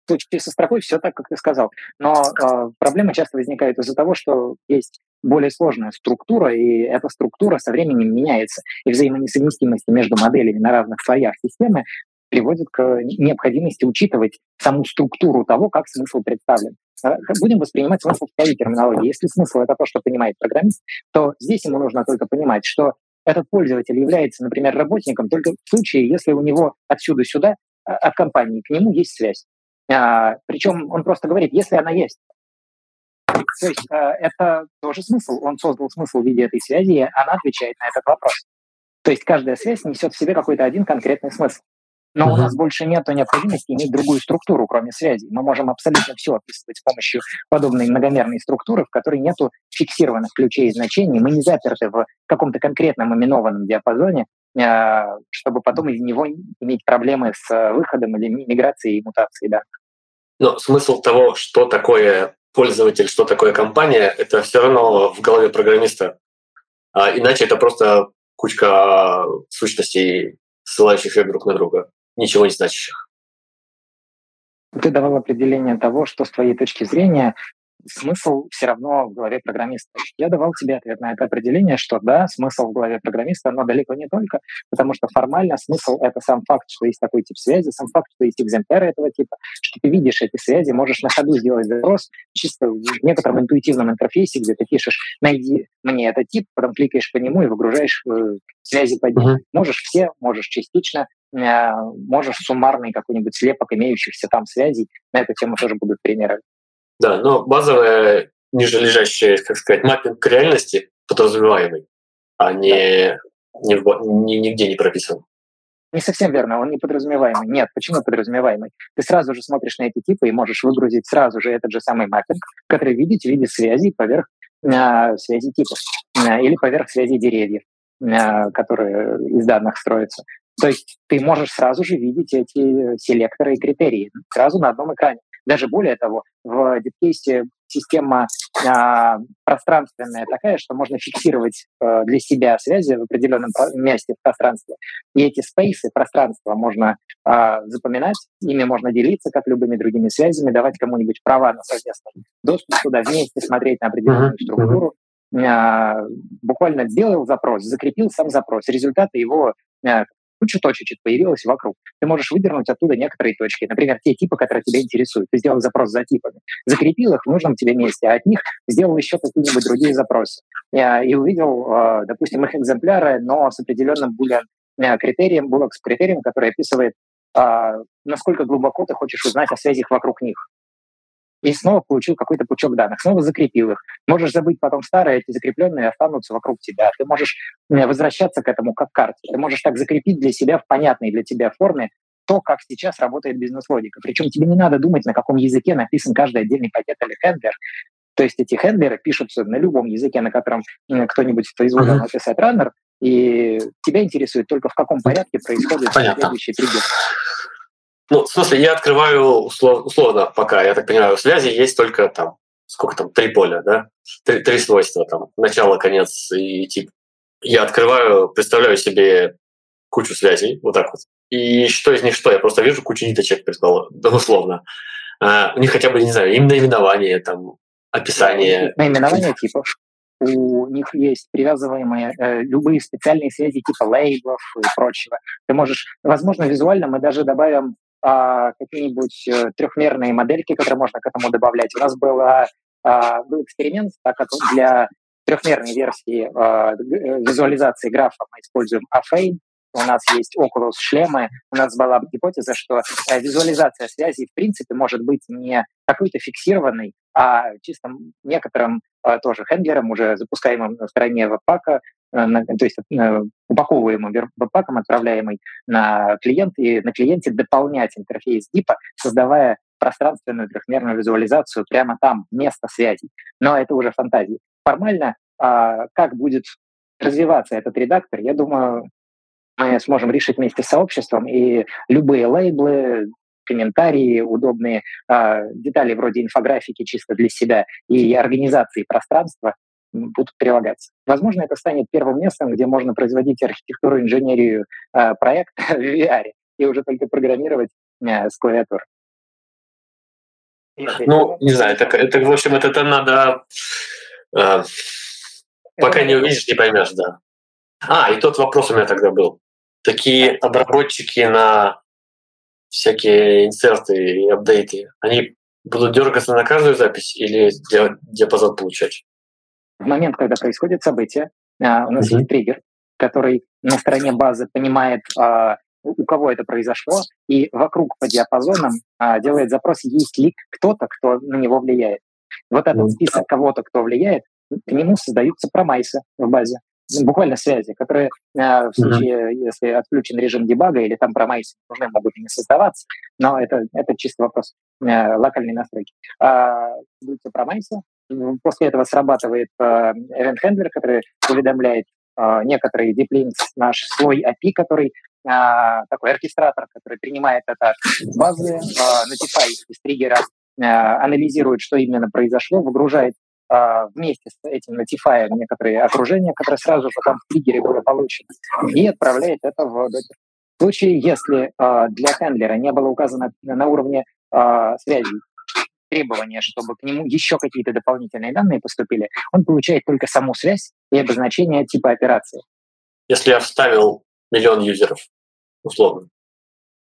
В случае со строкой все так, как ты сказал. Но э, проблема часто возникает из-за того, что есть более сложная структура, и эта структура со временем меняется. И взаимонесовместимости между моделями на разных слоях системы приводит к необходимости учитывать саму структуру того, как смысл представлен. А, будем воспринимать смысл в своей терминологии. Если смысл — это то, что понимает программист, то здесь ему нужно только понимать, что этот пользователь является, например, работником только в случае, если у него отсюда сюда, а, от компании к нему есть связь. А, причем он просто говорит, если она есть. То есть а, это тоже смысл. Он создал смысл в виде этой связи, и она отвечает на этот вопрос. То есть каждая связь несет в себе какой-то один конкретный смысл. Но у нас больше нет необходимости иметь другую структуру, кроме связи. Мы можем абсолютно все описывать с помощью подобной многомерной структуры, в которой нет фиксированных ключей и значений. Мы не заперты в каком-то конкретном именованном диапазоне, а, чтобы потом из него иметь проблемы с выходом или миграцией и мутацией данных. Но смысл того, что такое пользователь, что такое компания, это все равно в голове программиста. А иначе это просто кучка сущностей, ссылающихся друг на друга ничего не значащих. Ты давал определение того, что с твоей точки зрения смысл все равно в голове программиста. Я давал тебе ответ на это определение, что да, смысл в голове программиста, но далеко не только, потому что формально смысл — это сам факт, что есть такой тип связи, сам факт, что есть экземпляры этого типа, что ты видишь эти связи, можешь на ходу сделать запрос чисто в некотором интуитивном интерфейсе, где ты пишешь «найди мне этот тип», потом кликаешь по нему и выгружаешь э, связи под ним. Можешь все, можешь частично, можешь суммарный какой-нибудь слепок имеющихся там связей. На эту тему тоже будут примеры. Да, но базовая ниже лежащая, как сказать, маппинг реальности подразумеваемый, а не, не, не нигде не прописан. Не совсем верно, он не подразумеваемый. Нет, почему подразумеваемый? Ты сразу же смотришь на эти типы и можешь выгрузить сразу же этот же самый маппинг, который видеть в виде связей поверх э, связи типов э, или поверх связи деревьев, э, которые из данных строятся. То есть ты можешь сразу же видеть эти селекторы и критерии сразу на одном экране. Даже более того, в DeepCase система э, пространственная такая, что можно фиксировать э, для себя связи в определенном месте в пространстве. И эти спейсы, пространства можно э, запоминать, ими можно делиться, как любыми другими связями, давать кому-нибудь права на совместный доступ туда, вместе смотреть на определенную uh-huh. структуру. Э, буквально сделал запрос, закрепил сам запрос. Результаты его э, куча точечек появилась вокруг. Ты можешь выдернуть оттуда некоторые точки, например, те типы, которые тебя интересуют. Ты сделал запрос за типами, закрепил их в нужном тебе месте, а от них сделал еще какие-нибудь другие запросы. И увидел, а, допустим, их экземпляры, но с определенным булиан э, критерием, булок с критерием, который описывает, насколько глубоко ты хочешь узнать о связях вокруг них и снова получил какой-то пучок данных, снова закрепил их. Можешь забыть потом старые, эти закрепленные останутся вокруг тебя. Ты можешь возвращаться к этому как к карте. Ты можешь так закрепить для себя в понятной для тебя форме то, как сейчас работает бизнес-логика. Причем тебе не надо думать, на каком языке написан каждый отдельный пакет или хендлер. То есть эти хендлеры пишутся на любом языке, на котором кто-нибудь производил uh-huh. написать раннер, и тебя интересует только в каком порядке происходит Понятно. следующий триггер. Ну, в смысле, я открываю услов, условно пока, я так понимаю, в связи есть только там, сколько там, три поля, да? Три, три свойства, там, начало, конец и тип. Я открываю, представляю себе кучу связей, вот так вот. И что из них что? Я просто вижу кучу ниточек, условно. А, у них хотя бы, не знаю, им наименование, там, описание. Наименование типов. У них есть привязываемые э, любые специальные связи типа лейблов и прочего. Ты можешь, возможно, визуально мы даже добавим а, какие-нибудь э, трехмерные модельки, которые можно к этому добавлять. У нас было, а, был эксперимент, так как для трехмерной версии а, э, визуализации графа мы используем Afane, у нас есть Oculus шлемы, у нас была гипотеза, что э, визуализация связи в принципе может быть не какой-то фиксированной, а чисто некоторым э, тоже хендлером, уже запускаемым на стороне веб-пака, то есть упаковываемым веб-паком, отправляемый на клиент, и на клиенте дополнять интерфейс дипа, создавая пространственную трехмерную визуализацию прямо там, место связи. Но это уже фантазии. Формально, а, как будет развиваться этот редактор, я думаю, мы сможем решить вместе с сообществом, и любые лейблы, комментарии, удобные э, детали вроде инфографики чисто для себя и организации пространства будут прилагаться. Возможно, это станет первым местом, где можно производить архитектуру, инженерию э, проекта в VR и уже только программировать э, с клавиатуры. Ну, не знаю, это, это в общем, это, это надо... Э, пока не увидишь, не поймешь, да. А, и тот вопрос у меня тогда был такие обработчики на всякие инсерты и апдейты, они будут дергаться на каждую запись или диапазон получать? В момент, когда происходит событие, а, у нас mm-hmm. есть триггер, который на стороне базы понимает, а, у кого это произошло, и вокруг по диапазонам а, делает запрос, есть ли кто-то, кто на него влияет. Вот этот список кого-то, кто влияет, к нему создаются промайсы в базе буквально связи, которые в случае, mm-hmm. если отключен режим дебага или там промайс нужны, могут и не создаваться, но это, это чисто вопрос э, локальной настройки. Создаются промайсы, после этого срабатывает э, event handler, который уведомляет э, некоторые deep наш свой API, который э, такой оркестратор, который принимает это базы, э, notify из триггера, э, анализирует, что именно произошло, выгружает вместе с этим notify некоторые окружения, которые сразу же там в триггере были получены, и отправляет это в. В случае, если э, для хендлера не было указано на уровне э, связей требования, чтобы к нему еще какие-то дополнительные данные поступили, он получает только саму связь и обозначение типа операции. Если я вставил миллион юзеров, условно,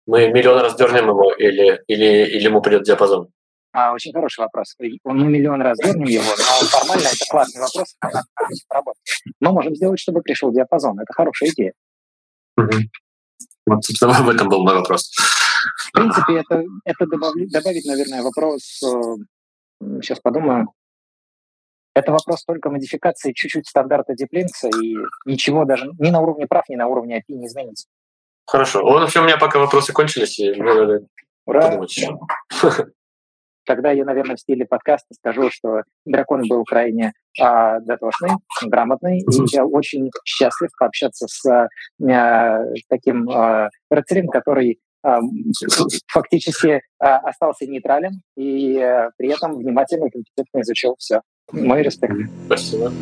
мы миллион раз дернем его или, или, или ему придет диапазон? А, очень хороший вопрос. Мы миллион раз дернем его, но формально это классный вопрос, Мы можем сделать, чтобы пришел диапазон. Это хорошая идея. Угу. Вот, собственно, в этом был мой вопрос. В принципе, это, это добавить, добавить, наверное, вопрос, сейчас э, подумаю, это вопрос только модификации чуть-чуть стандарта Диплинкса, и ничего даже ни на уровне прав, ни на уровне API не изменится. Хорошо. В общем, у меня пока вопросы кончились, и мне надо Ура. подумать еще. Тогда я, наверное, в стиле подкаста скажу, что дракон был крайне а, дотошный, грамотный, и я очень счастлив пообщаться с а, таким а, рыцарем, который фактически а, остался нейтрален и а, при этом внимательно и компетентно изучил все. Мой респект. Спасибо.